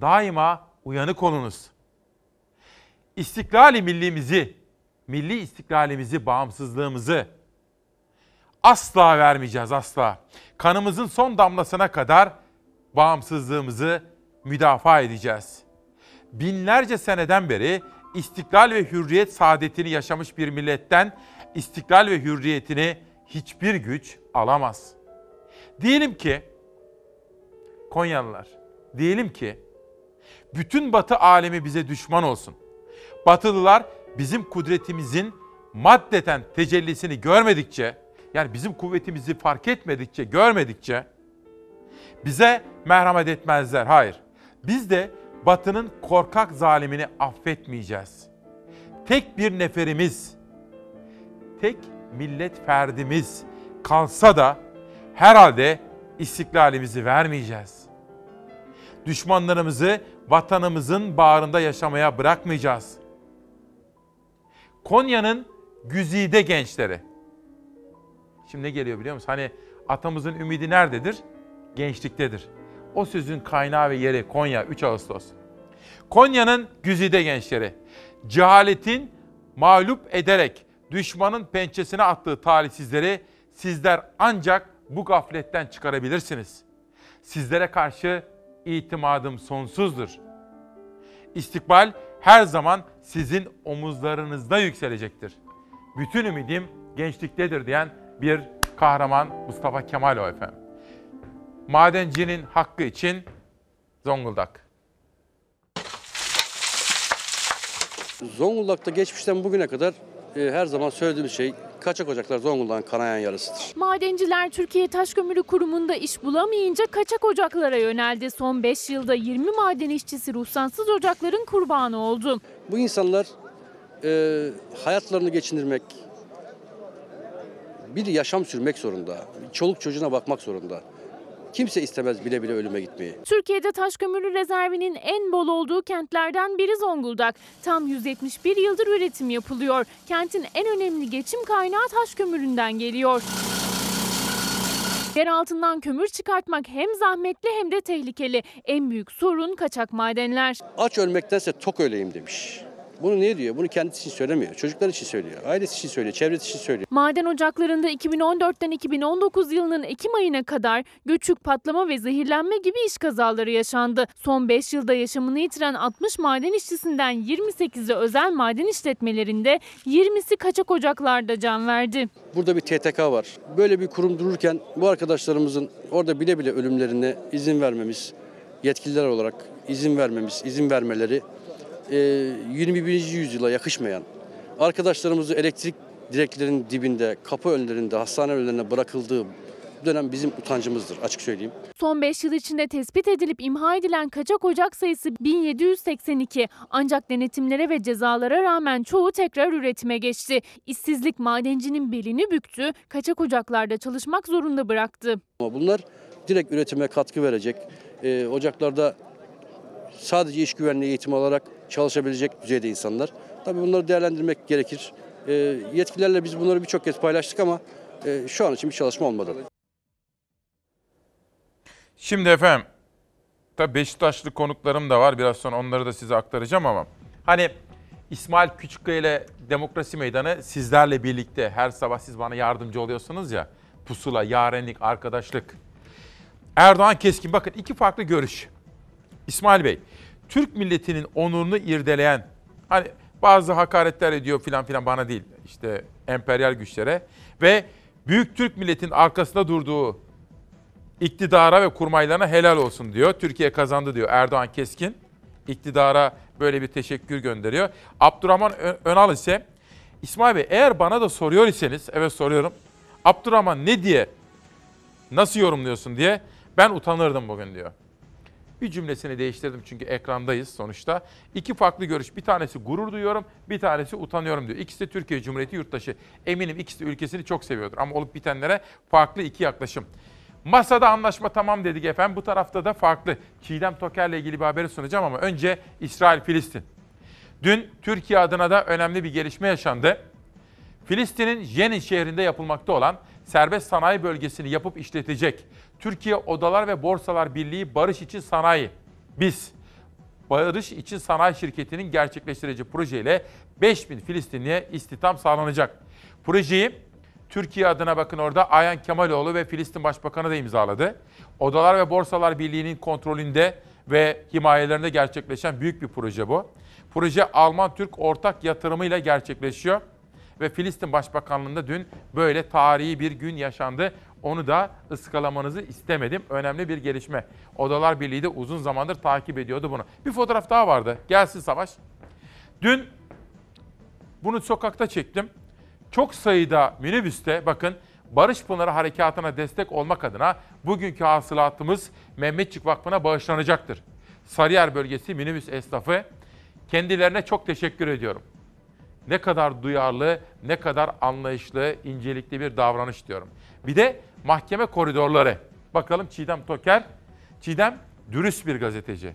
daima uyanık olunuz. İstiklali millimizi, milli istiklalimizi, bağımsızlığımızı asla vermeyeceğiz asla. Kanımızın son damlasına kadar bağımsızlığımızı müdafaa edeceğiz. Binlerce seneden beri istiklal ve hürriyet saadetini yaşamış bir milletten istiklal ve hürriyetini hiçbir güç alamaz. Diyelim ki Konyalılar, diyelim ki bütün Batı alemi bize düşman olsun. Batılılar bizim kudretimizin maddeten tecellisini görmedikçe, yani bizim kuvvetimizi fark etmedikçe, görmedikçe bize merhamet etmezler. Hayır. Biz de Batı'nın korkak zalimini affetmeyeceğiz. Tek bir neferimiz, tek millet ferdimiz kalsa da herhalde istiklalimizi vermeyeceğiz. Düşmanlarımızı vatanımızın bağrında yaşamaya bırakmayacağız. Konya'nın güzide gençleri. Şimdi ne geliyor biliyor musun? Hani atamızın ümidi nerededir? Gençliktedir. O sözün kaynağı ve yeri Konya 3 Ağustos. Konya'nın güzide gençleri. Cehaletin mağlup ederek düşmanın pençesine attığı talihsizleri sizler ancak bu gafletten çıkarabilirsiniz. Sizlere karşı itimadım sonsuzdur. İstikbal her zaman sizin omuzlarınızda yükselecektir. Bütün ümidim gençliktedir diyen bir kahraman Mustafa Kemal o efendim. Madencinin hakkı için Zonguldak. Zonguldak'ta geçmişten bugüne kadar e, her zaman söylediğimiz şey kaçak ocaklar Zonguldak'ın kanayan yarısıdır. Madenciler Türkiye Taş Kömürü Kurumu'nda iş bulamayınca kaçak ocaklara yöneldi. Son 5 yılda 20 maden işçisi ruhsatsız ocakların kurbanı oldu. Bu insanlar e, hayatlarını geçindirmek, bir yaşam sürmek zorunda, çoluk çocuğuna bakmak zorunda. Kimse istemez bile bile ölüme gitmeyi. Türkiye'de taş kömürü rezervinin en bol olduğu kentlerden biri Zonguldak. Tam 171 yıldır üretim yapılıyor. Kentin en önemli geçim kaynağı taş kömüründen geliyor. Yer altından kömür çıkartmak hem zahmetli hem de tehlikeli. En büyük sorun kaçak madenler. Aç ölmektense tok öleyim demiş. Bunu niye diyor? Bunu kendisi için söylemiyor. Çocuklar için söylüyor. Ailesi için söylüyor. Çevresi için söylüyor. Maden ocaklarında 2014'ten 2019 yılının Ekim ayına kadar göçük, patlama ve zehirlenme gibi iş kazaları yaşandı. Son 5 yılda yaşamını yitiren 60 maden işçisinden 28'i özel maden işletmelerinde, 20'si kaçak ocaklarda can verdi. Burada bir TTK var. Böyle bir kurum dururken bu arkadaşlarımızın orada bile bile ölümlerine izin vermemiz, yetkililer olarak izin vermemiz, izin vermeleri 21. yüzyıla yakışmayan, arkadaşlarımızı elektrik direklerinin dibinde, kapı önlerinde, hastane önlerine bırakıldığı dönem bizim utancımızdır açık söyleyeyim. Son 5 yıl içinde tespit edilip imha edilen kaçak ocak sayısı 1782. Ancak denetimlere ve cezalara rağmen çoğu tekrar üretime geçti. İşsizlik madencinin belini büktü, kaçak ocaklarda çalışmak zorunda bıraktı. Ama bunlar direkt üretime katkı verecek, e, ocaklarda sadece iş güvenliği eğitimi alarak çalışabilecek düzeyde insanlar. Tabii bunları değerlendirmek gerekir. E, yetkililerle biz bunları birçok kez paylaştık ama e, şu an için bir çalışma olmadı. Şimdi efendim, tabii Beşiktaşlı konuklarım da var. Biraz sonra onları da size aktaracağım ama. Hani İsmail Küçükkaya ile Demokrasi Meydanı sizlerle birlikte her sabah siz bana yardımcı oluyorsunuz ya. Pusula, yarenlik, arkadaşlık. Erdoğan Keskin bakın iki farklı görüş. İsmail Bey, Türk milletinin onurunu irdeleyen, hani bazı hakaretler ediyor filan filan bana değil, işte emperyal güçlere ve Büyük Türk milletin arkasında durduğu iktidara ve kurmaylarına helal olsun diyor. Türkiye kazandı diyor Erdoğan Keskin. İktidara böyle bir teşekkür gönderiyor. Abdurrahman Önal ise İsmail Bey eğer bana da soruyor iseniz, evet soruyorum. Abdurrahman ne diye, nasıl yorumluyorsun diye ben utanırdım bugün diyor. Bir cümlesini değiştirdim çünkü ekrandayız sonuçta. İki farklı görüş. Bir tanesi gurur duyuyorum, bir tanesi utanıyorum diyor. İkisi de Türkiye Cumhuriyeti yurttaşı. Eminim ikisi de ülkesini çok seviyordur ama olup bitenlere farklı iki yaklaşım. Masada anlaşma tamam dedik efendim. Bu tarafta da farklı. Çiğdem Toker'le ilgili bir haberi sunacağım ama önce İsrail-Filistin. Dün Türkiye adına da önemli bir gelişme yaşandı. Filistin'in Jenin şehrinde yapılmakta olan serbest sanayi bölgesini yapıp işletecek Türkiye Odalar ve Borsalar Birliği Barış İçin Sanayi, biz Barış İçin Sanayi Şirketi'nin gerçekleştireceği projeyle 5000 Filistinliye istihdam sağlanacak. Projeyi Türkiye adına bakın orada Ayhan Kemaloğlu ve Filistin Başbakanı da imzaladı. Odalar ve Borsalar Birliği'nin kontrolünde ve himayelerinde gerçekleşen büyük bir proje bu. Proje Alman-Türk ortak yatırımıyla gerçekleşiyor. Ve Filistin Başbakanlığı'nda dün böyle tarihi bir gün yaşandı. Onu da ıskalamanızı istemedim. Önemli bir gelişme. Odalar Birliği de uzun zamandır takip ediyordu bunu. Bir fotoğraf daha vardı. Gelsin Savaş. Dün bunu sokakta çektim. Çok sayıda minibüste bakın Barış Pınarı Harekatı'na destek olmak adına bugünkü hasılatımız Mehmetçik Vakfı'na bağışlanacaktır. Sarıyer bölgesi minibüs esnafı kendilerine çok teşekkür ediyorum. Ne kadar duyarlı, ne kadar anlayışlı, incelikli bir davranış diyorum. Bir de mahkeme koridorları. Bakalım Çiğdem Toker. Çiğdem dürüst bir gazeteci.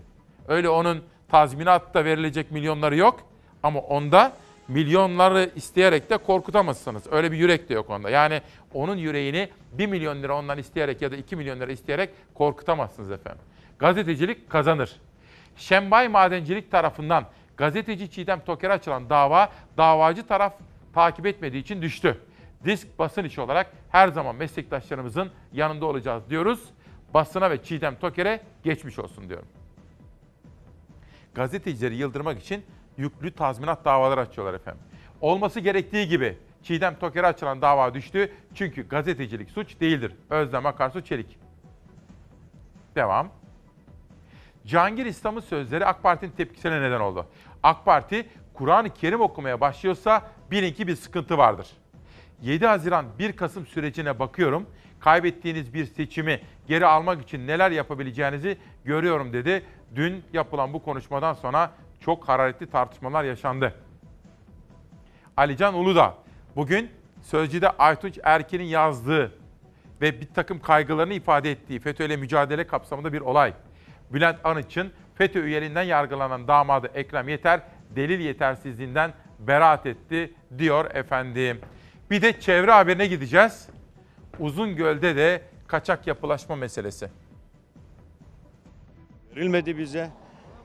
Öyle onun tazminatta verilecek milyonları yok ama onda milyonları isteyerek de korkutamazsınız. Öyle bir yürek de yok onda. Yani onun yüreğini 1 milyon lira ondan isteyerek ya da 2 milyon lira isteyerek korkutamazsınız efendim. Gazetecilik kazanır. Şembay Madencilik tarafından gazeteci Çiğdem Toker'e açılan dava davacı taraf takip etmediği için düştü. Disk basın işi olarak her zaman meslektaşlarımızın yanında olacağız diyoruz. Basına ve Çiğdem Toker'e geçmiş olsun diyorum. Gazetecileri yıldırmak için yüklü tazminat davaları açıyorlar efendim. Olması gerektiği gibi Çiğdem Toker'e açılan dava düştü. Çünkü gazetecilik suç değildir. Özlem Akarsu Çelik. Devam. Cihangir İslam'ın sözleri AK Parti'nin tepkisine neden oldu. AK Parti Kur'an-ı Kerim okumaya başlıyorsa bilin ki bir sıkıntı vardır. 7 Haziran 1 Kasım sürecine bakıyorum. Kaybettiğiniz bir seçimi geri almak için neler yapabileceğinizi görüyorum dedi. Dün yapılan bu konuşmadan sonra çok hararetli tartışmalar yaşandı. Alican Uludağ bugün Sözcü'de Aytunç Erkin'in yazdığı ve bir takım kaygılarını ifade ettiği FETÖ mücadele kapsamında bir olay. Bülent Arınç'ın FETÖ üyeliğinden yargılanan damadı Ekrem Yeter delil yetersizliğinden beraat etti diyor efendim. Bir de çevre haberine gideceğiz. Uzungöl'de de kaçak yapılaşma meselesi. Verilmedi bize.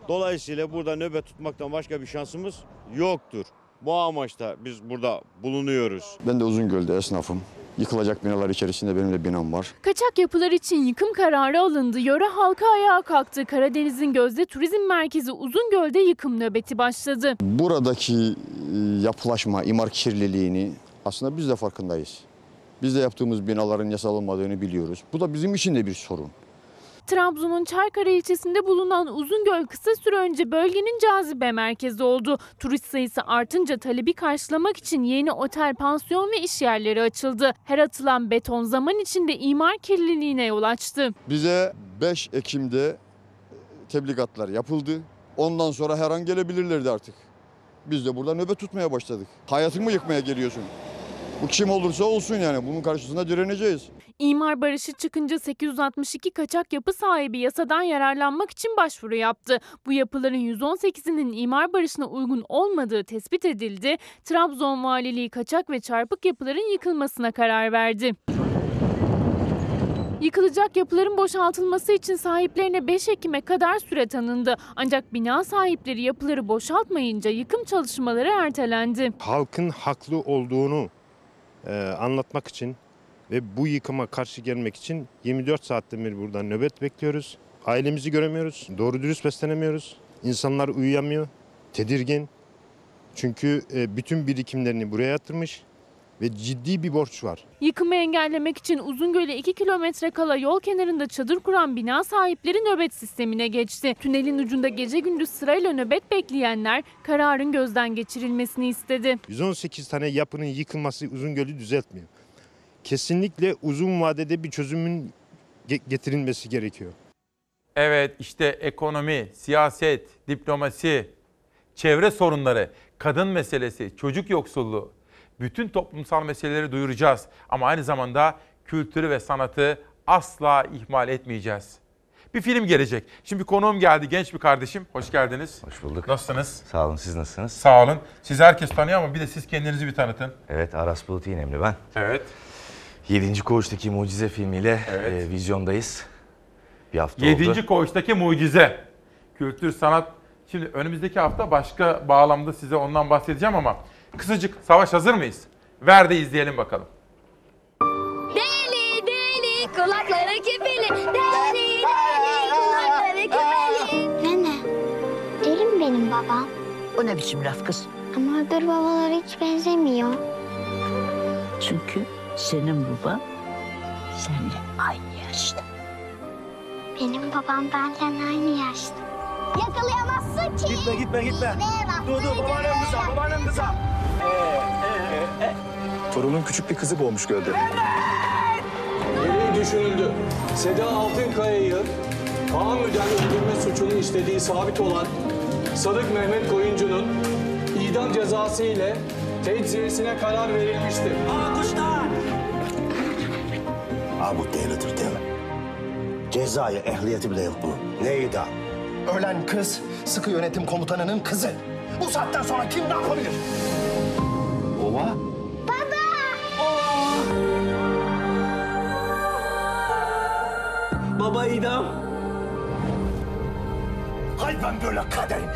Dolayısıyla burada nöbet tutmaktan başka bir şansımız yoktur. Bu amaçta biz burada bulunuyoruz. Ben de Uzungöl'de esnafım. Yıkılacak binalar içerisinde benim de binam var. Kaçak yapılar için yıkım kararı alındı. Yöre halka ayağa kalktı. Karadeniz'in gözde turizm merkezi Uzungöl'de yıkım nöbeti başladı. Buradaki e, yapılaşma, imar kirliliğini aslında biz de farkındayız. Biz de yaptığımız binaların yasal olmadığını biliyoruz. Bu da bizim için de bir sorun. Trabzon'un Çaykara ilçesinde bulunan Uzungöl kısa süre önce bölgenin cazibe merkezi oldu. Turist sayısı artınca talebi karşılamak için yeni otel, pansiyon ve iş yerleri açıldı. Her atılan beton zaman içinde imar kirliliğine yol açtı. Bize 5 Ekim'de tebligatlar yapıldı. Ondan sonra her an gelebilirlerdi artık. Biz de burada nöbet tutmaya başladık. Hayatını mı yıkmaya geliyorsun? Bu kim olursa olsun yani bunun karşısında direneceğiz. İmar barışı çıkınca 862 kaçak yapı sahibi yasadan yararlanmak için başvuru yaptı. Bu yapıların 118'inin imar barışına uygun olmadığı tespit edildi. Trabzon Valiliği kaçak ve çarpık yapıların yıkılmasına karar verdi. Yıkılacak yapıların boşaltılması için sahiplerine 5 Ekim'e kadar süre tanındı. Ancak bina sahipleri yapıları boşaltmayınca yıkım çalışmaları ertelendi. halkın haklı olduğunu anlatmak için ve bu yıkıma karşı gelmek için 24 saatte bir burada nöbet bekliyoruz. Ailemizi göremiyoruz, doğru dürüst beslenemiyoruz. İnsanlar uyuyamıyor, tedirgin. Çünkü e, bütün birikimlerini buraya yatırmış ve ciddi bir borç var. Yıkımı engellemek için Uzungöl'e 2 kilometre kala yol kenarında çadır kuran bina sahipleri nöbet sistemine geçti. Tünelin ucunda gece gündüz sırayla nöbet bekleyenler kararın gözden geçirilmesini istedi. 118 tane yapının yıkılması Uzungöl'ü düzeltmiyor. Kesinlikle uzun vadede bir çözümün ge- getirilmesi gerekiyor. Evet işte ekonomi, siyaset, diplomasi, çevre sorunları, kadın meselesi, çocuk yoksulluğu, bütün toplumsal meseleleri duyuracağız. Ama aynı zamanda kültürü ve sanatı asla ihmal etmeyeceğiz. Bir film gelecek. Şimdi konuğum geldi, genç bir kardeşim. Hoş geldiniz. Hoş bulduk. Nasılsınız? Sağ olun, siz nasılsınız? Sağ olun. Sizi herkes tanıyor ama bir de siz kendinizi bir tanıtın. Evet, Aras Bulut İynemli ben. Evet. 7. Koğuş'taki Mucize filmiyle e, vizyondayız. Bir hafta oldu. Yedinci koğuştaki mucize. Kültür, sanat. Şimdi önümüzdeki hafta başka bağlamda size ondan bahsedeceğim ama kısacık Savaş hazır mıyız? Ver de izleyelim bakalım. Deli deli kulakları küpeli Deli deli kulakları küpeli Nene deli mi benim babam? O ne biçim laf kız? Ama öbür babalara hiç benzemiyor. Çünkü senin baban seninle aynı yaşta. Benim babam benden aynı yaşta. Yakalayamazsın ki. Gitme gitme gitme. Dur dur babaannem kıza babaannem kıza. Torunun küçük bir kızı boğmuş gölde. Gereği düşünüldü. Seda Altınkaya'yı Kaan Müden öldürme suçunu işlediği sabit olan Sadık Mehmet Koyuncu'nun idam cezası ile tecziyesine karar verilmiştir. Kuşlar. Ha bu delidir deli. Cezaya ehliyeti bile yok bunun. Ne idam? Ölen kız sıkı yönetim komutanının kızı. Bu saatten sonra kim ne yapabilir? Ova? Baba idam. Hay ben böyle kaderim.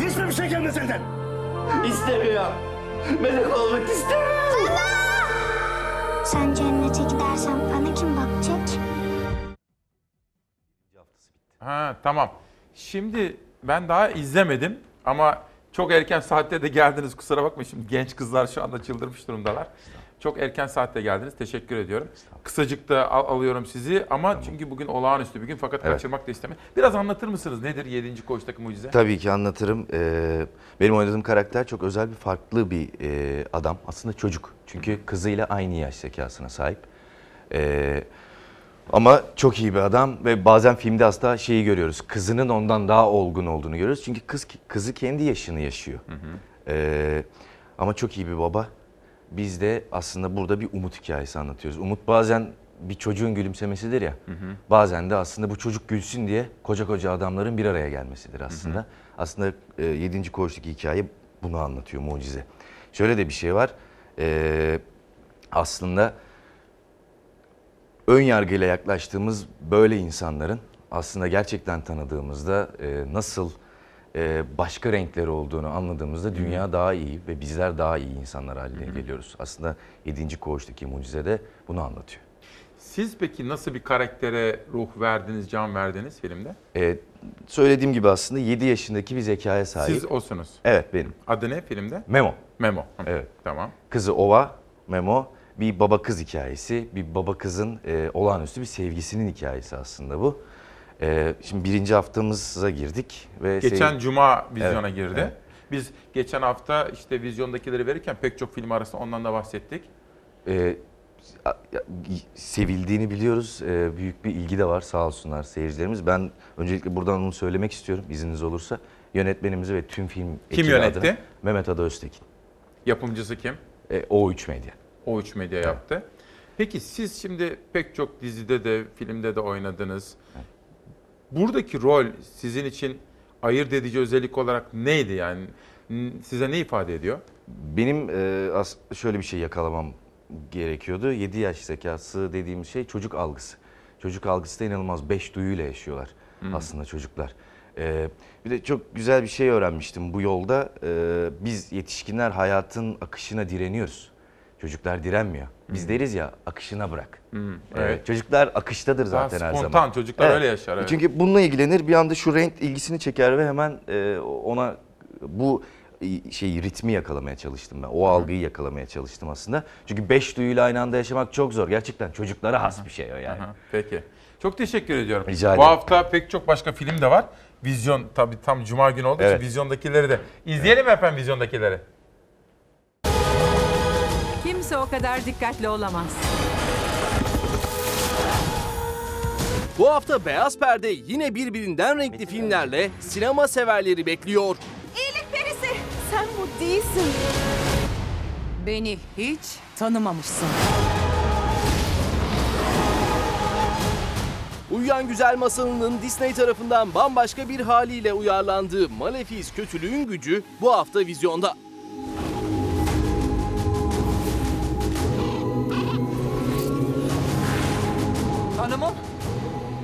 Hiçbir şey gelmez elden. İstemiyorum. Melek olmak istemiyorum. Sen cennete gidersen bana kim bakacak? Ha tamam. Şimdi ben daha izlemedim ama çok erken saatte de geldiniz kusura bakmayın. Şimdi genç kızlar şu anda çıldırmış durumdalar. Çok erken saatte geldiniz. Teşekkür ediyorum. Kısacık da al- alıyorum sizi ama çünkü bugün olağanüstü bir gün fakat Evet. kaçırmak da istemiyorum. Biraz anlatır mısınız? Nedir 7. koğuştaki mucize? Tabii ki anlatırım. Ee, benim oynadığım karakter çok özel bir farklı bir e, adam. Aslında çocuk. Çünkü kızıyla aynı yaş zekasına sahip. Ee, ama çok iyi bir adam ve bazen filmde aslında şeyi görüyoruz. Kızının ondan daha olgun olduğunu görüyoruz. Çünkü kız kızı kendi yaşını yaşıyor. Ee, ama çok iyi bir baba. Biz de aslında burada bir umut hikayesi anlatıyoruz. Umut bazen bir çocuğun gülümsemesidir ya. Bazen de aslında bu çocuk gülsün diye koca koca adamların bir araya gelmesidir aslında. Aslında e, 7. koğuştaki hikaye bunu anlatıyor mucize. Şöyle de bir şey var. Ee, aslında ön yargıyla yaklaştığımız böyle insanların aslında gerçekten tanıdığımızda e, nasıl e, başka renkleri olduğunu anladığımızda dünya daha iyi ve bizler daha iyi insanlar haline geliyoruz. Aslında 7. koğuştaki mucize de bunu anlatıyor. Siz peki nasıl bir karaktere ruh verdiniz, can verdiniz filmde? E, söylediğim gibi aslında 7 yaşındaki bir zekaya sahip. Siz osunuz. Evet benim. Adı ne filmde? Memo. Memo. Hı, Evet. Tamam. Kızı Ova, Memo bir baba kız hikayesi. Bir baba kızın e, olağanüstü bir sevgisinin hikayesi aslında bu. E, şimdi birinci haftamıza girdik ve Geçen sev- cuma vizyona Evet, girdi. evet. Biz geçen hafta işte vizyondakileri verirken pek çok film arasında ondan da bahsettik. e, sevildiğini biliyoruz. E, büyük bir ilgi de var sağ olsunlar seyircilerimiz. Ben öncelikle buradan onu söylemek istiyorum izniniz olursa. Yönetmenimizi ve tüm film Kim ekibi yönetti? adına Mehmet Ada Öztekin. Yapımcısı kim? E, O3 Medya. O3 Medya yaptı. Peki siz şimdi pek çok dizide de filmde de oynadınız. Buradaki rol sizin için ayırt edici özellik olarak neydi yani? Size ne ifade ediyor? Benim e, şöyle bir şey yakalamam gerekiyordu. 7 yaş zekası dediğimiz şey çocuk algısı. Çocuk algısı da inanılmaz. Beş duyuyla yaşıyorlar aslında çocuklar. E, bir de çok güzel bir şey öğrenmiştim bu yolda. E, biz yetişkinler hayatın akışına direniyoruz. Çocuklar direnmiyor. Biz deriz ya akışına bırak. Hmm, E, evet. çocuklar akıştadır Daha zaten her zaman. spontan, çocuklar öyle yaşar, evet. Çünkü bununla ilgilenir bir anda şu renk ilgisini çeker ve hemen e, ona bu şey ritmi yakalamaya çalıştım ben. O algıyı yakalamaya çalıştım aslında. Çünkü beş duyuyla aynı anda yaşamak çok zor. Gerçekten çocuklara has bir şey o yani. Peki. Çok teşekkür ediyorum. Rica Bu ederim. hafta pek çok başka film de var. Vizyon tabii tam cuma günü olduğu Evet. için vizyondakileri de izleyelim mi efendim vizyondakileri. Kimse o kadar dikkatli olamaz. Bu hafta Beyaz Perde yine birbirinden renkli filmlerle sinema severleri bekliyor. İyilik perisi. Sen bu değilsin. Beni hiç tanımamışsın. Uyuyan Güzel masalının Disney tarafından bambaşka bir haliyle uyarlandığı Malefiz Kötülüğün Gücü bu hafta vizyonda. Hanımım,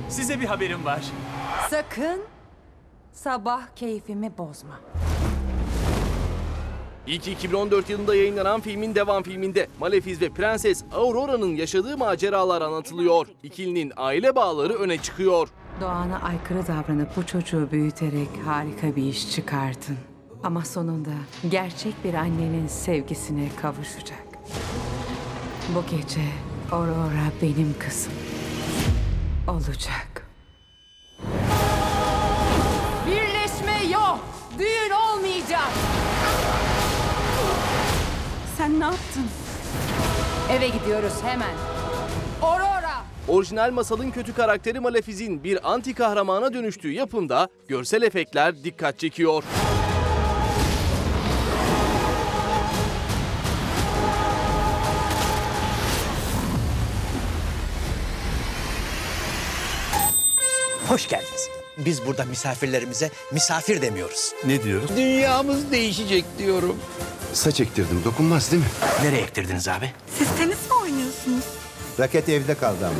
size bir haberim var. Sakın sabah keyfimi bozma. İlk 2014 yılında yayınlanan filmin devam filminde Malefiz ve Prenses Aurora'nın yaşadığı maceralar anlatılıyor. İkilinin aile bağları öne çıkıyor. Doğana aykırı davranıp bu çocuğu büyüterek harika bir iş çıkardın. Ama sonunda gerçek bir annenin sevgisine kavuşacak. Bu gece Aurora benim kızım olacak. Birleşme yok. Düğün olmayacak. Sen ne yaptın? Eve gidiyoruz hemen. Aurora! Orijinal masalın kötü karakteri Malefiz'in bir anti kahramana dönüştüğü yapımda görsel efektler dikkat çekiyor. Hoş geldiniz. Biz burada misafirlerimize misafir demiyoruz. Ne diyoruz? Dünyamız değişecek diyorum. Saç ektirdim. Dokunmaz değil mi? Nereye ektirdiniz abi? Siz tenis mi oynuyorsunuz? Raket evde kaldı ama.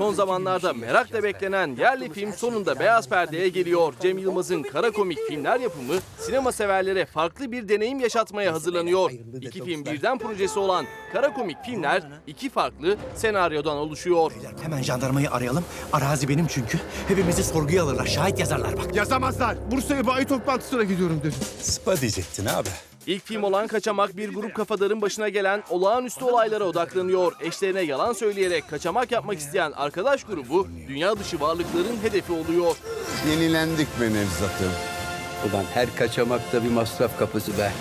Son zamanlarda merakla beklenen yerli film sonunda beyaz perdeye geliyor. Cem Yılmaz'ın kara komik filmler yapımı sinema severlere farklı bir deneyim yaşatmaya hazırlanıyor. İki film birden projesi olan kara komik filmler iki farklı senaryodan oluşuyor. Hemen jandarmayı arayalım. Arazi benim çünkü. Hepimizi sorguya alırlar. Şahit yazarlar bak. Yazamazlar. Bursa'ya bayi toplantısına gidiyorum dedim. Spa diyecektin abi. İlk film olan Kaçamak bir grup kafadarın başına gelen olağanüstü olaylara odaklanıyor. Eşlerine yalan söyleyerek kaçamak yapmak isteyen arkadaş grubu dünya dışı varlıkların hedefi oluyor. Yenilendik be Nevzat'ım. Ulan her kaçamakta bir masraf kapısı be.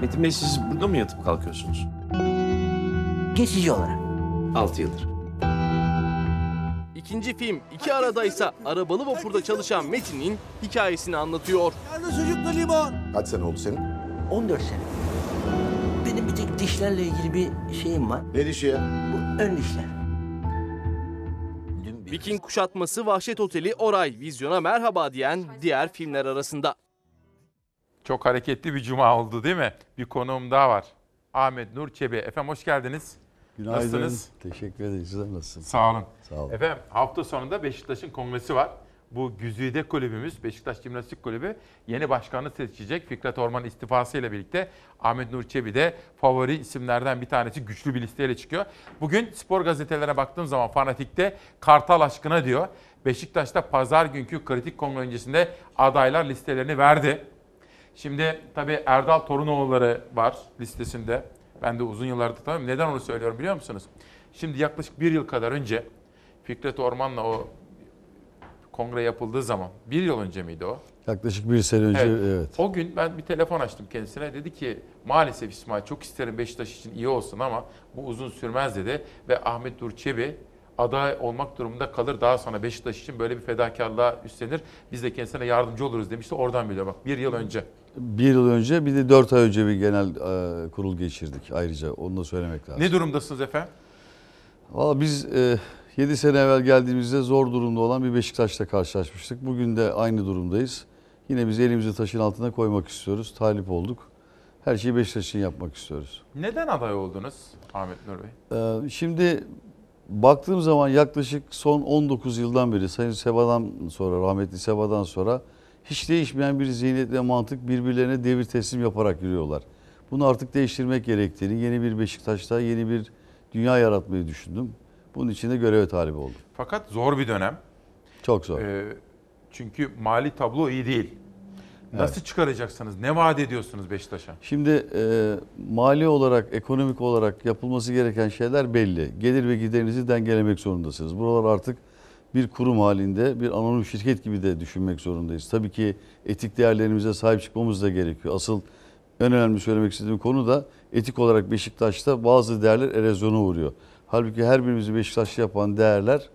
Metin Bey siz burada mı yatıp kalkıyorsunuz? Geçici olarak. 6 yıldır. İkinci film iki arada ise arabalı vapurda çalışan Metin'in hikayesini anlatıyor. Nerede sucuklu limon? Kaç sene oldu senin? 14 sene. Benim bir tek dişlerle ilgili bir şeyim var. Ne dişi ya? Bu ön dişler. Viking kuşatması Vahşet Oteli Oray vizyona merhaba diyen diğer filmler arasında. Çok hareketli bir cuma oldu değil mi? Bir konuğum daha var. Ahmet Nur Çebi. Efendim hoş geldiniz. Günaydın. Nasılsınız? Teşekkür ederim. Sizler nasılsınız? Sağ olun. Sağ olun. Efendim hafta sonunda Beşiktaş'ın kongresi var. Bu Güzide Kulübümüz, Beşiktaş Jimnastik Kulübü yeni başkanı seçecek. Fikret Orman istifası ile birlikte Ahmet Nur Çebi de favori isimlerden bir tanesi güçlü bir listeyle çıkıyor. Bugün spor gazetelerine baktığım zaman Fanatik'te Kartal aşkına diyor. Beşiktaş'ta pazar günkü kritik kongre öncesinde adaylar listelerini verdi. Şimdi tabii Erdal Torunoğulları var listesinde. Ben de uzun yıllardır tanıyorum. Neden onu söylüyorum biliyor musunuz? Şimdi yaklaşık bir yıl kadar önce Fikret Orman'la o kongre yapıldığı zaman, bir yıl önce miydi o? Yaklaşık bir sene önce evet. O gün ben bir telefon açtım kendisine. Dedi ki maalesef İsmail çok isterim Beşiktaş için iyi olsun ama bu uzun sürmez dedi. Ve Ahmet Dur Çebi aday olmak durumunda kalır. Daha sonra Beşiktaş için böyle bir fedakarlığa üstlenir. Biz de kendisine yardımcı oluruz demişti. Oradan biliyor bak bir yıl önce. Bir yıl önce bir de dört ay önce bir genel e, kurul geçirdik ayrıca. Onu da söylemek lazım. Ne durumdasınız efendim? Valla biz e, 7 sene evvel geldiğimizde zor durumda olan bir Beşiktaş'la karşılaşmıştık. Bugün de aynı durumdayız. Yine biz elimizi taşın altına koymak istiyoruz. Talip olduk. Her şeyi Beşiktaş için yapmak istiyoruz. Neden aday oldunuz Ahmet Nur Bey? Ee, şimdi baktığım zaman yaklaşık son 19 yıldan beri Sayın Seba'dan sonra, rahmetli Seba'dan sonra hiç değişmeyen bir zihniyet ve mantık birbirlerine devir teslim yaparak yürüyorlar. Bunu artık değiştirmek gerektiğini, yeni bir Beşiktaş'ta yeni bir dünya yaratmayı düşündüm. Bunun için de göreve talip oldum. Fakat zor bir dönem. Çok zor. Ee, çünkü mali tablo iyi değil. Nasıl çıkaracaksınız? Ne vaat ediyorsunuz Beşiktaş'a? Şimdi e, mali olarak, ekonomik olarak yapılması gereken şeyler belli. Gelir ve giderinizi dengelemek zorundasınız. Buralar artık bir kurum halinde, bir anonim şirket gibi de düşünmek zorundayız. Tabii ki etik değerlerimize sahip çıkmamız da gerekiyor. Asıl en önemli söylemek istediğim konu da etik olarak Beşiktaş'ta bazı değerler erozyona uğruyor. Halbuki her birimizi Beşiktaşlı yapan değerler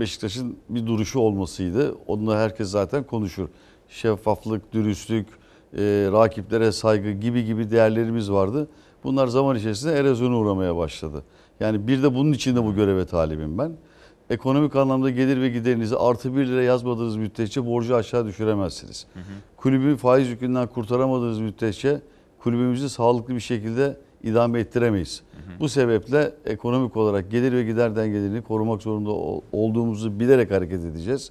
Beşiktaş'ın bir duruşu olmasıydı. Onunla herkes zaten konuşur. Şeffaflık, dürüstlük, e, rakiplere saygı gibi gibi değerlerimiz vardı. Bunlar zaman içerisinde erozyona uğramaya başladı. Yani bir de bunun için de bu göreve talibim ben. Ekonomik anlamda gelir ve giderinizi artı bir lira yazmadığınız müddetçe borcu aşağı düşüremezsiniz. Kulübü faiz yükünden kurtaramadığınız müddetçe kulübümüzü sağlıklı bir şekilde idame ettiremeyiz. Bu sebeple ekonomik olarak gelir ve gider dengelerini korumak zorunda ol- olduğumuzu bilerek hareket edeceğiz.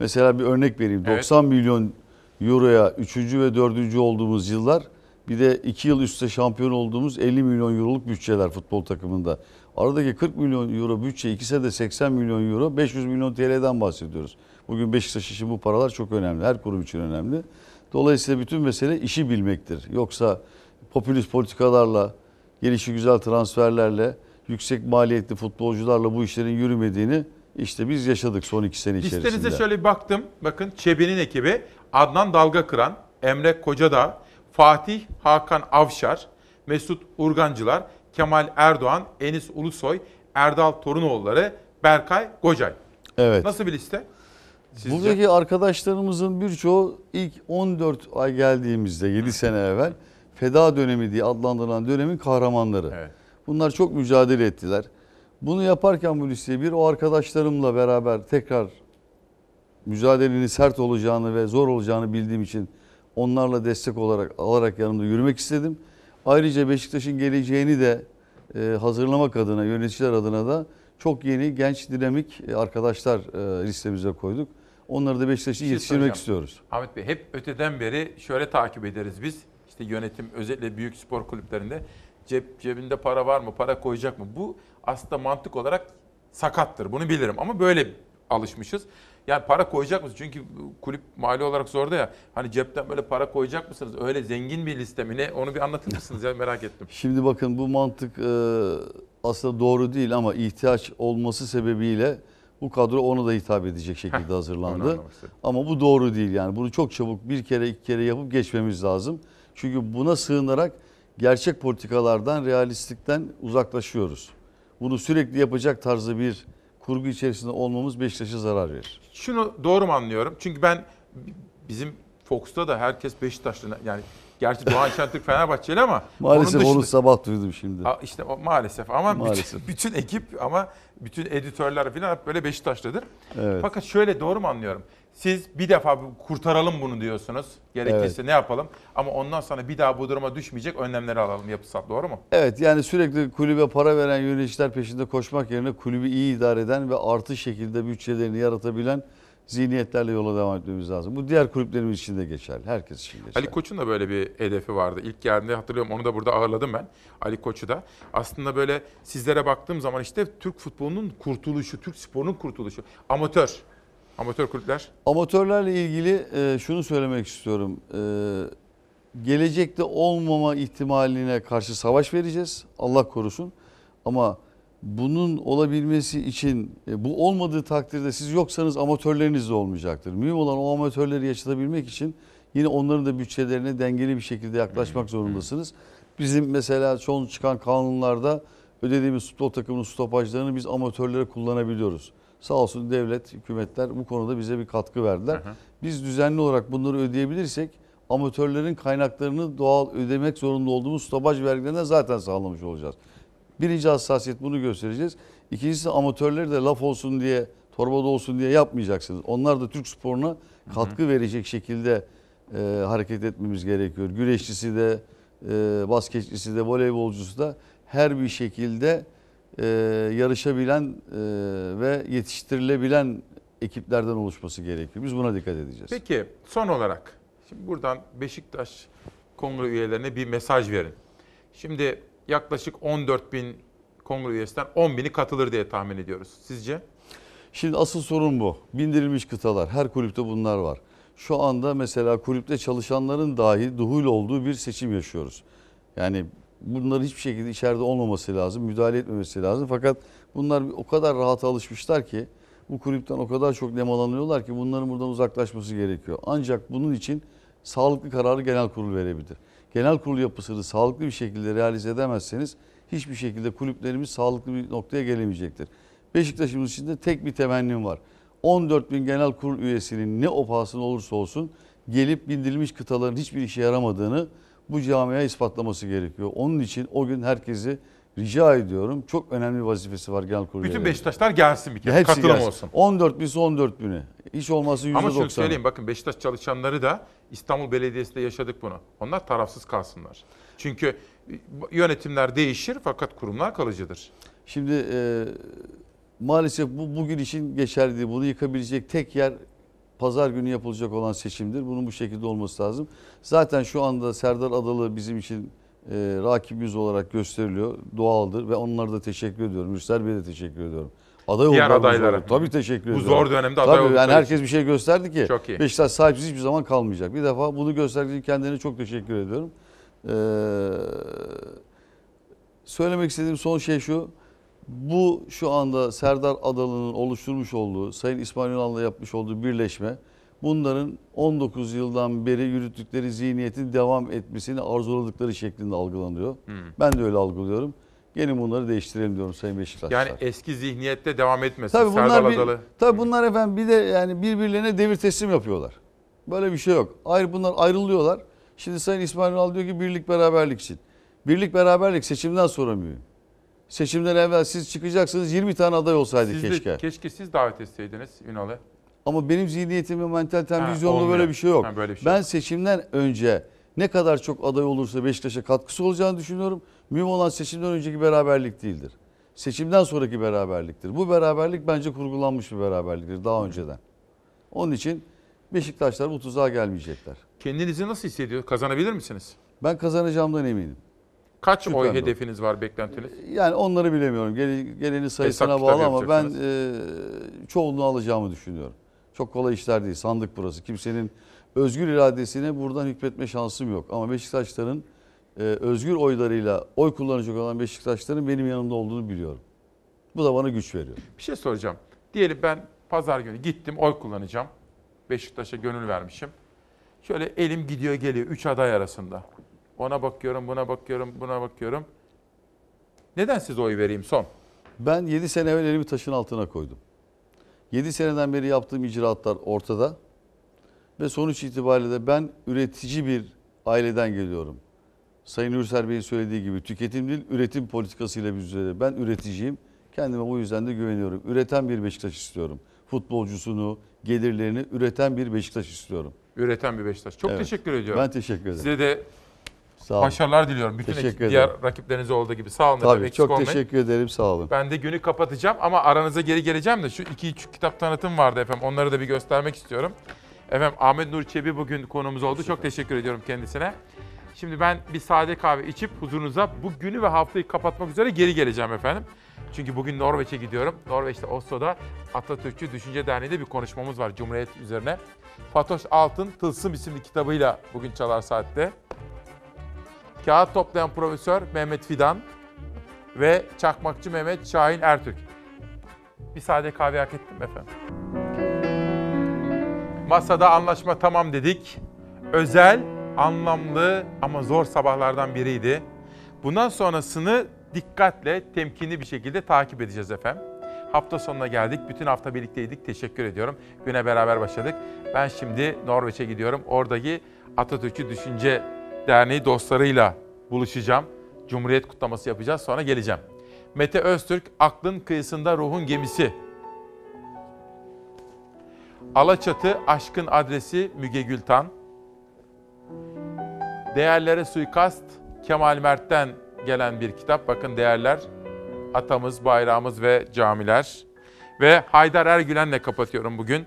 Mesela bir örnek vereyim. Evet. 90 milyon euroya 3. ve 4. olduğumuz yıllar bir de 2 yıl üstte şampiyon olduğumuz 50 milyon euroluk bütçeler futbol takımında. Aradaki 40 milyon euro bütçe ikisi de 80 milyon euro 500 milyon TL'den bahsediyoruz. Bugün Beşiktaş için bu paralar çok önemli. Her kurum için önemli. Dolayısıyla bütün mesele işi bilmektir. Yoksa popülist politikalarla, gelişi güzel transferlerle, yüksek maliyetli futbolcularla bu işlerin yürümediğini işte biz yaşadık son iki sene içerisinde. Listenize şöyle bir baktım. Bakın Çebi'nin ekibi Adnan Dalgakıran, Emre Kocadağ, Fatih Hakan Avşar, Mesut Urgancılar, Kemal Erdoğan, Enis Ulusoy, Erdal Torunoğulları, Berkay Gocay. Evet. Nasıl bir liste? Sizce? Buradaki arkadaşlarımızın birçoğu ilk 14 ay geldiğimizde 7 sene evvel feda dönemi diye adlandırılan dönemin kahramanları. Bunlar çok mücadele ettiler. Bunu yaparken bu listeyi bir o arkadaşlarımla beraber tekrar mücadelenin sert olacağını ve zor olacağını bildiğim için onlarla destek olarak alarak yanımda yürümek istedim. Ayrıca Beşiktaş'ın geleceğini de e, hazırlamak adına, yöneticiler adına da çok yeni, genç, dinamik e, arkadaşlar e, listemize koyduk. Onları da Beşiktaş'ı şey yetiştirmek istiyoruz. Ahmet Bey hep öteden beri şöyle takip ederiz biz. İşte yönetim özellikle büyük spor kulüplerinde cep cebinde para var mı, para koyacak mı? Bu aslında mantık olarak sakattır. Bunu bilirim ama böyle alışmışız. Yani para koyacak mısınız? Çünkü kulüp mali olarak zorda ya. Hani cepten böyle para koyacak mısınız? Öyle zengin bir liste mi ne? Onu bir anlatır mısınız ya merak ettim. Şimdi bakın bu mantık e, aslında doğru değil ama ihtiyaç olması sebebiyle bu kadro ona da hitap edecek şekilde onu hazırlandı. Ama bu doğru değil yani. Bunu çok çabuk bir kere iki kere yapıp geçmemiz lazım. Çünkü buna sığınarak gerçek politikalardan, realistlikten uzaklaşıyoruz. Bunu sürekli yapacak tarzda bir kurgu içerisinde olmamız Beşiktaş'a zarar verir. Şunu doğru mu anlıyorum? Çünkü ben bizim Fox'ta da herkes Beşiktaşlı yani gerçi Doğan Şentürk Fenerbahçeli ama Maalesef onun onu dışında- sabah duydum şimdi. İşte o maalesef ama Maalesef. Bütün, bütün ekip ama bütün editörler falan hep böyle Beşiktaşlıdır. Evet. Fakat şöyle doğru mu anlıyorum? Siz bir defa kurtaralım bunu diyorsunuz. Gerekirse Evet. ne yapalım? Ama ondan sonra bir daha bu duruma düşmeyecek önlemleri alalım yapısal. Doğru mu? Evet yani sürekli kulübe para veren yöneticiler peşinde koşmak yerine kulübü iyi idare eden ve artı şekilde bütçelerini yaratabilen zihniyetlerle yola devam etmemiz lazım. Bu diğer kulüplerimiz için de geçerli. Herkes için geçerli. Ali Koç'un da böyle bir hedefi vardı. İlk geldiğinde hatırlıyorum onu da burada ağırladım ben. Ali Koç'u da. Aslında böyle sizlere baktığım zaman işte Türk futbolunun kurtuluşu, Türk sporunun kurtuluşu. Amatör. Amatör kulüpler. Amatörlerle ilgili e, şunu söylemek istiyorum. E, gelecekte olmama ihtimaline karşı savaş vereceğiz. Allah korusun. Ama bunun olabilmesi için e, bu olmadığı takdirde siz yoksanız amatörleriniz de olmayacaktır. Mühim olan o amatörleri yaşatabilmek için yine onların da bütçelerine dengeli bir şekilde yaklaşmak zorundasınız. Bizim mesela son çıkan kanunlarda ödediğimiz futbol takımının stopajlarını biz amatörlere kullanabiliyoruz. Sağ olsun devlet, hükümetler bu konuda bize bir katkı verdiler. Biz düzenli olarak bunları ödeyebilirsek amatörlerin kaynaklarını doğal ödemek zorunda olduğumuz stopaj vergilerinden zaten sağlamış olacağız. Birinci hassasiyet bunu göstereceğiz. İkincisi amatörleri de laf olsun diye, torbada olsun diye yapmayacaksınız. Onlar da Türk sporuna katkı verecek şekilde e, hareket etmemiz gerekiyor. Güreşçisi de, e, basketçisi de, voleybolcusu da her bir şekilde e, yarışabilen e, ve yetiştirilebilen ekiplerden oluşması gerekiyor. Biz buna dikkat edeceğiz. Peki son olarak şimdi buradan Beşiktaş kongre üyelerine bir mesaj verin. Şimdi yaklaşık 14 bin kongre üyesinden 10 bini katılır diye tahmin ediyoruz. Sizce? Şimdi asıl sorun bu. Bindirilmiş kıtalar. Her kulüpte bunlar var. şu anda mesela kulüpte çalışanların dahi duhul olduğu bir seçim yaşıyoruz. Yani bunların hiçbir şekilde içeride olmaması lazım, müdahale etmemesi lazım. Fakat bunlar o kadar rahat alışmışlar ki bu kulüpten o kadar çok nemalanıyorlar ki bunların buradan uzaklaşması gerekiyor. Ancak bunun için sağlıklı kararı genel kurul verebilir. Genel kurul yapısını sağlıklı bir şekilde realize edemezseniz hiçbir şekilde kulüplerimiz sağlıklı bir noktaya gelemeyecektir. Beşiktaş'ımız için de tek bir temennim var. 14 bin genel kurul üyesinin ne opahasına olursa olsun gelip bildirilmiş kıtaların hiçbir işe yaramadığını bu camiaya ispatlaması gerekiyor. Onun için o gün herkesi rica ediyorum. Çok önemli vazifesi var genel kurul Bütün. Beşiktaşlar gelsin bir kere. Hepsi Katılım gelsin. olsun. 14 binse 14 bini. Hiç olmazsa %90. Ama şunu söyleyeyim bakın Beşiktaş çalışanları da İstanbul Belediyesi'nde yaşadık bunu. Onlar tarafsız kalsınlar. Çünkü yönetimler değişir fakat kurumlar kalıcıdır. Şimdi e, maalesef bu bugün için geçerli. Bunu yıkabilecek tek yer pazar günü yapılacak olan seçimdir. Bunun bu şekilde olması lazım. Zaten şu anda Serdar Adalı bizim için e, rakibimiz olarak gösteriliyor. Doğaldır ve onlara da teşekkür ediyorum. Mürsel Bey'e de teşekkür ediyorum. Aday Diğer bu adaylara. zor- Tabii teşekkür Bu ediyorum. zor dönemde aday Tabii, Yani herkes bir şey gösterdi ki Çok iyi. Beşiktaş sahipsiz hiçbir zaman kalmayacak. Bir defa bunu gösterdiği için kendilerine çok teşekkür ediyorum. Ee, söylemek istediğim son şey şu. Bu şu anda Serdar Adalı'nın oluşturmuş olduğu, Sayın İsmail Ünal'la yapmış olduğu birleşme bunların 19 yıldan beri yürüttükleri zihniyetin devam etmesini arzuladıkları şeklinde algılanıyor. Hmm. Ben de öyle algılıyorum. Gelin bunları değiştirelim diyorum Sayın Beşiktaşlar. Yani eski zihniyette devam etmesin. Tabii bunlar, Serdar bir, Adalı. tabii bunlar efendim bir de yani birbirlerine devir teslim yapıyorlar. Böyle bir şey yok. Ayrı bunlar ayrılıyorlar. Şimdi Sayın İsmail Ünal diyor ki birlik beraberlik için. Birlik beraberlik seçimden sonra mühim. Seçimden evvel siz çıkacaksınız 20 tane aday olsaydı Siz de keşke. keşke siz davet etseydiniz Ünal'ı. Ama benim zihniyetim ve vizyonumda olmuyor. böyle bir şey yok. Ha, böyle bir şey ben seçimden önce ne kadar çok aday olursa Beşiktaş'a katkısı olacağını düşünüyorum. Mühim olan seçimden önceki beraberlik değildir. Seçimden sonraki beraberliktir. Bu beraberlik bence kurgulanmış bir beraberliktir daha önceden. Onun için Beşiktaşlar bu tuzağa gelmeyecekler. Kendinizi nasıl hissediyor? Kazanabilir misiniz? Ben kazanacağımdan eminim. Kaç Şüphem oy yok. hedefiniz var, beklentiniz? Yani onları bilemiyorum. Gele- Geleni sayısına Hesap bağlı ama ben e, çoğunluğu alacağımı düşünüyorum. Çok kolay işler değil. Sandık burası. Kimsenin özgür iradesine buradan hükmetme şansım yok. Ama Beşiktaşların e, özgür oylarıyla oy kullanacak olan Beşiktaşların benim yanımda olduğunu biliyorum. Bu da bana güç veriyor. Bir şey soracağım. Diyelim ben pazar günü gittim oy kullanacağım. Beşiktaş'a gönül vermişim. Şöyle elim gidiyor geliyor üç aday arasında. Ona bakıyorum, buna bakıyorum, buna bakıyorum. Neden size oy vereyim son? Ben 7 sene evvel elimi taşın altına koydum. 7 seneden beri yaptığım icraatlar ortada. Ve sonuç itibariyle de ben üretici bir aileden geliyorum. Sayın Ürsel Bey'in söylediği gibi tüketim değil, üretim politikasıyla biz üzere. Ben üreticiyim. Kendime bu yüzden de güveniyorum. Üreten bir Beşiktaş istiyorum. Futbolcusunu, gelirlerini üreten bir Beşiktaş istiyorum. Üreten bir Beşiktaş. Çok Evet. teşekkür ediyorum. Ben teşekkür ederim. Size de Sağ olun. başarılar diliyorum. Bütün Teşekkür ekip, ederim. diğer rakiplerinize olduğu gibi. Sağ olun. Tabii çok olmayın. teşekkür ederim. Sağ olun. Ben de günü kapatacağım ama aranıza geri geleceğim de şu iki üç kitap tanıtım vardı efendim. Onları da bir göstermek istiyorum. Efendim Ahmet Nur Çebi bugün konuğumuz oldu. Çok teşekkür ediyorum kendisine. Şimdi ben bir sade kahve içip huzurunuza bu günü ve haftayı kapatmak üzere geri geleceğim efendim. Çünkü bugün Norveç'e gidiyorum. Norveç'te Oslo'da Atatürkçü Düşünce Derneği'nde bir konuşmamız var Cumhuriyet üzerine. Fatoş Altın Tılsım isimli kitabıyla bugün Çalar Saat'te. Kağıt toplayan profesör Mehmet Fidan ve çakmakçı Mehmet Şahin Ertürk. Bir sade kahve hak ettim efendim. Masada anlaşma tamam dedik. Özel, anlamlı ama zor sabahlardan biriydi. Bundan sonrasını dikkatle, temkinli bir şekilde takip edeceğiz efendim. Hafta sonuna geldik. Bütün hafta birlikteydik. Teşekkür ediyorum. Güne beraber başladık. Ben şimdi Norveç'e gidiyorum. Oradaki Atatürkçü Düşünce Derneği dostlarıyla buluşacağım. Cumhuriyet kutlaması yapacağız. Sonra geleceğim. Mete Öztürk, Aklın Kıyısında Ruhun Gemisi. Alaçatı, Aşkın Adresi Müge Gültan. Değerlere Suikast, Kemal Mert'ten gelen bir kitap. Bakın değerler, atamız, bayrağımız ve camiler. Ve Haydar Ergülen'le kapatıyorum bugün.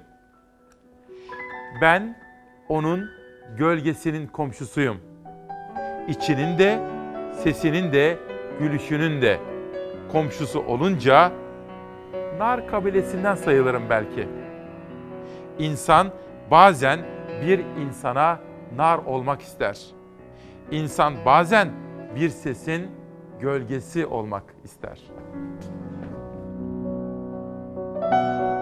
Ben onun gölgesinin komşusuyum içinin de, sesinin de, gülüşünün de komşusu olunca nar kabilesinden sayılırım belki. İnsan bazen bir insana nar olmak ister. İnsan bazen bir sesin gölgesi olmak ister. Müzik